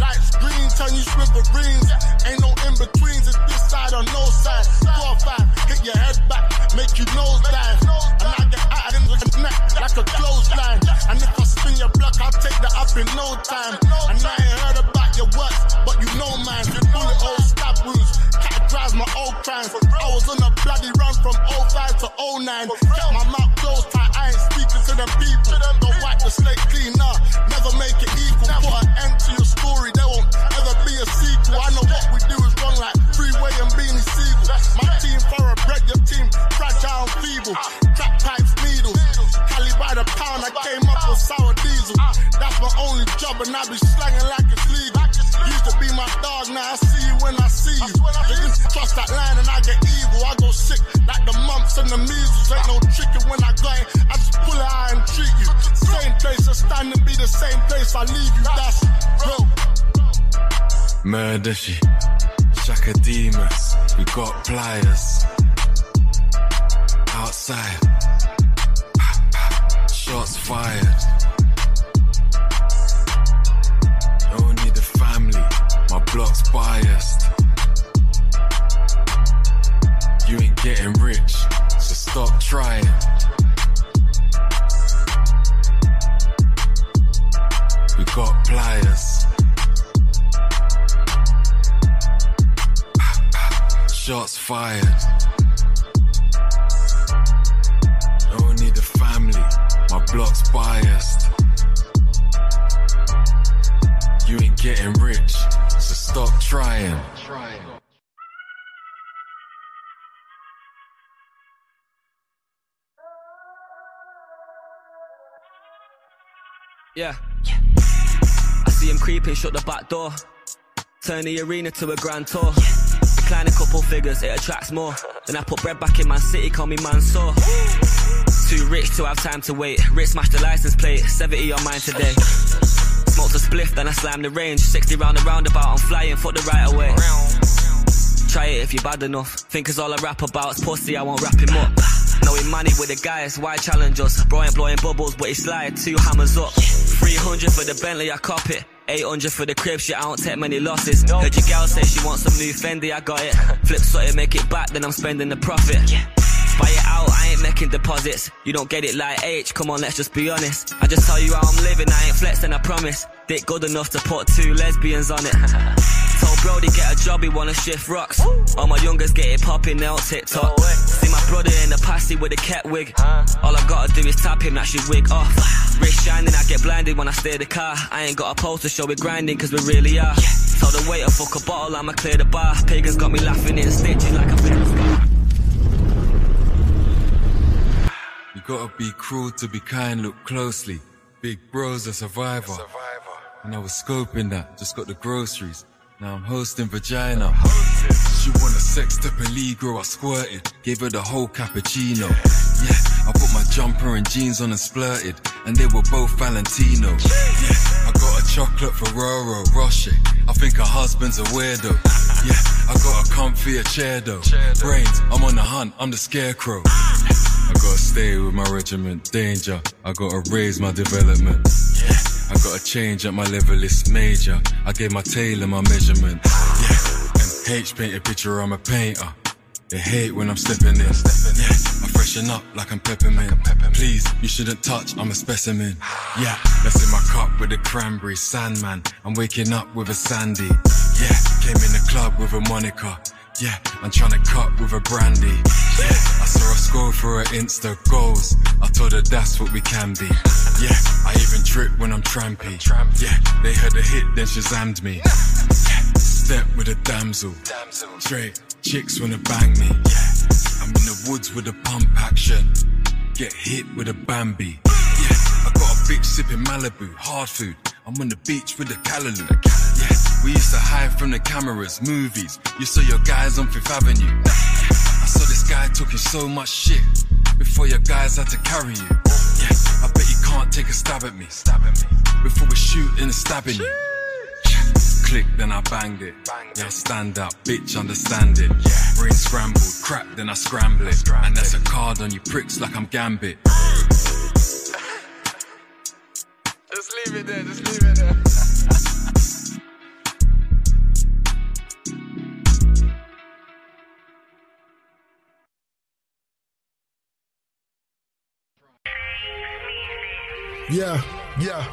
Lights green, turn you smithereens. Ain't no in betweens, it's this side or no side. Four or five, hit your head back, make you nose dive. And I get out of the neck like a clothesline. And if I spin your block, I'll take that up in no time. And I ain't heard about your works, but you know mine. You bullet old stab wounds, categorize my old crimes. I was on a bloody run from 05 to 09. Kept my mouth closed tight, I ain't speaking to them people. Don't wipe the slate clean, nah. Never make it equal. Put an end to your story, there won't ever be a sequel. I know what we do is wrong, like Freeway and Beanie Sigel. My team thoroughbred, your team fragile and feeble. Crack pipes, needles. Cali by the pound, I came up with sour diesel. That's my only job, and I be slanging like it's legal. Used to be my dog, now I see you when I see you. Just cross that line and I get evil. I go sick like the mumps and the measles. Ain't no tricking when I go in. I just pull out and treat you. Same place, I stand and be the same place I leave you. That's real. Murder she, Shakademus, we got pliers. Outside, shots fired. Block's biased. You ain't getting rich, so stop trying. We got pliers. Shots fired. Only the family, my block's biased. You ain't getting rich, stop trying. Yeah. yeah. I see him creeping, shut the back door. Turn the arena to a grand tour. Yeah. Decline a couple figures, it attracts more. Then I put bread back in my City, call me Mansour. Too rich to have time to wait. Rich smash the license plate, 70 on mine today. Smoked a spliff, then I slammed the range. 60 round the roundabout, I'm flying, foot the right away. Try it if you're bad enough. Think it's all I rap about, it's pussy, I won't wrap him up. Knowing money with the guys, why challenge us? Bro ain't blowing bubbles, but he slide, two hammers up. 300 for the Bentley, I cop it. 800 for the crib, shit, I don't take many losses. Heard your gal say she wants some new Fendi, I got it. Flip something, make it back, then I'm spending the profit. Buy it out, I ain't making deposits. You don't get it like H, come on, let's just be honest. I just tell you how I'm living, I ain't flexing, I promise. Dick good enough to put two lesbians on it. <laughs> Told Brody get a job, he wanna shift rocks. All my youngers get it popping, they on TikTok. See my brother in the passy with a cat wig. All I gotta do is tap him, that shit wig off. Wrist shining, I get blinded when I steer the car. I ain't got a pose to show we grinding, cause we really are. Tell the waiter, fuck a bottle, I'ma clear the bar. Pagans got me laughing in stitches like a film scar. You gotta be cruel to be kind, look closely. Big bro's a survivor. survivor And I was scoping that, just got the groceries. Now I'm hosting vagina. She wanna sex to peligro, I squirted. Gave her the whole cappuccino. Yeah, I put my jumper and jeans on and splurted. And they were both Valentino. Yeah, I got a chocolate Ferrero Rocher. I think her husband's a weirdo. Yeah, I got a comfy chair though. Brains, I'm on the hunt, I'm the scarecrow. Ah. I gotta stay with my regiment, danger. I gotta raise my development. I gotta change up my level, it's major. I gave my tailor my measurement. Yeah, and H paint a picture, I'm a painter. They hate when I'm stepping in. Yeah, I freshen up like I'm peppermint. Please, you shouldn't touch, I'm a specimen. Yeah, that's in my cup with a cranberry sandman. I'm waking up with a sandy. Yeah, came in the club with a Monica. Yeah, I'm trying to cut with a brandy. Yeah, I saw her scroll for her Insta goals. I told her that's what we can be. Yeah, I even trip when I'm trampy. Yeah, they heard the hit, then Shazammed me. Yeah, step with a damsel. Straight chicks wanna bang me. Yeah, I'm in the woods with a pump action. Get hit with a Bambi. Yeah, I got a bitch sipping Malibu, hard food. I'm on the beach with a Callaloo. We used to hide from the cameras, movies. You saw your guys on Fifth Avenue. I saw this guy talking so much shit before your guys had to carry you. Yeah, I bet you can't take a stab at me. Stab at me. Before we shoot and stabbing you. Click, then I banged it. Yeah, stand up, bitch, understand it. Brain scrambled, crap, then I scramble it. And that's a card on you pricks like I'm Gambit. Just leave it there, just leave it there. <laughs> Yeah, yeah.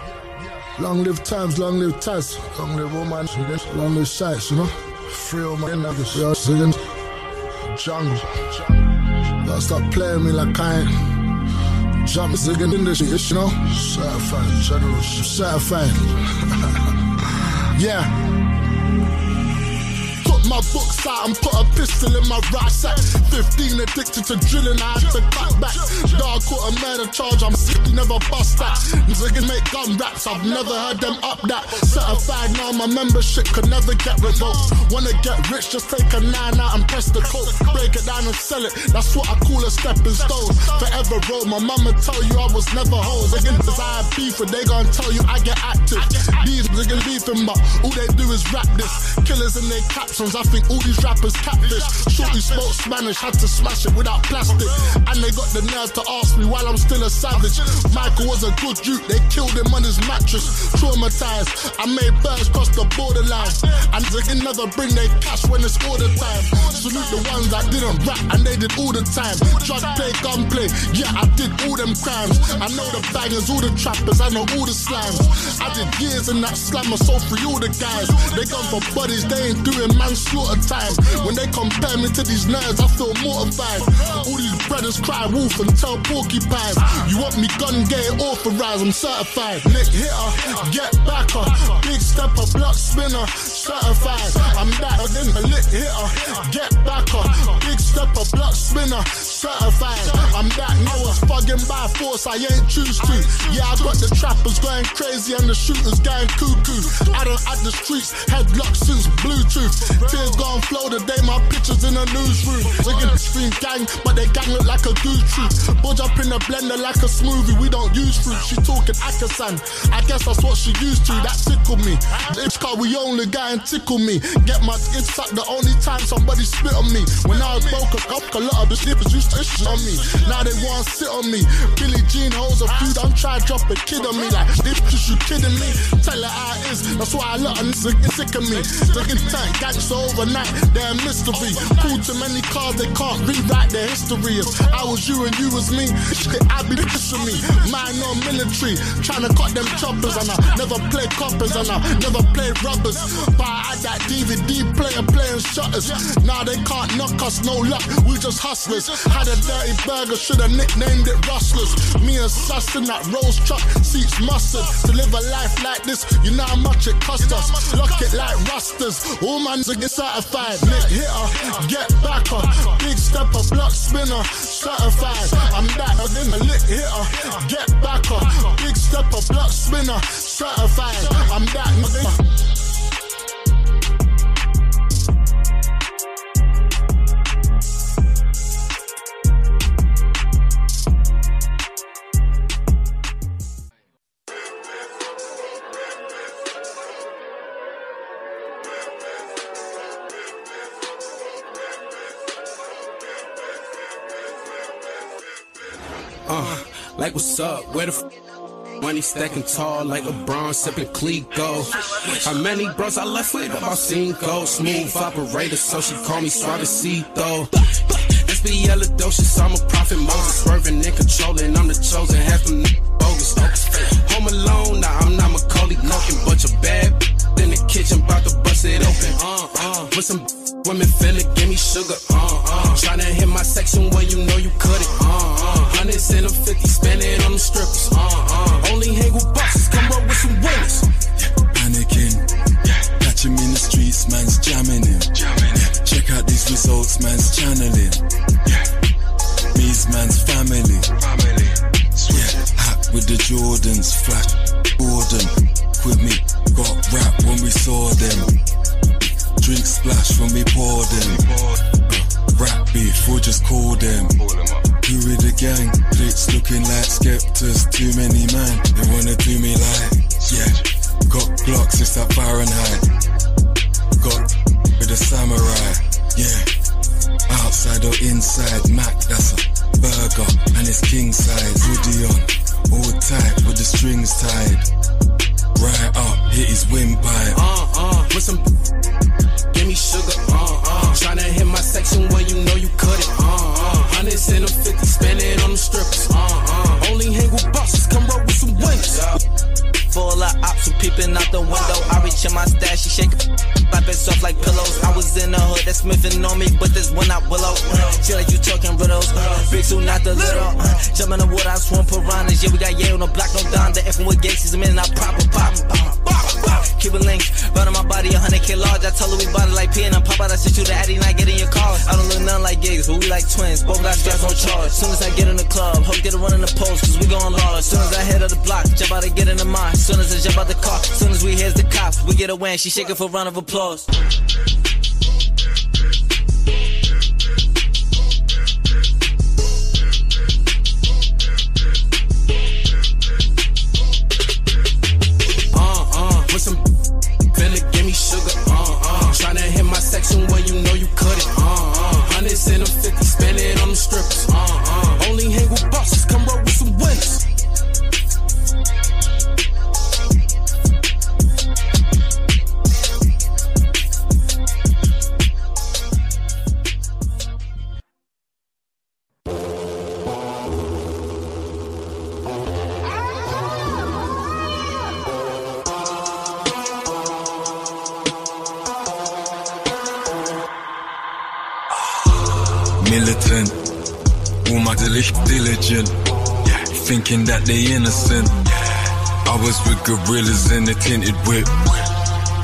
Long live times, long live Taz, long live woman, long live sights, you know. Free all my nuggets, we are singing jungle. Gotta stop playing me like I ain't. Jump singing in this shit, you know. Certified, general, certified. <laughs> yeah. My books out and put a pistol in my right sack. 15 addicted to drilling, I had to cut back. Dog caught a murder charge, I'm sick, never bust that. Niggas make gun raps, I've never heard them up that. Certified now, my membership could never get revoked. Wanna get rich, just take a nine out and press the coke. Break it down and sell it, that's what I call a stepping stone. Forever roll, my mama tell you I was never. Again, cause I have beef, and they gon' tell you I get active. These niggas beefing, but all they do is rap this. Killers in their captions, I think all these rappers catfish. Shorty spoke Spanish, had to smash it without plastic. And they got the nerve to ask me while I'm still a savage. Michael was a good dude, they killed him on his mattress. Traumatized, I made birds cross the borderline. And they can never bring their cash when it's order time. Salute the ones that didn't rap and they did all the time. Drug play, gun play, yeah, I did all them crimes. I know the bangers, all the trappers, I know all the slams. I did years in that slammer, so free all the guys. They gone for buddies, they ain't doing manslaughter time. When they compare me to these nerds, I feel mortified. All these brothers cry wolf and tell porcupines. You want me gun gay authorized, I'm certified. Nick hitter, get backer, big stepper, block spinner, certified. I'm that then a lit hitter, get backer, big stepper, block spinner, certified. I'm that. Was fucking by force, I ain't choose to. Yeah, I got the trappers going crazy and the shooters going cuckoo. I don't at the streets, headlock suits, Bluetooth. Tears gone flow the day my pictures in the newsroom. Wiggin stream gang, but they gang look like a goose troop. Budge up in the blender like a smoothie, we don't use fruit. She talking Akasan, I guess that's what she used to. That tickled me. It's cause we only guy and tickle me. Get my it sucked the only time somebody spit on me. When I was broke up, a lot of the slippers used to on me. Now they want to sit on me. Billy Jean holds a food, I'm trying to drop a kid on me. Like, this just you kidding me? Tell her how it is. That's why a lot of niggas sick of me. Taking tank gangster overnight, they're a mystery. Cool too many cars, they can't rewrite their history. If I was you and you was me, shit, I'd be this me. Mine no military, trying to cut them choppers, and I never play coppers, and I never play rubbers. But I had that DVD player playing shutters. Now they can't knock us, no luck, we just hustlers. Had a dirty burger, should've nicknamed it Rustlers. Me and Sus in that rose truck, seats mustard. To live a life like this, you know how much it cost us. Lock it like rusters, all man's are get certified. Nick hitter, get back up. Big stepper, block spinner, certified. I'm that, then a lick hitter, get back up. Big stepper, block spinner, certified. I'm that, like what's up? Where the f- money stacking tall like LeBron sipping Clico. How many bros I left with? About cinco. Smooth operator, so she call me Suavecito. SBL Adocious, I'm a profit Moses swerving and controlling. I'm the chosen. Half them bogus. Home alone, nah, I'm not Macaulay Culkin. Bunch of bad in the kitchen, about to bust it open. Uh, uh, with some women finna give me sugar. Uh, uh, tryna hit my section where you know you cut it. Uh, uh, hundreds and a fifty, spend it on them strippers. Uh, uh, only hang with bosses, come up with some winners. Panicking, catch him in the streets, man's jamming him. Check out these results, man's channeling. Me's man's family. Yeah, hat with the Jordans, flash Gordon. With me, got rap when we saw them. Drink splash when we pour them. Uh, rap beef, we'll just call them. Who with the gang? Plates looking like skepters. Too many man, they wanna do me like, yeah. Got Glocks, it's that Fahrenheit. Got with a samurai, yeah. Outside or inside, Mac, that's a burger. And it's king size, hoodie on. All tight with the strings tied. Right up, hit his windpipe. Uh, uh, with some give me sugar. Uh, uh, tryna hit my section where you know you cut it. Uh, uh, hundreds and a fifty, spend it on the strippers. Uh, uh, only hang with bosses, come roll with some winners. Full of ops who peeping out the window. I reach in my stash, she shake it, clap it soft like pillows. I was in the hood, that's smithing on me, but this one not willow. She like you talking riddles. Big suit, not the little. Uh, jump in the water, I swim piranhas. Yeah, we got yeah on the block, no dime. The F with gangsters, a minute, I pop it, pop Keep it linked, right on my body, a 100k large. I told her we bought it like P and I'm pop out. I sent you the Addy, not get in your car. I don't look nothing like gigs, but we like twins. Both got straps on charge. Soon as I get in the club, hope get a run in the post, cause we going large. Soon as I head of the block, jump out and get in the mine. Soon as I jump out the car, soon as we hears the cops, we get a win. She shaking for a round of applause. Thinking that they innocent. I was with gorillas in a tinted whip,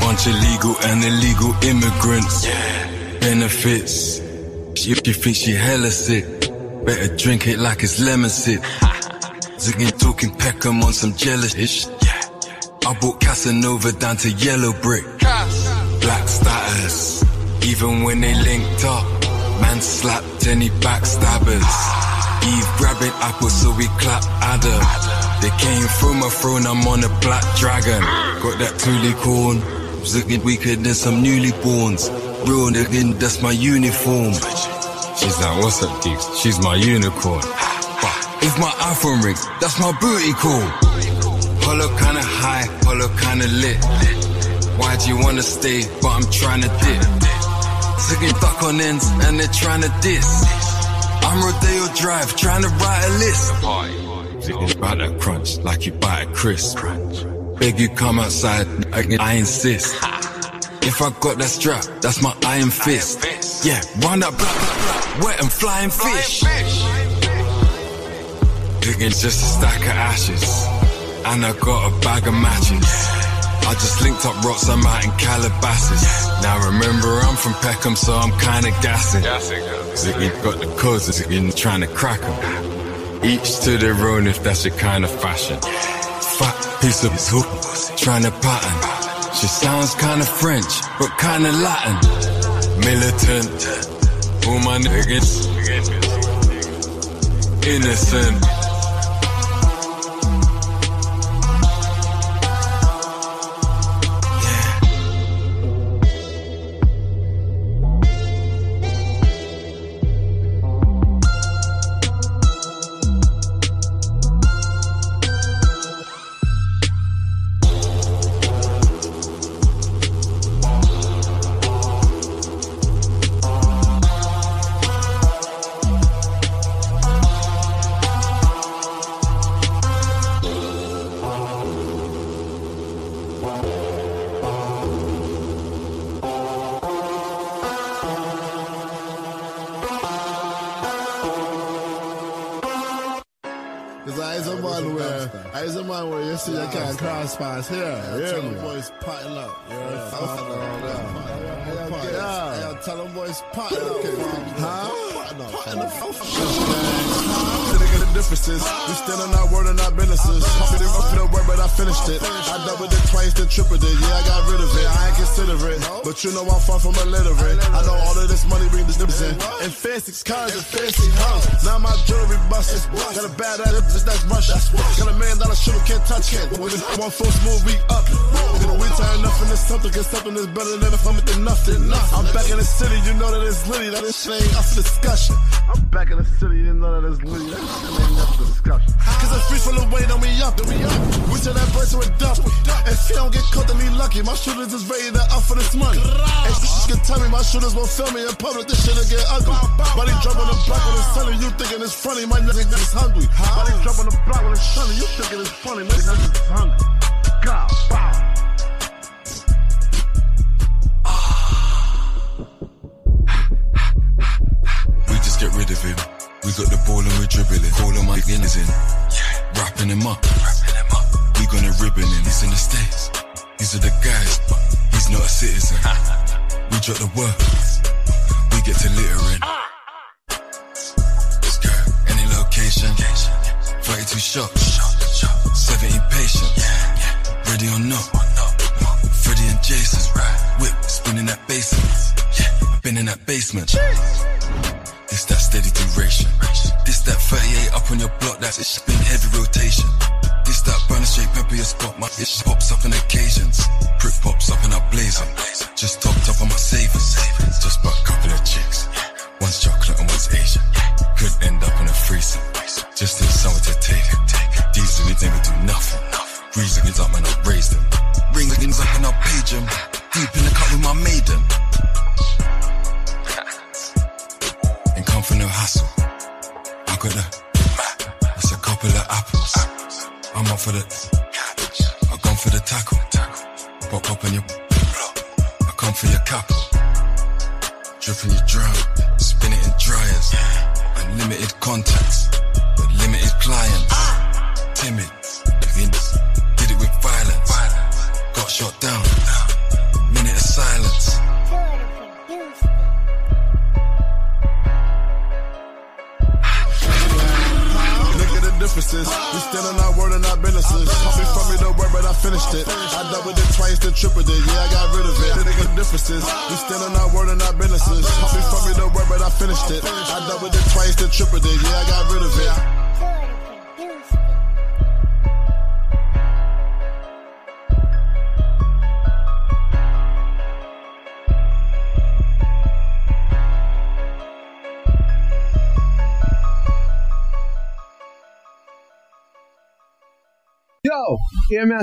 bunch of legal and illegal immigrants. Benefits, if you think she hella sick, Better drink it like it's lemon sip. <laughs> Zigging talking Peckham on some jealous. I brought Casanova down to yellow brick. Black status. Even when they linked up, man slapped any backstabbers. Eve grabbing apples, so we clap Adam. They came through my throne, I'm on a black dragon. Got that toolie corn. Zigging weaker than some newlyborns. Real nigga, that's my uniform. She's like, what's up, Deeks? She's my unicorn. If my iPhone rings, that's my booty call. Hollow kinda high, hollow kinda lit. Why'd you wanna stay, but I'm trying to dip? Zigging duck on ends, and they're trying to diss. I'm Rodeo Drive, trying to write a list. Zigging about that crunch, like you buy a crisp. Beg you come outside, I, insist. If I got that strap, that's my iron fist. Yeah, run that black, wet and flying fish. Digging's just a stack of ashes. And I got a bag of matches. I just linked up rocks, I'm out in Calabasas. Now remember, I'm from Peckham, so I'm kinda gassing. Ziggy got the codes, Ziggy trying to crack crack 'em. Each to their own if that's your kind of fashion. Fat piece of hook, trying to pattern. She sounds kinda French, but kinda Latin. Militant, all my niggas. Innocent. Pass here. Yeah, Yeah, tell them boys potting up. Yeah, fuck fuck around around, now. yeah. Yeah, tell them boys potting up. Huh? Potting up. Potting up. Sitting in the differences. We still on our word and our businesses. Pretty rough in the word, but I finished it. I doubled it twice, then tripled it. Yeah, I got rid of it. I ain't consider it. But you know I'm far from illiterate. I know all of this money bring the difference in. And fancy cars and fancy house. Now my jewelry busted. Got a bad ass, that's Russia. Got a million dollar shooter, can't touch it. This one full smooth, we up. Nigga, we turn nothing to something, cause something is better than if I'm at the nothing. I'm back in the city, you know that it's litty. That this shit ain't up for discussion. I'm back in the city, you know that it's litty. That shit ain't up for discussion. Cause it's free full of weight on me up. We up. We tell that person with dump. If he don't get caught, then he lucky. My shooters is ready to up for this money. And she can tell me my shooters won't film me in public. This shit'll get ugly. Body drop on the block when it's sunny. You thinking it's funny. My nigga is hungry. Body drop on the block when it's sunny. You thinking it's funny. My nigga is hungry.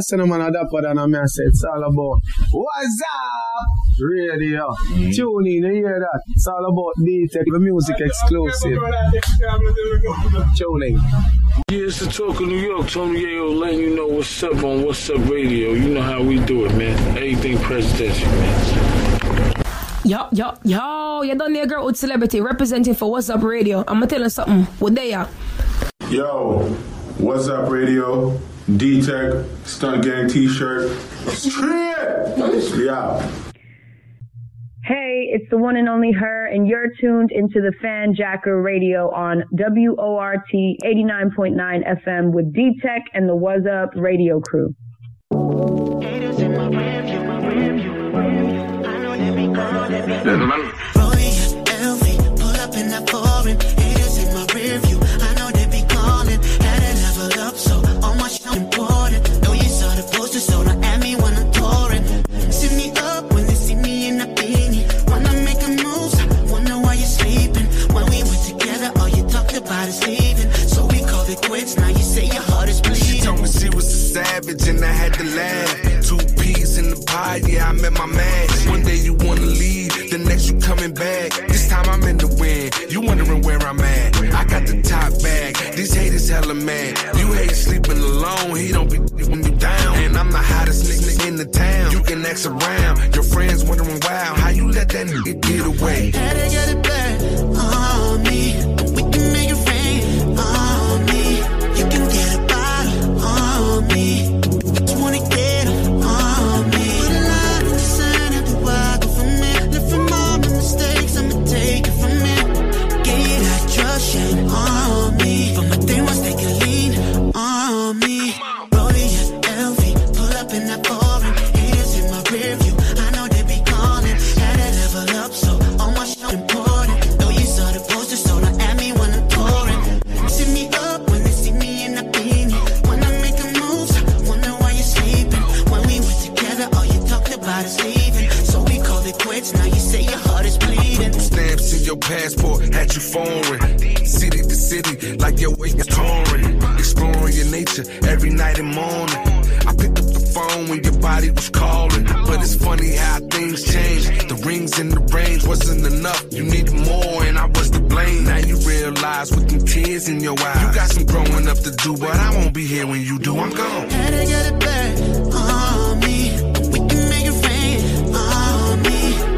Say no man a dapper than a me a say it's all about What's up radio. Mm-hmm. Tune in, you hear that? It's all about D-Tech, the music exclusive. Tune in. Yeah, it's the talk of New York. Tony Yayo letting you know what's up on What's Up Radio. You know how we do it, man. Everything presidential, man. Yo, yo, yo, You're done there, girl with celebrity representing for What's Up Radio. I'ma tell you something. What they are? Yo, what's up, radio? D Tech, Stunt Gang t shirt. Straight! Yeah. Hey, it's the one and only her, and you're tuned into the Fanjacker Radio on WORT 89.9 FM with D Tech and the What's Up Radio crew. Gentlemen. pull Two peas in the pie, yeah, I met my match. One day you wanna leave, the next you coming back. This time I'm in the wind, you wondering where I'm at. I got the top bag, these haters hella mad. You hate sleeping alone, he don't be when you down. And I'm the hottest nigga in the town. You can ask around, your friends wondering wow, how you let that nigga get away? Had to get it back on me. Every night and morning. I picked up the phone when your body was calling. But it's funny how things change. The rings and the range wasn't enough. You needed more, and I was to blame. Now you realize with them tears in your eyes. You got some growing up to do, but I won't be here when you do. I'm gone. To get it back on me. We can make it rain on me.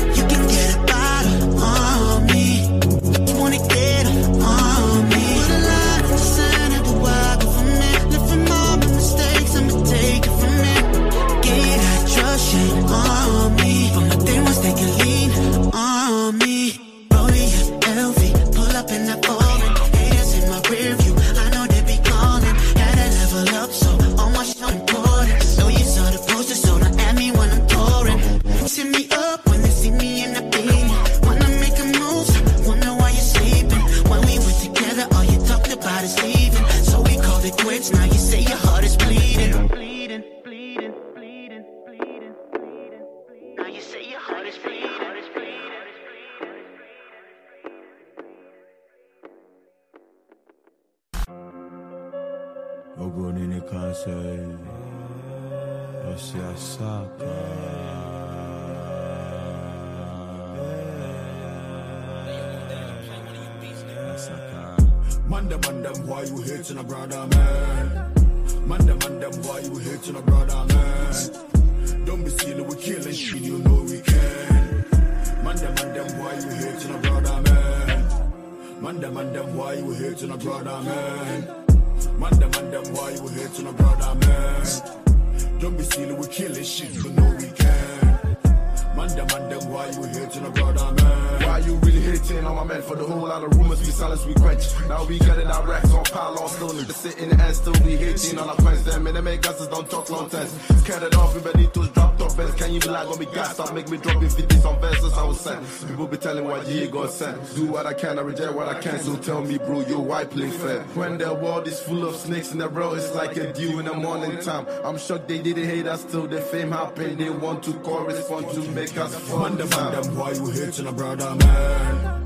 Do what I can, I reject what I can. So tell me, bro, you why play fair? When the world is full of snakes in the road, it's like a dew in the morning time. I'm shocked they didn't hate us till the fame happened. They want to correspond to make us fun. Man, them, man, them, why you hating a brother, man?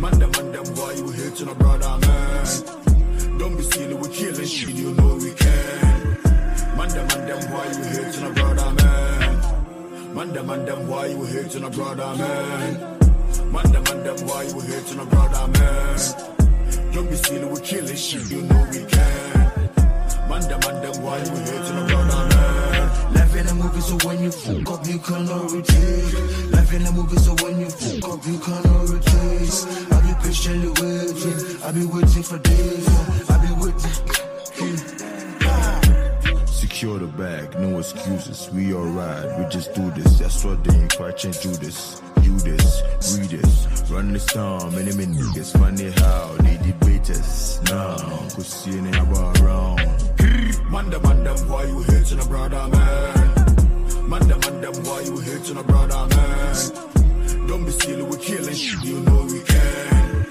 Man, them, man, them, why you hating a brother, man? Don't be silly, we killing shit, you know we can. Man, them, man, them, why you hating a brother, man? Man, them, man, them, why you hating a brother, man? Man, them, man, them, why you hating a brother, man? Don't be silly, we killing shit, you know we can. Man, them, man, them, why you hating a brother, man? Life in the movie, so when you fuck up, you cannot retreat. Life in the movie, so when you fuck up, you cannot retreat. I be patiently waiting, I be waiting for days. I be waiting. Secure the bag, no excuses. We alright, we just do this. That's what they ain't quite change do this. You this, read this, run this town. Many many niggas funny how they debate us. Now, cause seeing it about around. Man, them, man, them, why you hating a brother, man? Man, them, man, them, why you hating a brother, man? Don't be silly, we killing you know we can.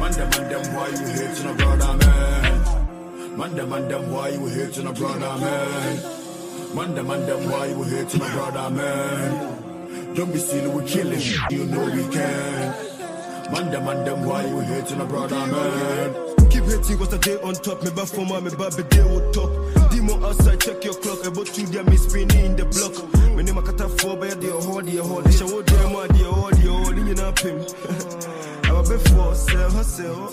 Man, them, man, them, why you hating a brother, man? Man, them, man, them, why you hating a brother, man? Man, them, man, them, why you hating a brother, man? Don't be silly, we killing you know we can. Man, them, man, them, why you hating a brother, man? Keep hating cause the day on top. Me back for my me back be day on top. Demo outside, check your clock. About two there, me spinning in the block. Me name a kata four by the hard, the hard. They show them my the hard, the hard. You know him. I'm a bit for sell hustle.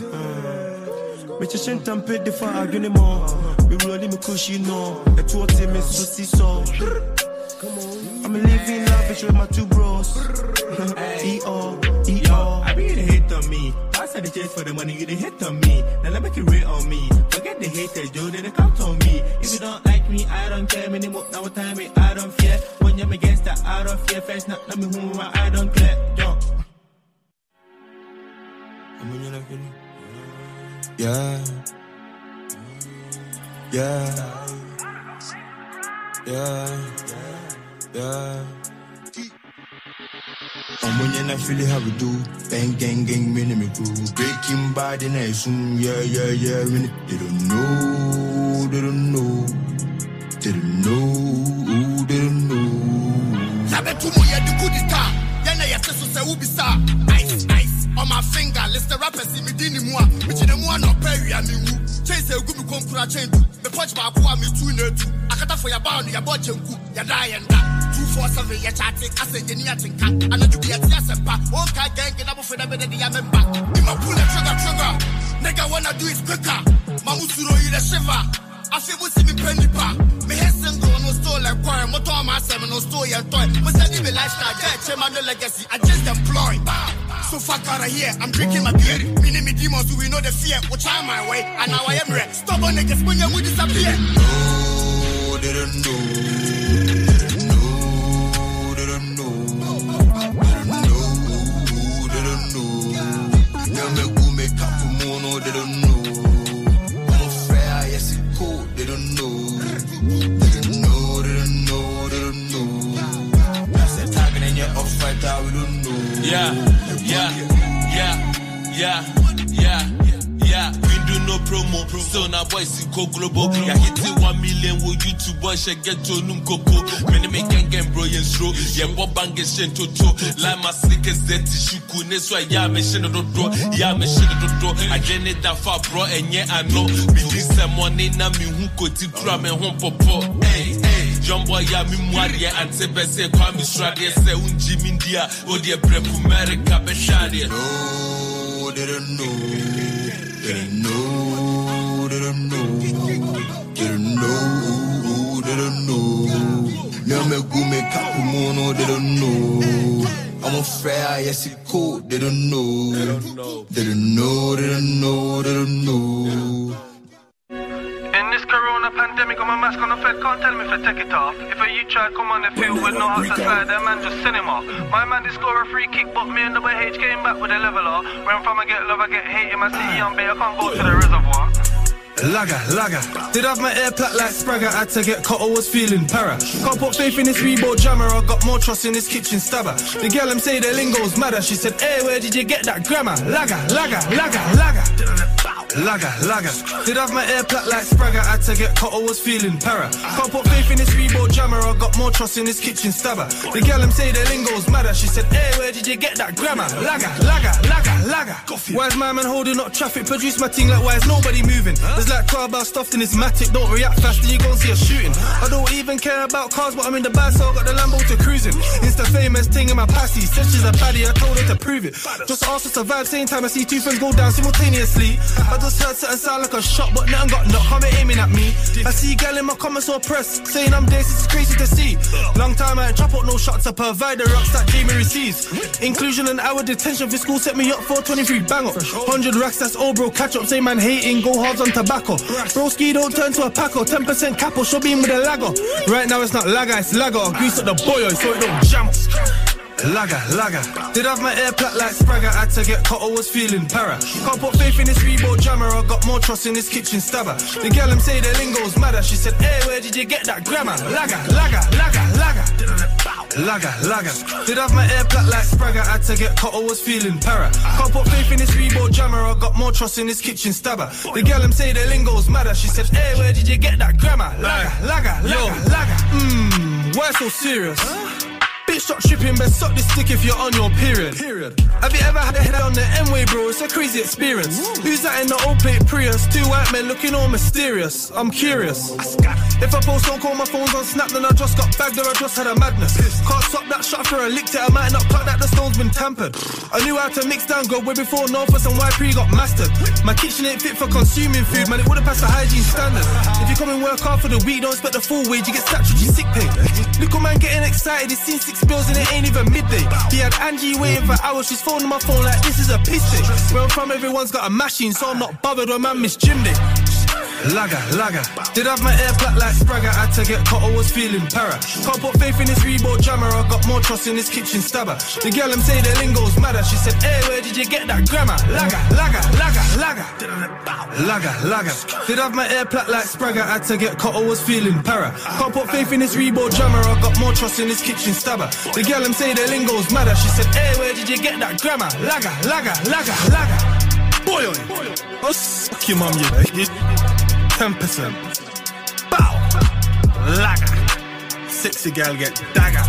Me just ain't paid the fire, I do more. Me rolling me cushy. A two team me so see so. I'm living lavish with my two bros. E-O, <laughs> E-O. I be the hate on me. I said the chase for the money, you the hit on me. Now let make it real on me. Forget the haters, Joe, they count on me. If you don't like me, I don't care anymore. Now what time it, I don't fear. When you're against that, I don't fear. First, not let me who I don't care. Yo. Yeah. Yeah. Yeah. Yeah. I'm when I feel how we do. Bang, gang, gang, mini me crew. Breaking bad in a zoom. Mm, yeah, yeah, yeah. When they don't know, they don't know. They don't know, they don't know. Tu mo yɛ de good star yɛna yɛte so sɛ ice ice on my finger list the rappers in me di ne mu a mekyene mu a na ɔpɛ awia me nwu kyɛn sɛ ɛgu me kɔnkura kyɛn du mepɔkye baako a metu na atu akatafo yɛbaa no yɛbɔ kyɛnku yɛda yɛnda 247 yɛkyate asɛ yɛni atenka anadwo bi yɛte asɛmpa wɔnka gɛnge na bofo na de yɛ memba ima pull the trigger trigger nigga wanna do it quicker mamusuro yi the shiver afi mo si mi pɛ nipa me head single no store like choir mo tɔn ma asɛm no store yɛ toy mo sɛ ni mi lifestyle jɛ ɛkyɛ ma no legacy i just employ so fuck out of here i'm drinking my beer me ni me demons we know the fear wo try my way and now i am ready stubborn niggas when you disappear Oh, they don't know. Go make up for more, no, they don't know. I'm a fair, yes, cool, they don't know. They don't know, they don't know, they don't know. That's the you're off now, we don't know. Yeah, yeah, yeah, yeah, yeah. No promo. Still now boys in go global. Yeah, hit it one million with YouTube boys should get to num coco. Many make gang gang bro yen stro. Yeah, bob bang is shen to to. Like my sneakers that shuku. This why yeah me shen do do. Yeah me shen do do. I get it that far bro and yeah I know. Me this money na me hu ko ti kura me home popo. Hey hey. Young boy ya mi mwari ante bese kwa mi stradi se unji mindia. Odi e breku America be shadi. No, they don't know. They don't know. They don't know. They don't know. They don't know. Now me go make up mono. They don't know. I'm a fair, yes, it cool. They don't know. They don't know. They don't know. They don't know. Corona pandemic, I'm a mask on the Fed, can't tell me if I take it off. If a you try come on the field with no heart slide, that man just off. My man did score a free kick, but me and the H came back with a leveler. Where I'm from, I get love, I get hate. In my city, I'm big, I can't go to the reservoir. Lager, lager. Did have my air plat like Spragger, had to get cut, I was feeling para. Can't put faith in this Reebok jammer, I got more trust in this kitchen stabber. The girl them say their lingo's madder, she said, hey, where did you get that grammar? Lager, lager, lager, lager. Lager, lager. Did have my air plat like Spragger, had to get cut, I was feeling para. Can't put faith in this Reebok jammer, I got more trust in this kitchen stabber. The girl them say the lingo's madder, she said, hey, where did you get that grammar? Lager, lager, lager, lager. Why's my man holding up traffic? Produce my thing like why is nobody moving? There's like 12 bar stuffed in this matic, don't react fast, then you gon' see a shooting. I don't even care about cars, but I'm in the bad, so I got the Lambo to cruising. It's the famous thing in my passy. Said she's a baddie, I told her to prove it. Just asked her to vibe, same time I see two friends go down simultaneously. I just heard something sound like a shot, but nothing got knocked, come aiming at me. I see gal in my comments or press, saying I'm this, it's crazy to see. Long time I ain't out no shots to provide the rocks that Jamie receives. Inclusion and hour detention for school set me up for 23 bang up. 100 racks, that's all bro, catch up, say man hating, go hard on tobacco. Broski don't turn to a packer, 10% capo, show beam with a lagger. Right now it's not lagger, it's lagger. Grease up the boy, so it don't jam. Lager, lager. Did have my air plat like Spragger, had to get cut, I was feeling para. Can't put faith in this Reebok jammer, I got more trust in this kitchen stabber. The girl them say the lingo's madder, she said, hey, where did you get that grammar? Lager, lager, lager, lager. Lager, lager. Did have my air plat like Spragger, had to get cut, I was feeling para. Can't put faith in this Reebok jammer, I got more trust in this kitchen stabber. The girl them say the lingo's madder, she said, hey, where did you get that grammar? Lager, lager, lager, lager. Mmm, why so serious? Bitch, stop tripping, but suck this stick if you're on your period. period. Have you ever had a head on the M-way, bro? It's a crazy experience. Who's that in the old plate Prius? Two white men looking all mysterious. I'm curious. If I post don't call my phone's on snap, then I just got bagged or I just had a madness. Can't stop that shot for a licked it, I might not cut that the stone's been tampered. I knew how to mix down good way before Northwest and YP got mastered. My kitchen ain't fit for consuming food, man, it wouldn't pass the hygiene standard. If you come and work hard for the week, don't expect the full wage, you get your sick pay. Little man getting excited, he's seen six bills and it ain't even midday. He had Angie waiting for hours, she's phoning my phone like this is a piss day. Where I'm from, everyone's got a machine, so I'm not bothered when man miss gym day. Lager, lager. Did have my air plat like Spragger, had to get cut, I was feeling para. Can't put faith in this Reebok jammer, I got more trust in this kitchen stabber. The girl them say the lingo's madder, she said, hey, where did you get that grammar? Lager, lager, lager, lager. Lager, lager. Did have my air plat like Spragger, had to get cut, I was feeling para. Can't put faith in this Reebok jammer, I got more trust in this kitchen stabber. The girl them say the lingo's madder, she said, hey, where did you get that grammar? Lager, lager, lager, lager. Boy, oh, suck your mum, you. bitch. 10%. Bow. Lager. Sexy gal get dagger.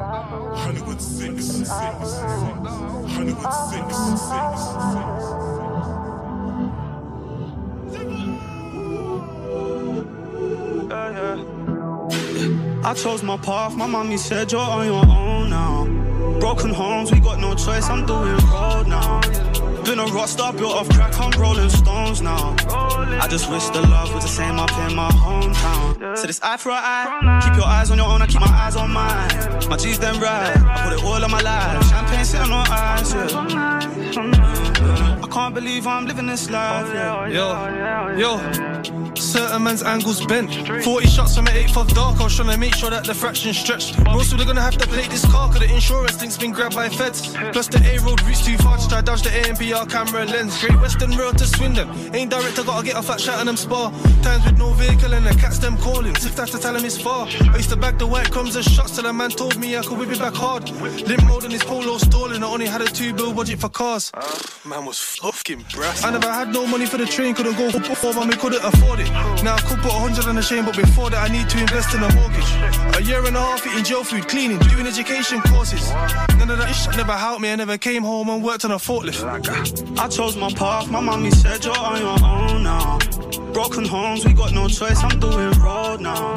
Hollywood six, six, Hollywood six, I chose my path, my mommy said you're on your own now. Broken homes, we got no choice, I'm doing road now. Been a rock star, built off crack, I'm rolling stones now. I just wish the love was the same up in my hometown. So this eye for an eye, keep your eyes on your own, I keep my eyes on mine. My G's them right, I put it all on my life. Champagne sitting on ice, yeah. I can't believe I'm living this life, oh, oh, yeah. Yo, oh, yo. Certain man's angles bent. 40 shots from the 8th of dark. I was trying to make sure that the fraction stretched. Most of them gonna have to plate this car, cause the insurance think's been grabbed by feds. Plus the A road routes too far to try dodge the ANPR camera lens. Great Western Road to Swindon. Ain't direct, I gotta get off at Cheltenham Spa. Times with no vehicle and the cats them calling. If that's to tell him it's far. I used to bag the white crumbs and shots till a man told me I could whip it back hard. Limp mode in his polo stalling. I only had a two bill budget for cars. Man was fucking brass. I never had no money for the train, couldn't go before, man, we couldn't afford it. Now I could put a hundred on the chain, but before that I need to invest in a mortgage. A year and a half eating jail food, cleaning, doing education courses. None of that shit never helped me. I never came home and worked on a forklift. I chose my path, my mommy said you're on your own now. Broken homes, we got no choice, I'm doing road now.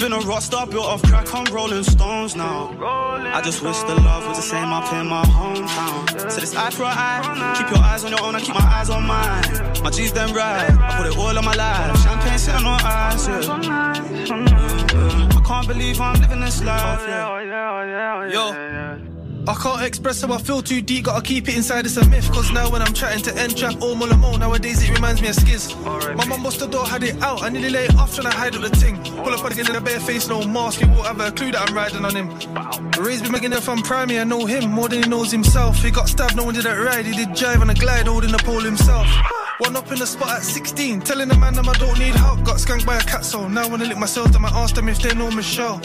Been a rock star, built off crack, I'm rolling stones now. I just wish the love was the same up in my hometown. So this eye for eye, keep your eyes on your own, I keep my eyes on mine. My G's them right, I put it all on my life. Champagne sitting on ice, yeah. I can't believe I'm living this life, yeah. Yo. I can't express how I feel too deep, gotta keep it inside, it's a myth. Cause now when I'm chatting to end trap or Mulamo, nowadays it reminds me of skiz. My mum bust the door, had it out, I nearly lay it off trying to hide up the ting. Pull up again in a bare face, no mask, he won't have a clue that I'm riding on him. Raised me making if I'm primary, I know him more than he knows himself. He got stabbed, no one did that ride, he did drive on a glide, holding the pole himself. One up in the spot at 16, telling the man that I don't need help. Got skunked by a cat soul. Now when I lick myself, then I ask them if they know Michelle.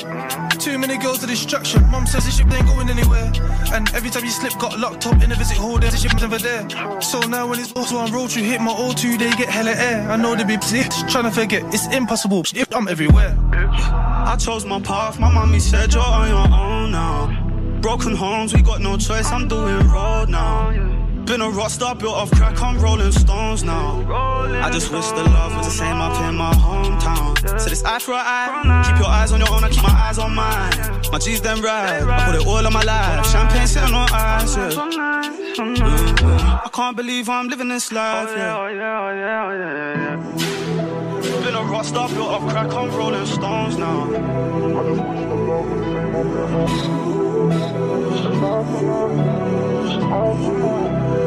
Too many girls to distraction. Mom says this ship ain't going anywhere. And every time you slip, got locked up in a visit hall, there's a ship never there. So now when it's also on road, you hit my O2, they get hella air. I know they be busy, <laughs> trying to forget, it's impossible. If I'm everywhere. I chose my path, my mommy said you're on your own now. Broken homes, we got no choice, I'm doing road now. Been a rock star, built off crack, I'm rolling stones now. I just wish the love was the same up in my hometown. So this eye for eye, keep your eyes on your own, I keep my eyes on mine. My G's them right, I put it all on my life. Champagne sitting on ice, yeah. I can't believe I'm living this life, yeah. Been a rock star, built off crack, I'm rolling stones now.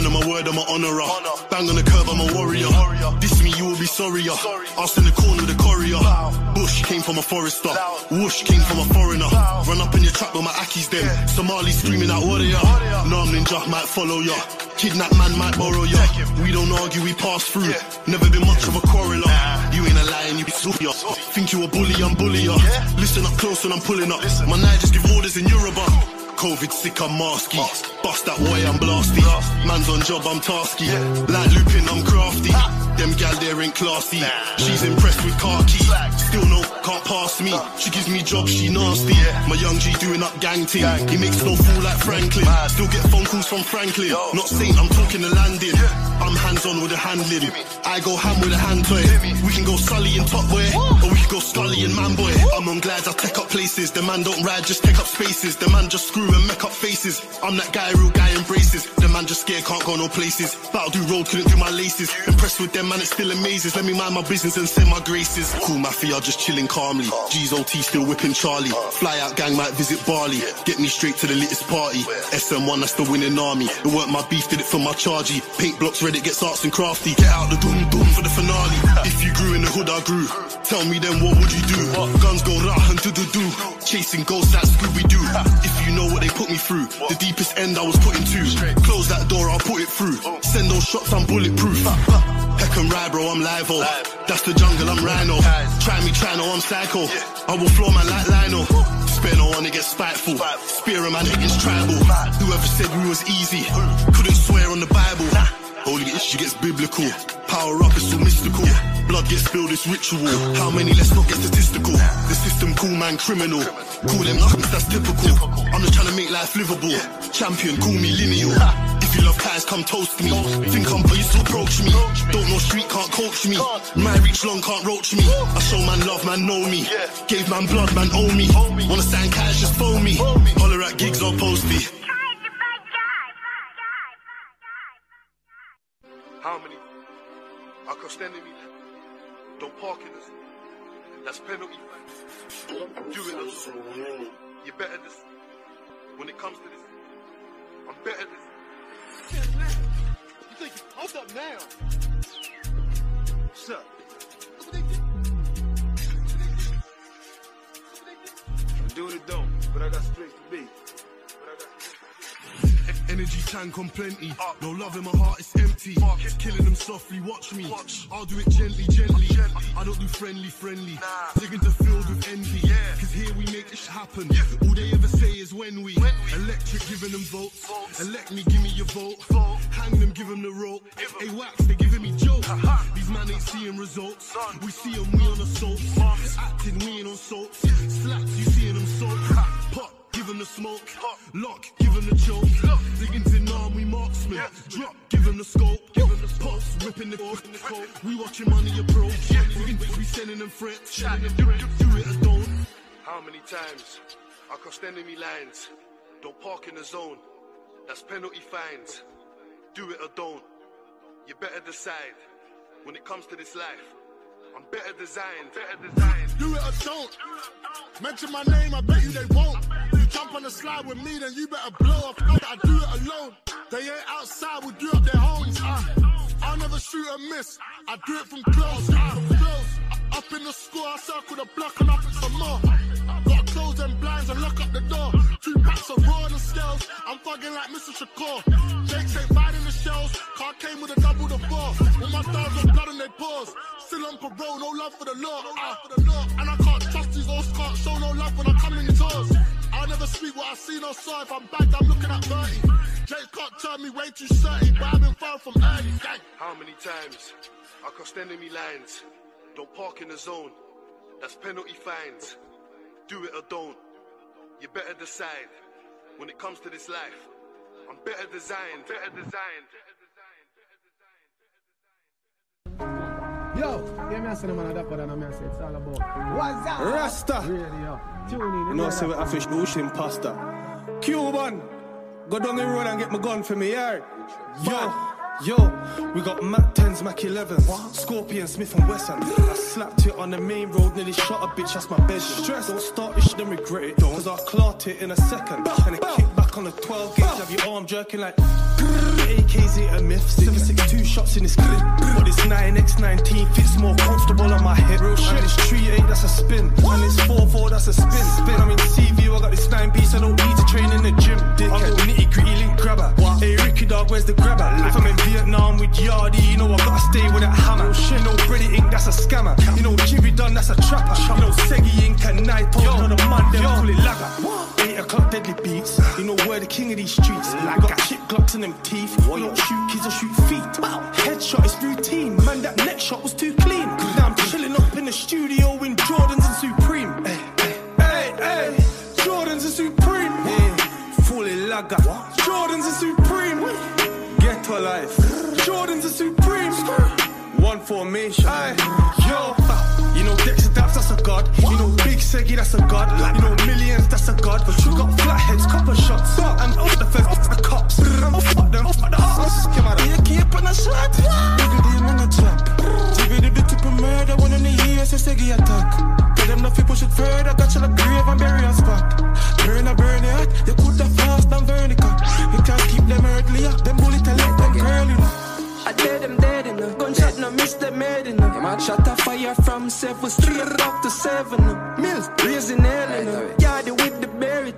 man, I'm a word, I'm a honorer. Bang on the curb, I'm a warrior. This me, you will be sorrier. sorry. Asked in the corner the courier. Bush came from a forester. Whoosh came from a foreigner. Run up in your trap with my Akis them. Somali screaming out warrior. No, I'm ninja, might follow ya. Kidnap man might borrow ya. We don't argue, we pass through. Never been much of a quarreler. You ain't a lion, you be ya. Think you a bully, I'm bully ya. Listen up close when I'm pulling up. My night just give orders in Yoruba. COVID sick, I'm masky. Bust that way, I'm blasty. Man's on job, I'm tasky. Like looping, I'm crafty. Them gal there ain't classy. She's impressed with khaki. Still no, can't pass me. She gives me jobs, she nasty. Yeah. My young G doing up gang ting. He makes no fool like Franklin. Still get phone calls from Franklin. Not saying I'm talking the landing. I'm hands on with the handling. I go ham with a hand toy. We can go Sully and Top Boy. Or we can go Scully and Man Boy. I'm on glides, I take up places. The man don't ride, just take up spaces. The man just screw and make up faces. I'm that guy, real guy embraces. The man just scared, can't go no places. Battle do road, couldn't do my laces. Impressed with them, man, it still amazes. Let me mind my business and send my graces. Cool mafia, just chilling calmly. G's OT still whipping Charlie. Fly out gang might visit Bali. Get me straight to the latest party. SM1, that's the winning army. It weren't my beef, did it for my chargy. Paint blocks, Reddit gets arts and crafty. Get out the doom doom for the finale. If you grew in the hood, I grew. Tell me then, what would you do? Guns go rah and do do do. Chasing ghosts like Scooby Doo. If you know what they put me through, the deepest end I was put into. Close that door, I'll put it through. Send those shots, I'm bulletproof. Heck and ride, bro, I'm live oh. That's the jungle, I'm rhino. Try me, try no, I'm psycho. I will floor man like Lionel. Spare no one, it gets spiteful. Spear a man, it gets tribal. Whoever said we was easy, couldn't swear on the Bible. Holy issue gets biblical. Power up, it's so mystical. Blood gets spilled, it's ritual. How many? Let's not get statistical. The system, cool man, criminal. Call them nothings, that's typical. I'm just trying to make life livable. Champion, call me lineal. If you love pies, come toast me. Think I'm pleased to approach me. Don't know street, can't coach me. My reach long, can't roach me. I show man love, man know me. Gave man blood, man owe me. Wanna stand cash, just phone me. Holler at gigs or post me. How many are crossed enemy? Don't park in us. That's penalty. Do it us. You're better this. When it comes to this, I'm better this. You think you hold up now? What's up? I'm doing it don't, but I got straight. Energy tank on plenty. No love in my heart, it's empty. Killing them softly, watch me. I'll do it gently, gently. I don't do friendly, friendly. Digging to filled with envy. Cause here we make this happen. All they ever say is when we. Electric giving them votes. Elect me, give me your vote. Hang them, give them the rope. Hey, wax, they giving me jokes. These man ain't seeing results. We see them, we on assaults. Acting, we ain't on salts. Slaps, you seeing them soap. Pop, him the smoke. Lock, give him the choke. Diggins in we marksman. Drop, give him the scope. Give him the pops, ripping the coat. We watching money approach. We, sending them threats. Do it or don't. How many times I crossed enemy lines? Don't park in the zone. That's penalty fines. Do it or don't. You better decide. When it comes to this life, I'm better designed. Better designed. Do it or don't. Mention my name, I bet you they won't. You jump on the slide with me, then you better blow up. I do it alone. They ain't outside, we do up their homes. Uh, I'll never shoot and miss. I do it from close. Uh, from close. Up in the school, I circle the block and up it some more. Gotta close them blinds and lock up the door. Two packs of raw and scales. I'm fucking like Mr. Shakur. Jakes ain't biting the shells. Car came with a double the four. With my dogs with blood on their paws. Still on parole, no love for the law. Uh, and I can't trust these old can't show no love when I come in tours. I'll never speak what I see no saw. If I'm bagged, I'm looking at 30. Jake can't turn me way too sturdy, but I've been far from early. Gang. How many times I crossed enemy lines? Don't park in the zone. That's penalty fines. Do it or don't. You better decide. When it comes to this life, I'm better designed. Better designed. Yo, yeah, me I say the man that and me I say it's all about what's up? Rasta. Radio. Tune in. You know, say we have fish ocean pasta. Cuban, go down the road and get my gun for me, yard. Yo, yo, we got Mac 10s, Mac 11s, Scorpion, Smith and Wesson. I slapped it on the main road, nearly shot a bitch, that's my bedroom. Stress, don't start this shit, then regret it. Cause I'll clot it in a second. And then kick back on the 12 gauge, have your arm jerking like. AKs ain't a myth, 762 shots in this clip. But this 9x19 fits more comfortable on my head. Real shit. And this 38, that's a spin. And this 44, that's a spin. Spin, I'm in CV, I got this 9B, so I don't need to train in the gym. Dickhead. I'm the nitty gritty link grabber. Hey, Ricky dog, where's the grabber? If I'm in Vietnam with Yardy, you know I gotta stay with that hammer. You know, Brady Inc., that's a scammer. You know, Jimmy Dunn, that's a trapper. You know, Seggy Inc. and Night, you know, the man, them call it lagger. 8 o'clock deadly beats. You know, we're the king of these streets. Like, got shit glocks in them teeth. We don't shoot kids or shoot feet. Headshot is routine. Man, that neck shot was too clean. Now I'm chilling up in the studio in Jordans and Supreme. Hey, hey, hey, Jordans and Supreme. Hey, fully lagger. Jordans and Supreme. Get to life. Jordans and Supreme. One formation. Aye. Yo, a god. You know Big Seggy, that's a god. You know Millions, that's a god. But you got flatheads, copper shots. And off the fence, off the cops. Oh, fuck them, fuck the on, you keep on a shot. Bigger than in a trap. Did the tip of murder, one in the years, it's Seggy attack. Tell them nothing push it further, got you the grave and bury a spot. Burn a burn it, you could have fast and vertical. You can't keep them earthly, them bullet curly. I dead them dead in a gunshot, no miss them made in man shot a fire from seven straight up to seven. Mills raising hell in a yardy with the berry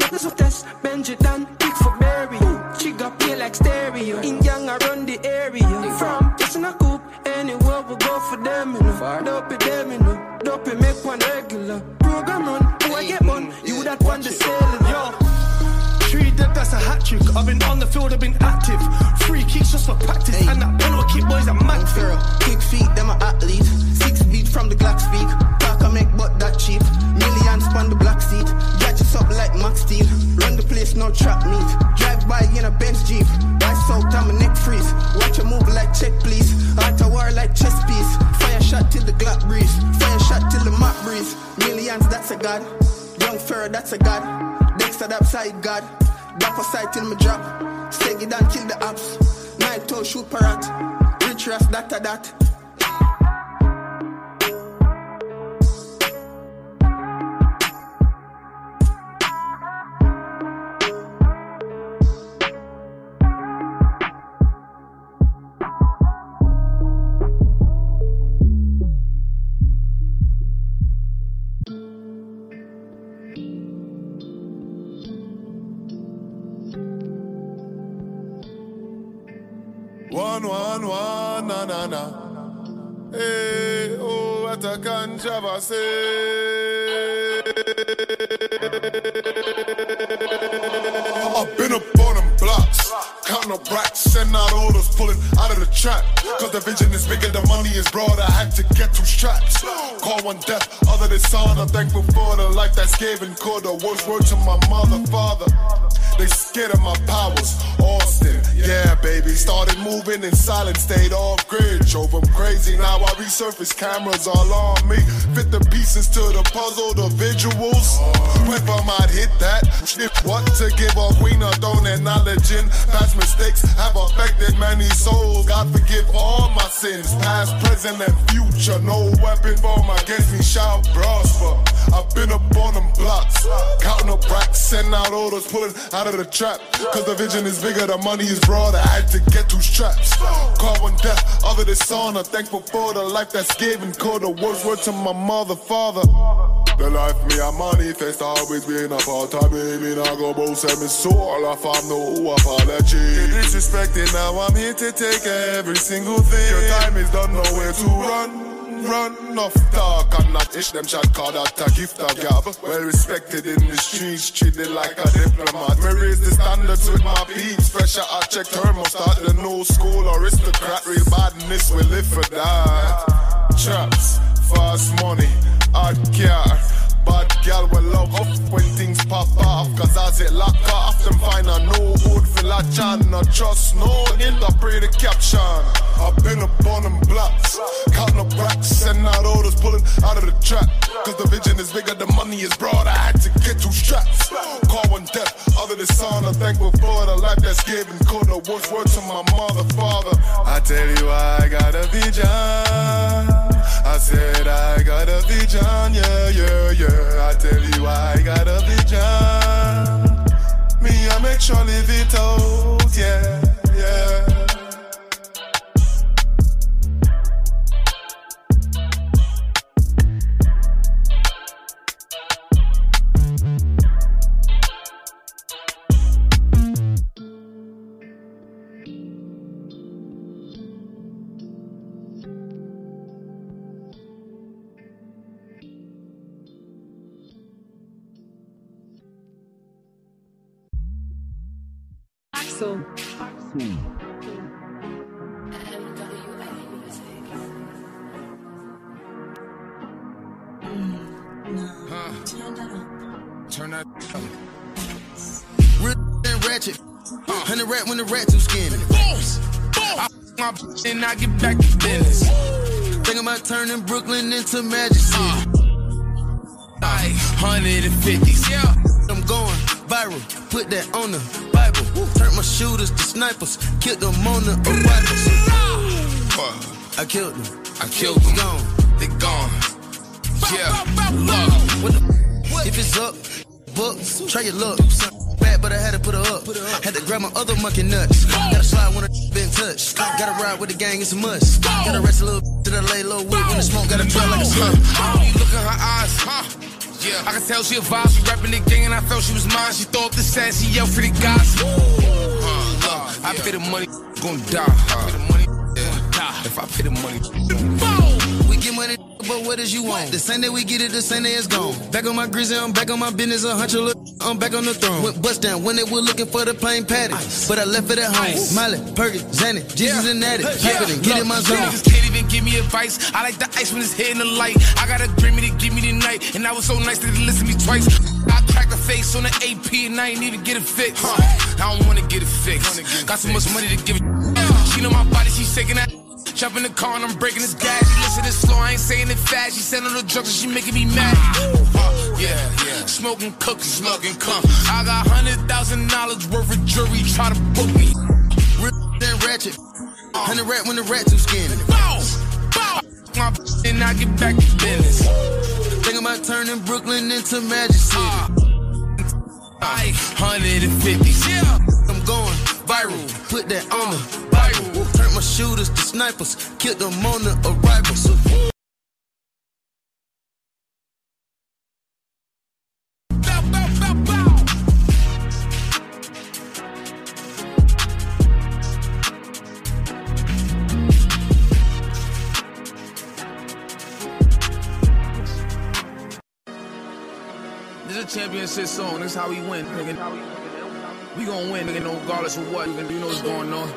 Nothing so test, Benji done, pick for berry. She got play like stereo. In young I run the area. From in a coupe, anywhere we go for them, you know. Dope it them, you know. Dope it make one regular. Program run, who I get one, you that one the selling. Yo. Three dead, that's a hat trick. I've been on the field, I've been active. Free kicks just for practice. And that penalty kick boys are mad Pharaoh, kick feet, them a athletes. Six feet from the Glock speak. Talk I make but that cheap. Millions on the black seat. Gadgets up like Max Steel. Run the place, no trap meet. Drive by in a Benz Jeep. Rise out, I'm a neck freeze. Watch you move like check, please. Art a war like chess piece. Fire shot till the Glock breeze. Fire shot till the map breeze. Millions, that's a god. Young Pharaoh, that's a god. Dexter, that side god. Dapper sight till me drop. Steg it kill the ops. Night toe, shoot parrot. Rich ras, that a that. One, one, one, na, na, na. Hey, oh, what a controversy. I've been up on them blocks, counting up brats, send out orders, pulling out of the trap. Cause the vision is bigger, the money is broad, I had to get two straps. Call one death, other than son, I'm thankful for the life that's given. Called the worst word to my mother, father. They scared of my powers. Austin, yeah, baby. Started moving in silence, stayed off grid. Drove them crazy. Now I resurface cameras all on me. Fit the pieces to the puzzle, the visuals. If I might hit that, what to give a queen a throne acknowledging past mistakes have affected many souls. God forgive all my sins, past, present, and future. No weapon formed against me shall prosper. I've been up on them blocks, counting up racks, sending out orders, pulling out of the trap. Cause the vision is bigger, the money is broad. I had to get two straps. Call one death, other. I'm thankful for the life that's given. Call the worst word to my mother, father. The life me a manifest always been a part of me. Me not go both send me soul off. I'm no apology. Get disrespected now. I'm here to take every single thing. Your time is done, nowhere to run. Run enough talk and not ish them shot call that a gift a gab. Well respected in the streets, treated like a diplomat. Me raise the standards with my peeps. Pressure I check thermostat, the new school aristocrat. Real badness we live for that. Traps, fast money, hard car. Bad gal will love up when things pop off. Cause as it lock off, them find a wood for la chan. Not trust no interpret the pretty caption. I've been up on them blocks, counting up racks, sending out orders, pulling out of the trap. Cause the vision is bigger, the money is broad. I had to get two straps. Call one death, other than son. I'm thankful for the life that's given. Call the worst word to my mother, father. I tell you, I got a vision. I said I got a vision, yeah, It out, yeah. I killed them. I killed them. Gone. They gone. Yeah. Look. What the- If it's up, book, try your luck. Bad, but I had to put her up. Had to grab my other monkey nuts. Gotta slide when I been touched. Gotta ride with the gang, it's a must. Gotta rest a little to the lay low with when the smoke gotta trail like a slug. When you look in her eyes, huh? Yeah, I can tell she a vibe. She rapping the gang and I felt she was mine. She throw up the sass, she yelled for the guys. Uh, look, I pay the money, gon' die. Huh? If I pay the money, We get money, but what is you want? The same day we get it, the same day it's gone. Back on my grizzly, I'm back on my business. A hunch of look, I'm back on the throne. Went bust down when they were looking for the plain patty. But I left it at home. Miley, Perkins, Zanny, Jesus and Natty. To get in my zone. Niggas can't even give me advice. I like the ice when it's hitting the light. I got a dream to give me the night, and I was so nice that they listen to me twice. I cracked the face on the AP and I ain't even get it fixed. I don't wanna get it fixed. Got so much money to give it. She know my body, she shaking that. Jump in the car and I'm breaking this gas. She listen to slow, I ain't saying it fast. She on the drugs and she making me mad. Uh, yeah, yeah. Smoking cookies, smoking cum. I got hundred thousand dollars worth of jewelry. Try to book me. Real and ratchet. Hundred rat when the rat too skinny. My <laughs> and I get back to business. Think about turning Brooklyn into Magic City. I 150s, yeah. I'm going viral. Put that on the Bible. Turn my shooters to snipers. Killed them on the arrivals. This championship song. This how we win. Nigga. We gon' win, nigga, no regardless of what. You know what's going on.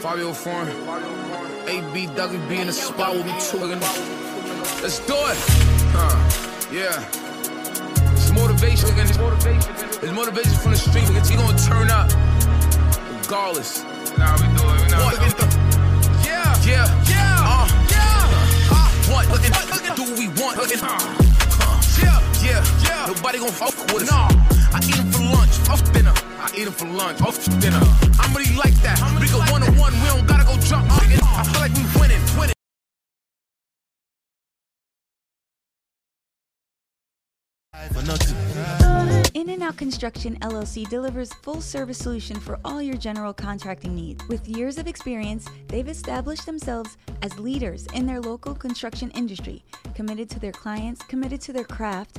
Fabio Foreign, AB, Dougie B in the spot with me too. nigga. Let's do it. Huh. Yeah. It's motivation, nigga. It's motivation. It's motivation from the street, nigga. You gonna turn up. Regardless. Nah, we do it. We not what, nigga? Yeah. Yeah. Yeah. Uh. Yeah. Uh. What? Look at, look at, do what we want. Look at, uh. Yeah, yeah, yeah. Nobody gon' fuck with us. Nah, I eat 'em for lunch, fuck dinner. I eat 'em for lunch, fuck dinner. I'm really like that. We go one on one, we don't gotta go jump. nigga. I feel like we winning, winning. In and Out Construction LLC delivers full service solution for all your general contracting needs. With years of experience, they've established themselves as leaders in their local construction industry, committed to their clients, committed to their craft.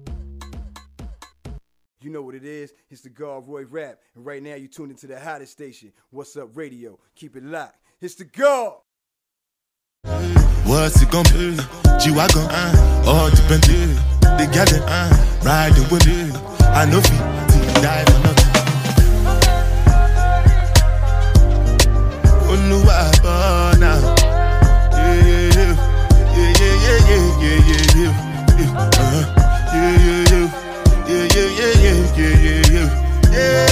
You know what it is? It's the God Roy Rap. And right now you tuned into the hottest station. What's up radio? Keep it locked. It's the God. What's it gonna be? G-Wagon, uh, all depend They got it, uh, riding with me. I know feet, die for nothing. Oluwa, uh, now. Yeah, yeah, yeah, yeah, yeah, yeah. Yeah.